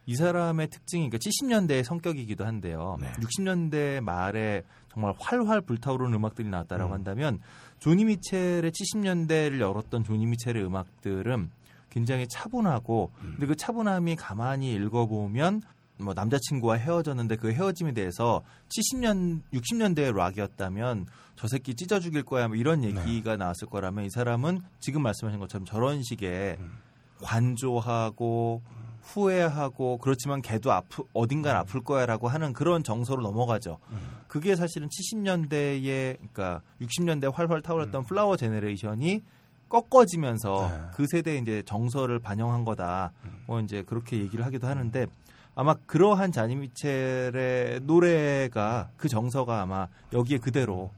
이 사람의 특징이 그러니까 70년대의 성격이기도 한데요. 네. 60년대 말에 정말 활활 불타오르는 음악들이 나왔다라고 음. 한다면 조니 미첼의 70년대를 열었던 조니 미첼의 음악들은 굉장히 차분하고 음. 근데 그 차분함이 가만히 읽어보면 뭐 남자친구와 헤어졌는데 그 헤어짐에 대해서 70년 60년대의 락이었다면 저 새끼 찢어 죽일 거야 뭐 이런 네. 얘기가 나왔을 거라면 이 사람은 지금 말씀하신 것처럼 저런 식의 음. 관조하고 후회하고 그렇지만 걔도 아프 어딘간 아플 거야라고 하는 그런 정서로 넘어가죠. 음. 그게 사실은 70년대에 그러니까 60년대 활활 타올랐던 플라워 제네레이션이 꺾어지면서 음. 네. 그 세대의 이제 정서를 반영한 거다. 음. 뭐 이제 그렇게 얘기를 하기도 하는데 아마 그러한 자니 미첼의 노래가 그 정서가 아마 여기에 그대로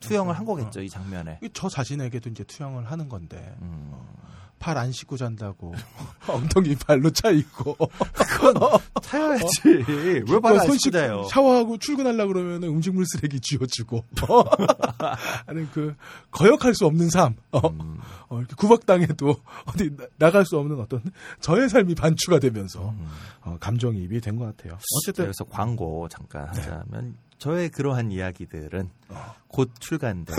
투영을 한 거겠죠 이 장면에. 저 자신에게도 이제 투영을 하는 건데, 음. 팔 안 씻고 잔다고, 엉덩이 발로 차 있고, 타야지. 왜 발을 안손 씻고 자요? 샤워하고 출근하려고 그러면 음식물 쓰레기 쥐어주고, 하는 그, 거역할 수 없는 삶, 어, 음. 어, 이렇게 구박당해도 어디 나- 나갈 수 없는 어떤 저의 삶이 반추가 되면서 음. 어, 감정이입이 된 것 같아요. 어쨌든 여기서 광고 잠깐 하자면 저의 그러한 이야기들은 어. 곧 출간된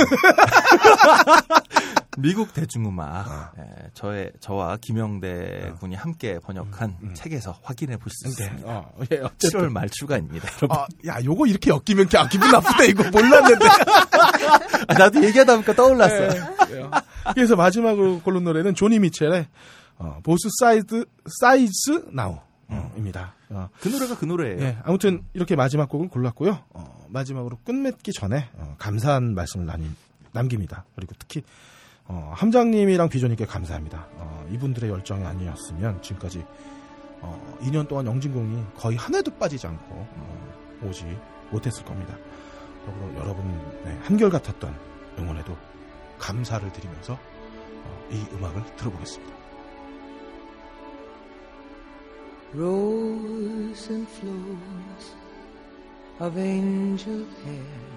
미국 대중음악 어. 예, 저의 저와 김영대 군이 함께 번역한 음, 음. 책에서 확인해 볼수 네, 있습니다. 어, 예, 어쨌든 7월 말 출간입니다. 아, 야, 요거 이렇게 엮이면 아, 기분 나쁘다 이거 몰랐는데. 아, 나도 얘기하다 보니까 떠올랐어요. 네. 그래서 마지막으로 고른 노래는 조니 미첼의 어, Both Side Sides Now입니다. 어, 그 노래가 그 노래예요. 예, 아무튼 이렇게 마지막 곡을 골랐고요. 어, 마지막으로 끝맺기 전에 어, 감사한 말씀을 남깁니다. 그리고 특히 어, 함장님이랑 비조님께 감사합니다. 어, 이분들의 열정이 아니었으면 지금까지 어, 2년 동안 영진공이 거의 한 회도 빠지지 않고 어, 오지 못했을 겁니다. 더불어 여러분의 한결같았던 응원에도 감사를 드리면서 어, 이 음악을 들어보겠습니다. Rose and flows of angel hair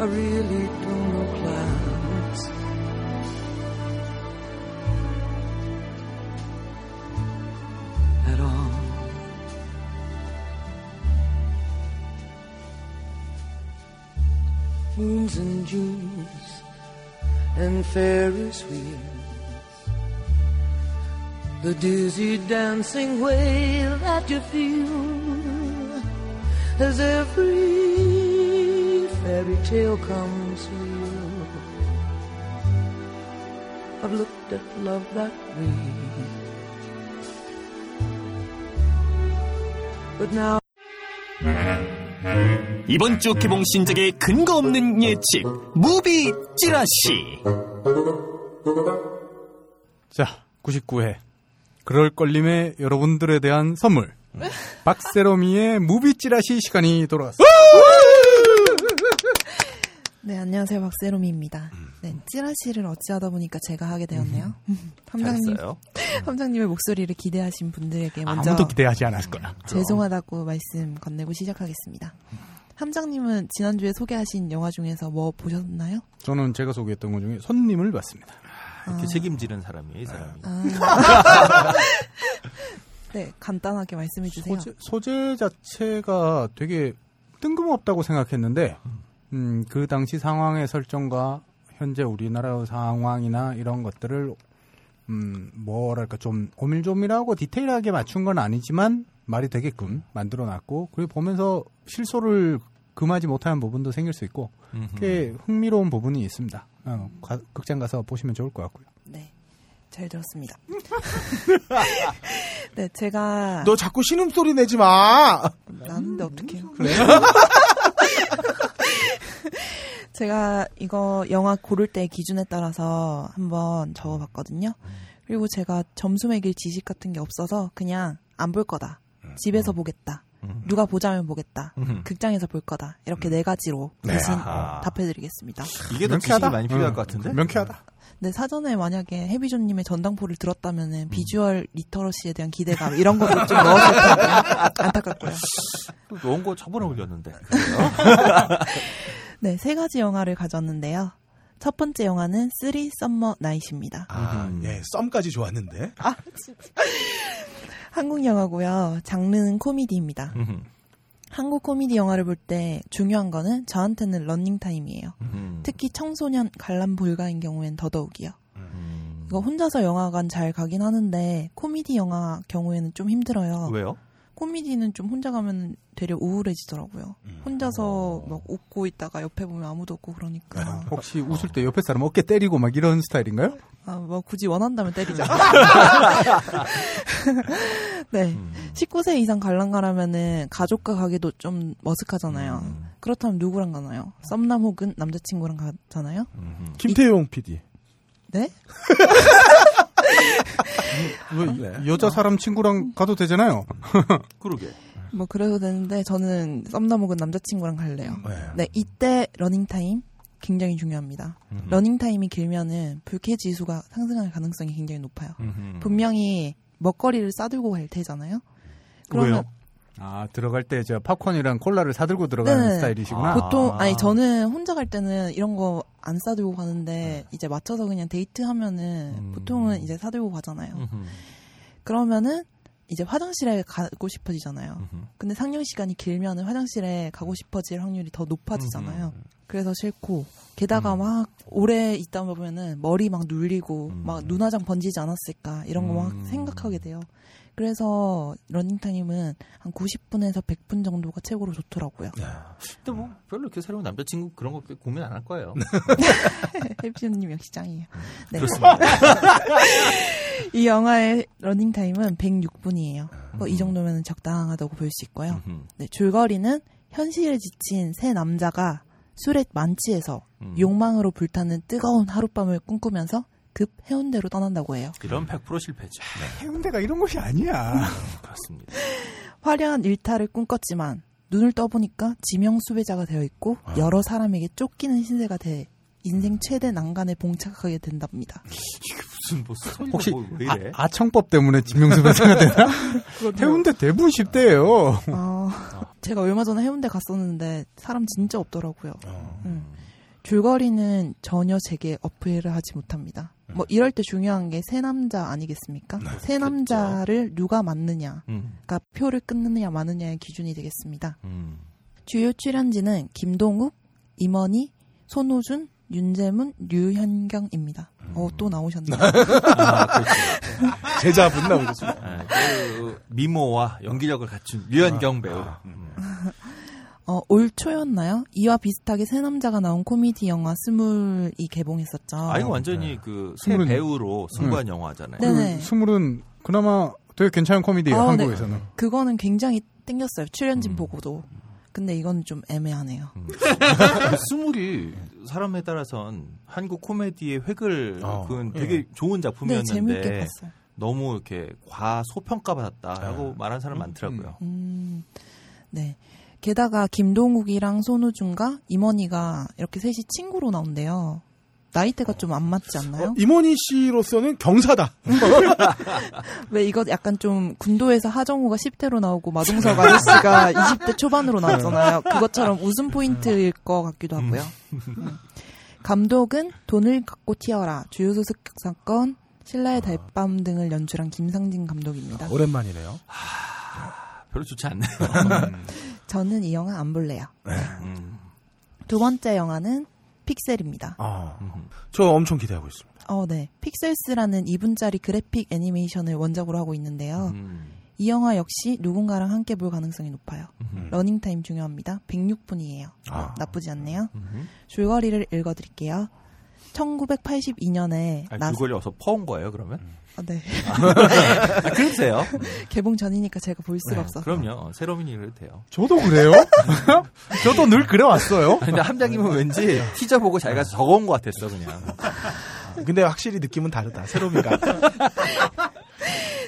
I really don't know clouds. At all. moons and Junes and Ferris wheels. The dizzy dancing way that you feel as every fairy tale comes real. I've looked at love that way. But now 이번 주 개봉 신작의 근거 없는 예측 무비 찌라시 자, 99회. 그럴 걸림에 여러분들에 대한 선물. 박세롬이의 무비 찌라시 시간이 돌아왔습니다. 네, 안녕하세요. 박세롬이입니다. 네, 찌라시를 어찌하다 보니까 제가 하게 되었네요. 함장님, 잘했어요. 함장님의 목소리를 기대하신 분들에게 먼저 아무도 기대하지 않았을 거야. 죄송하다고 말씀 건네고 시작하겠습니다. 함장님은 지난주에 소개하신 영화 중에서 뭐 보셨나요? 저는 제가 소개했던 것 중에 손님을 봤습니다. 이렇게 책임지는 사람이에요, 이 사람이. 아. 네, 간단하게 말씀해 주세요. 소재, 소재 자체가 되게 뜬금없다고 생각했는데, 음, 그 당시 상황의 설정과 현재 우리나라 상황이나 이런 것들을, 음, 뭐랄까, 좀 오밀조밀하고 디테일하게 맞춘 건 아니지만, 말이 되게끔 만들어 놨고, 그리고 보면서 실소를 금하지 못하는 부분도 생길 수 있고, 꽤 흥미로운 부분이 있습니다. 어, 가- 극장 가서 보시면 좋을 것 같고요. 네, 잘 들었습니다. 네, 제가 너 자꾸 신음소리 내지 마! 나는데 어떡해요? 제가 이거 영화 고를 때 기준에 따라서 한번 적어봤거든요. 그리고 제가 점수 매길 지식 같은 게 없어서 그냥 안 볼 거다. 집에서 보겠다. 누가 보자면 보겠다. 음. 극장에서 볼 거다. 이렇게 네 가지로 대신 아하. 답해드리겠습니다. 이게 더 지식이 많이 필요할 것 같은데? 명쾌하다. 근데 사전에 만약에 해비조님의 전당포를 들었다면 은 visual literacy에 대한 기대감 이런 것도 좀 넣었을 텐데 안타깝고요. 원고 저번에 올렸는데. 네, 세 가지 영화를 가져왔는데요. 첫 번째 영화는 Three Summer Night입니다. 아, 음. 예, 썸까지 좋았는데. 한국 영화고요. 장르는 코미디입니다. 음, 한국 코미디 영화를 볼 때 중요한 거는 저한테는 러닝 타임이에요. 음, 특히 청소년 관람 불가인 경우엔 더더욱이요. 음. 이거 혼자서 영화관 잘 가긴 하는데 코미디 영화 경우에는 좀 힘들어요. 왜요? 코미디는 좀 혼자 가면 되려 우울해지더라고요. 혼자서 막 웃고 있다가 옆에 보면 아무도 없고 그러니까 혹시 웃을 때 옆에 사람 어깨 때리고 막 이런 스타일인가요? 아, 뭐 굳이 원한다면 때리죠. 네. 19세 이상 관람 가라면은 가족과 가기도 좀 머쓱하잖아요. 그렇다면 누구랑 가나요? 썸남 혹은 남자친구랑 가잖아요? 음, 김태용 PD. 네? 왜 네. 여자 사람 친구랑 가도 되잖아요. 그러게. 뭐 그래도 되는데 저는 썸남 혹은 남자친구랑 갈래요. 네. 네, 이때 러닝 타임 굉장히 중요합니다. 음. 러닝 타임이 길면은 불쾌 지수가 상승할 가능성이 굉장히 높아요. 음. 분명히 먹거리를 싸들고 갈 테잖아요. 그러면 왜요? 아 들어갈 때 저 팝콘이랑 콜라를 사들고 들어가는 네. 스타일이시구나. 아. 보통 아니 저는 혼자 갈 때는 이런 거 안 싸들고 가는데 이제 맞춰서 그냥 데이트 하면은 음. 보통은 이제 사들고 가잖아요. 음. 그러면은 이제 화장실에 가고 싶어지잖아요. 음. 근데 상영 시간이 길면은 화장실에 가고 싶어질 확률이 더 높아지잖아요. 음. 그래서 싫고 게다가 막 오래 있다 보면은 머리 막 눌리고 음. 막 눈화장 번지지 않았을까 이런 거막 음. 생각하게 돼요. 그래서 러닝타임은 한 90분에서 100분 정도가 최고로 좋더라고요. 근데 뭐 별로 이렇게 새로운 남자친구 그런 거 고민 안 할 거예요. 혜비님 역시 짱이에요. 네. 그렇습니다. 이 영화의 러닝타임은 106분이에요. 음. 이 정도면 적당하다고 볼 수 있고요. 음. 네, 줄거리는 현실에 지친 세 남자가 술에 만취해서 음. 욕망으로 불타는 뜨거운 하룻밤을 꿈꾸면서 급 해운대로 떠난다고 해요. 이런 100% 실패죠. 네, 해운대가 이런 곳이 아니야. 그렇습니다. 화려한 일탈을 꿈꿨지만 눈을 떠보니까 지명 수배자가 되어 있고 여러 사람에게 쫓기는 신세가 돼 인생 최대 난간에 봉착하게 된답니다. 무슨 뭐 혹시 뭐왜 이래? 아, 청법 때문에 지명수배자가 되나? 해운대 대부분 10대예요. 어, 제가 얼마 전에 해운대 갔었는데 사람 진짜 없더라고요. 어. 음. 줄거리는 전혀 제게 어필을 하지 못합니다. 뭐 이럴 때 중요한 게 새 남자 아니겠습니까? 새 남자를 누가 맞느냐가 음. 표를 끊느냐 마느냐의 기준이 되겠습니다. 음. 주요 출연진은 김동욱, 임원희, 손호준, 윤재문, 류현경입니다. 어, 또 나오셨네요. 아, 그렇죠. 제자분 나오셨습니다. 아, 그 미모와 연기력을 갖춘 류현경 배우. 음. 어, 올 초였나요? 이와 비슷하게 새 남자가 나온 코미디 영화 스물이 개봉했었죠. 아, 이거 완전히 그새 스물은- 배우로 승부한 영화잖아요. 네. 그 스물은 그나마 되게 괜찮은 코미디예요. 아, 네. 한국에서는. 그거는 굉장히 땡겼어요. 출연진 음. 보고도. 근데 이건 좀 애매하네요. 스물이 사람에 따라선 한국 코미디의 획을 어, 그건 예. 되게 좋은 네, 작품이었는데 재밌게 봤어요. 너무 이렇게 과소평가받았다라고 말하는 사람 많더라고요. 음, 네. 게다가 김동욱이랑 손우준과 임원희가 이렇게 셋이 친구로 나온대요. 나이대가 좀 안 맞지 않나요? 어, 임원희 씨로서는 경사다. 왜 이거 약간 좀 군도에서 하정우가 10대로 나오고 마동석 아저씨가 20대 초반으로 나왔잖아요. 그것처럼 웃음 포인트일 것 같기도 하고요. 음. 감독은 돈을 갖고 튀어라, 주유소 습격 사건, 신라의 달밤 등을 연출한 김상진 감독입니다. 오랜만이네요. 별로 좋지 않네요. 저는 이 영화 안 볼래요. 음. 두 번째 영화는 픽셀입니다. 아, 음. 저 엄청 기대하고 있습니다. 어, 네. Pixels라는 2분짜리 그래픽 애니메이션을 원작으로 하고 있는데요. 음. 이 영화 역시 누군가랑 함께 볼 가능성이 높아요. 음. 러닝타임 중요합니다. 106분이에요. 아. 나쁘지 않네요. 음. 줄거리를 읽어드릴게요. 1982년에 아, 그걸 어서 퍼온 거예요, 그러면? 네. 아, 그러세요? 개봉 전이니까 제가 볼 수가 네, 없어서. 그럼요. 새로민이 그래도 돼요. 저도 그래요? 저도 늘 그래왔어요. 아, 근데 함장님은 왠지 티저 보고 자기가 적어온 것 같았어, 그냥. 근데 확실히 느낌은 다르다. 새로미가.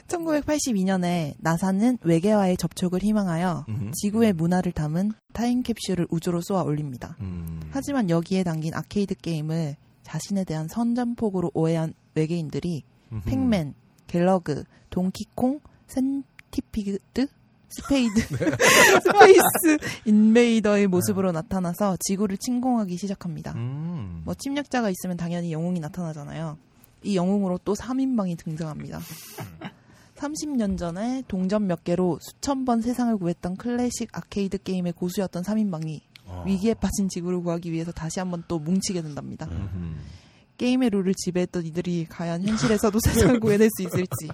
1982년에 나사는 외계와의 접촉을 희망하여 음. 지구의 문화를 담은 타임캡슐을 우주로 쏘아 올립니다. 음. 하지만 여기에 담긴 아케이드 게임을 자신에 대한 선전포고로 오해한 외계인들이 음흠. 팩맨, 갤러그, 동키콩, 센티피드, 스페이드, 스페이스 인베이더의 모습으로 나타나서 지구를 침공하기 시작합니다. 음. 뭐 침략자가 있으면 당연히 영웅이 나타나잖아요. 이 영웅으로 또 3인방이 등장합니다. 30년 전에 동전 몇 개로 수천 번 세상을 구했던 클래식 아케이드 게임의 고수였던 3인방이 위기에 빠진 지구를 구하기 위해서 다시 한번 또 뭉치게 된답니다. 음흠. 게임의 룰을 지배했던 이들이 과연 현실에서도 세상을 구해낼 수 있을지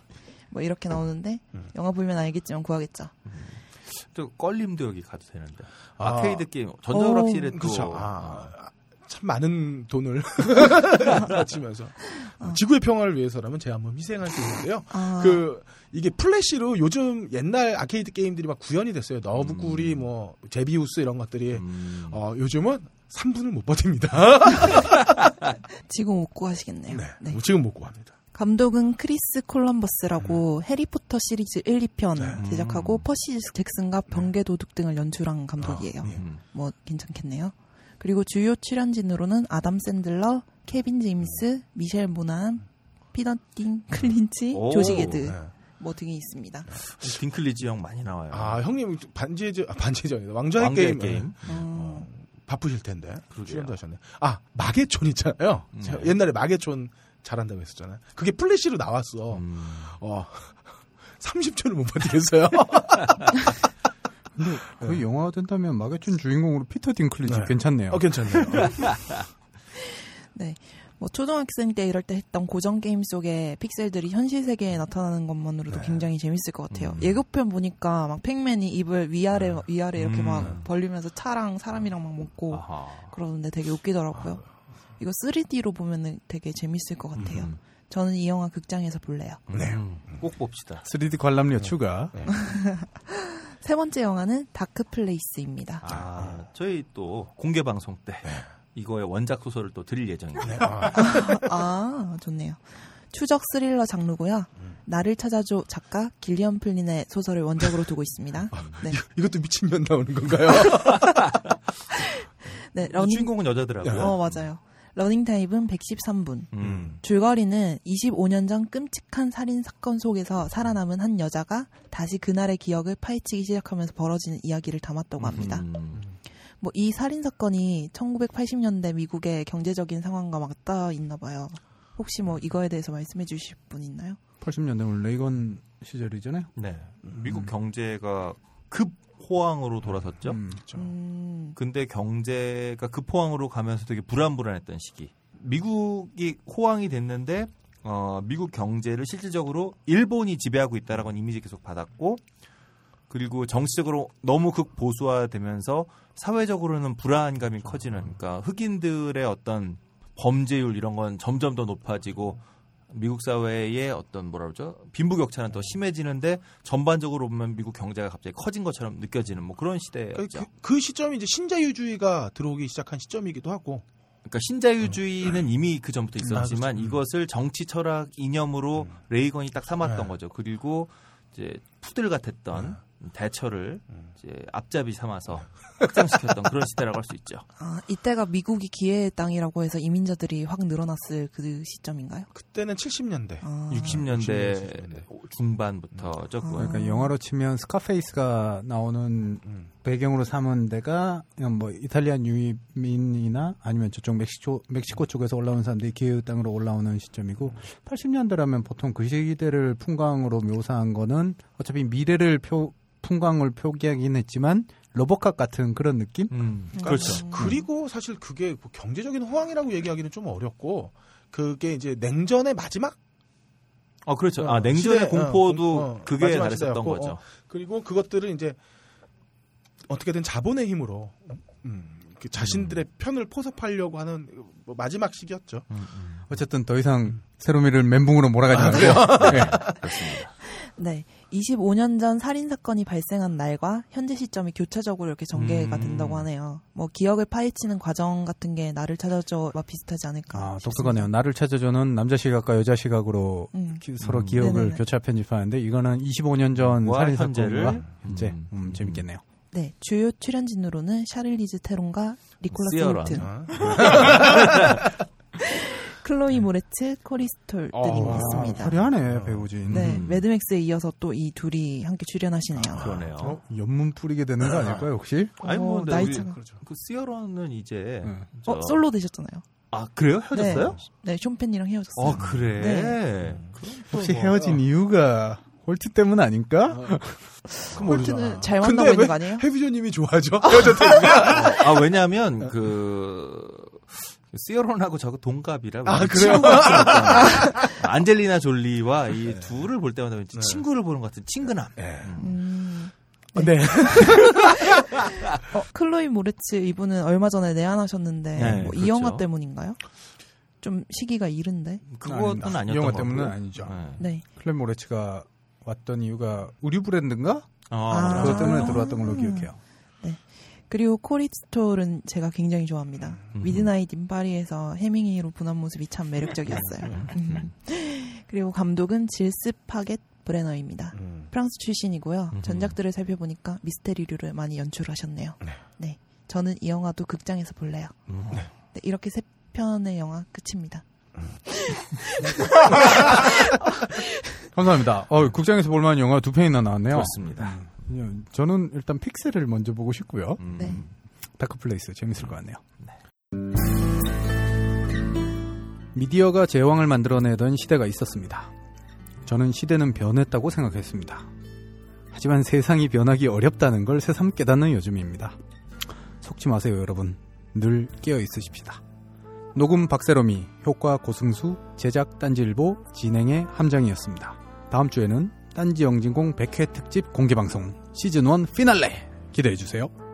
뭐 이렇게 나오는데 영화 보면 알겠지만 구하겠죠. 또 껄림도 여기 가도 되는데. 아. 아케이드 게임 전자오락실에 또 그렇죠. 아, 참 많은 돈을 바치면서 지구의 평화를 위해서라면 제가 한번 희생할 수 있는데요. 아, 그 이게 플래시로 요즘 옛날 아케이드 게임들이 막 구현이 됐어요. 너구리 뭐 제비우스 이런 것들이 음. 어, 요즘은 3분을 못 버팁니다. 지금 못 구하시겠네요. 네. 네. 뭐 지금 못 구합니다. 감독은 크리스 콜럼버스라고 해리포터 시리즈 1, 2편 네. 제작하고 퍼시 잭슨과 번개 도둑 등을 연출한 감독이에요. 아, 예. 음. 뭐 괜찮겠네요. 그리고 주요 출연진으로는 아담 샌들러, 케빈 제임스, 미셸 모나한, 피터 딩클리지, 오, 조시 게드 네. 뭐 등이 있습니다. 딩클리지 형 많이 나와요. 아 형님 반지의 제- 아, 반지의 제왕이다. 왕좌의, 왕좌의 게임, 게임. 어, 바쁘실 텐데 그러게요. 출연도 하셨네. 아 마계촌 있잖아요. 네. 제가 옛날에 마계촌 잘한다고 했었잖아요. 그게 플래시로 나왔어. 음. 어 30초를 못 버티겠어요. 근데 그 영화 된다면 마계촌 주인공으로 피터 딩클리지 네. 괜찮네요. 어 괜찮네요. 네. 뭐 초등학생 때 이럴 때 했던 고전 게임 속에 픽셀들이 현실 세계에 나타나는 것만으로도 네. 굉장히 재밌을 것 같아요. 음. 예고편 보니까 막 팩맨이 입을 위아래 위아래 이렇게 음. 막 벌리면서 차랑 사람이랑 막 먹고 아하. 그러는데 되게 웃기더라고요. 이거 3D로 보면은 되게 재밌을 것 같아요. 음. 저는 이 영화 극장에서 볼래요. 네. 음. 꼭 봅시다. 3D 관람료 추가. 세 번째 영화는 Dark Place입니다. 아, 저희 또 공개 방송 때 이거의 원작 소설을 또 드릴 예정입니다. 아, 아, 좋네요. 추적 스릴러 장르고요. 나를 찾아줘 작가 길리언 플린의 소설을 원작으로 두고 있습니다. 네. 이것도 미친년 나오는 건가요? 네, 러닝 주인공은 여자더라고요. 어, 맞아요. 러닝 타임은 113분. 음. 줄거리는 25년 전 끔찍한 살인 사건 속에서 살아남은 한 여자가 다시 그날의 기억을 파헤치기 시작하면서 벌어지는 이야기를 담았다고 합니다. 음. 뭐 이 살인 사건이 1980년대 미국의 경제적인 상황과 맞닿아 있나 봐요. 혹시 뭐 이거에 대해서 말씀해 주실 분 있나요? 80년대면 레이건 시절이잖아요. 네. 미국 경제가 급 호황으로 돌아섰죠. 음. 음, 근데 경제가 급 호황으로 가면서 되게 불안불안했던 시기. 미국이 호황이 됐는데 어, 미국 경제를 실질적으로 일본이 지배하고 있다라고 하는 이미지 계속 받았고 그리고 정치적으로 너무 극보수화되면서 사회적으로는 불안감이 커지는 그러니까 흑인들의 어떤 범죄율 이런 건 점점 더 높아지고 미국 사회의 어떤 뭐라 그러죠 빈부격차는 더 심해지는데 전반적으로 보면 미국 경제가 갑자기 커진 것처럼 느껴지는 뭐 그런 그, 시대였죠. 그, 그 시점이 이제 신자유주의가 들어오기 시작한 시점이기도 하고 그러니까 신자유주의는 이미 그 전부터 있었지만 아, 그렇죠. 음. 이것을 정치 철학 이념으로 레이건이 딱 삼았던 네. 거죠. 그리고 이제 푸들 같았던 네. 대처를 음. 이제 앞잡이 삼아서 확장시켰던 그런 시대라고 할 수 있죠. 아, 이때가 미국이 기회의 땅이라고 해서 이민자들이 확 늘어났을 그 시점인가요? 그때는 70년대. 아, 60년대 60년대. 중반부터죠. 그건. 아. 그러니까 영화로 치면 스카페이스가 나오는 음. 배경으로 삼은 데가 그냥 뭐 이탈리안 이민이나 아니면 저쪽 멕시코 멕시코 쪽에서 올라온 사람들이 기회의 땅으로 올라오는 시점이고 80년대라면 보통 그 시대를 풍광으로 묘사한 거는 어차피 미래를 표 풍광을 표기하긴 했지만 로보캅 같은 그런 느낌? 음, 음. 그렇죠. 음. 그리고 사실 그게 뭐 경제적인 호황이라고 얘기하기는 좀 어렵고 그게 이제 냉전의 마지막 어, 그렇죠. 아, 어, 냉전의 시대, 공포도 어, 어, 그게 시대였고, 거죠. 어, 그리고 그것들을 이제 어떻게든 자본의 힘으로 음, 그 자신들의 편을 포섭하려고 하는 뭐 마지막 시기였죠. 음, 음. 어쨌든 더 이상 세로미를 멘붕으로 몰아가지 마세요. 네. 네. 25년 전 살인 사건이 발생한 날과 현재 시점이 교차적으로 이렇게 전개가 음. 된다고 하네요. 뭐 기억을 파헤치는 과정 같은 게 나를 찾아줘와 비슷하지 않을까. 아, 싶습니다. 독특하네요. 나를 찾아주는 남자 시각과 여자 시각으로 음. 기- 서로 음. 기억을 네네네. 교차 편집하는데 이거는 25년 전 와, 살인. 사건과 현재 음. 음, 재밌겠네요. 네. 주요 출연진으로는 샤를리즈 테론과 니콜라스 시어런. 홀트, 아, 클로이 모레츠, 코리스톨 등이 어. 있습니다. 화려하네 배우진. 네, 음. 매드맥스에 이어서 또 이 둘이 함께 출연하시네요. 그러네요. 어, 염문 뿌리게 되는 거 아닐까요 혹시? 아니, 뭐, 어, 근데 나이 우리 차가. 그렇죠. 그 시어런은 이제 네. 저- 어, 솔로 되셨잖아요. 아 그래요? 헤어졌어요? 네, 숀 펜이랑 헤어졌어요. 어 그래. 네. 혹시 뭐- 헤어진 이유가 홀트 때문 아닐까? 홀트는 잘 만나고 있는 왜거 아니에요? 해비조님이 좋아하죠? 헤어졌다니까. 아 왜냐하면 그 시어론하고 저거 동갑이라. 아, 왠지 그래요? 친구 같은 어떤 안젤리나 졸리와 이 네. 둘을 볼 때마다 왠지 친구를 보는 것 같은 친근함. 음. 음, 네. 어, 클로이 모레츠 이분은 얼마 전에 내한하셨는데 네, 뭐 그렇죠. 이 영화 때문인가요? 좀 시기가 이른데. 그것은 아닙니다. 아니었던 이 영화 것 때문은. 아니죠. 네. 네. 클로이 모레츠가 왔던 이유가 의류 브랜드인가? 아, 그것 아. 때문에 들어왔던 걸로 기억해요. 그리고 코리스톨은 제가 굉장히 좋아합니다. 음. 미드나잇 인 파리에서 헤밍웨이로 분한 모습이 참 매력적이었어요. 음. 그리고 감독은 질스 파겟 브레너입니다. 음. 프랑스 출신이고요. 음흠. 전작들을 살펴보니까 미스테리류를 많이 연출하셨네요. 네. 네. 저는 이 영화도 극장에서 볼래요. 음. 네, 이렇게 세 편의 영화 끝입니다. 감사합니다. 어, 국장에서 볼만한 영화 두 편이나 나왔네요. 그렇습니다. 음, 저는 일단 픽셀을 먼저 보고 싶고요. 음. 네. 다크플레이스 재밌을 것 같네요. 미디어가 제왕을 만들어내던 시대가 있었습니다. 저는 시대는 변했다고 생각했습니다. 하지만 세상이 변하기 어렵다는 걸 새삼 깨닫는 요즘입니다. 속지 마세요, 여러분. 늘 깨어 있으십시다. 녹음 박세롬이, 효과 고승수, 제작 딴지일보, 진행의 함정이었습니다. 다음 주에는 딴지 영진공 100회 특집 공개방송 시즌1 피날레 기대해주세요.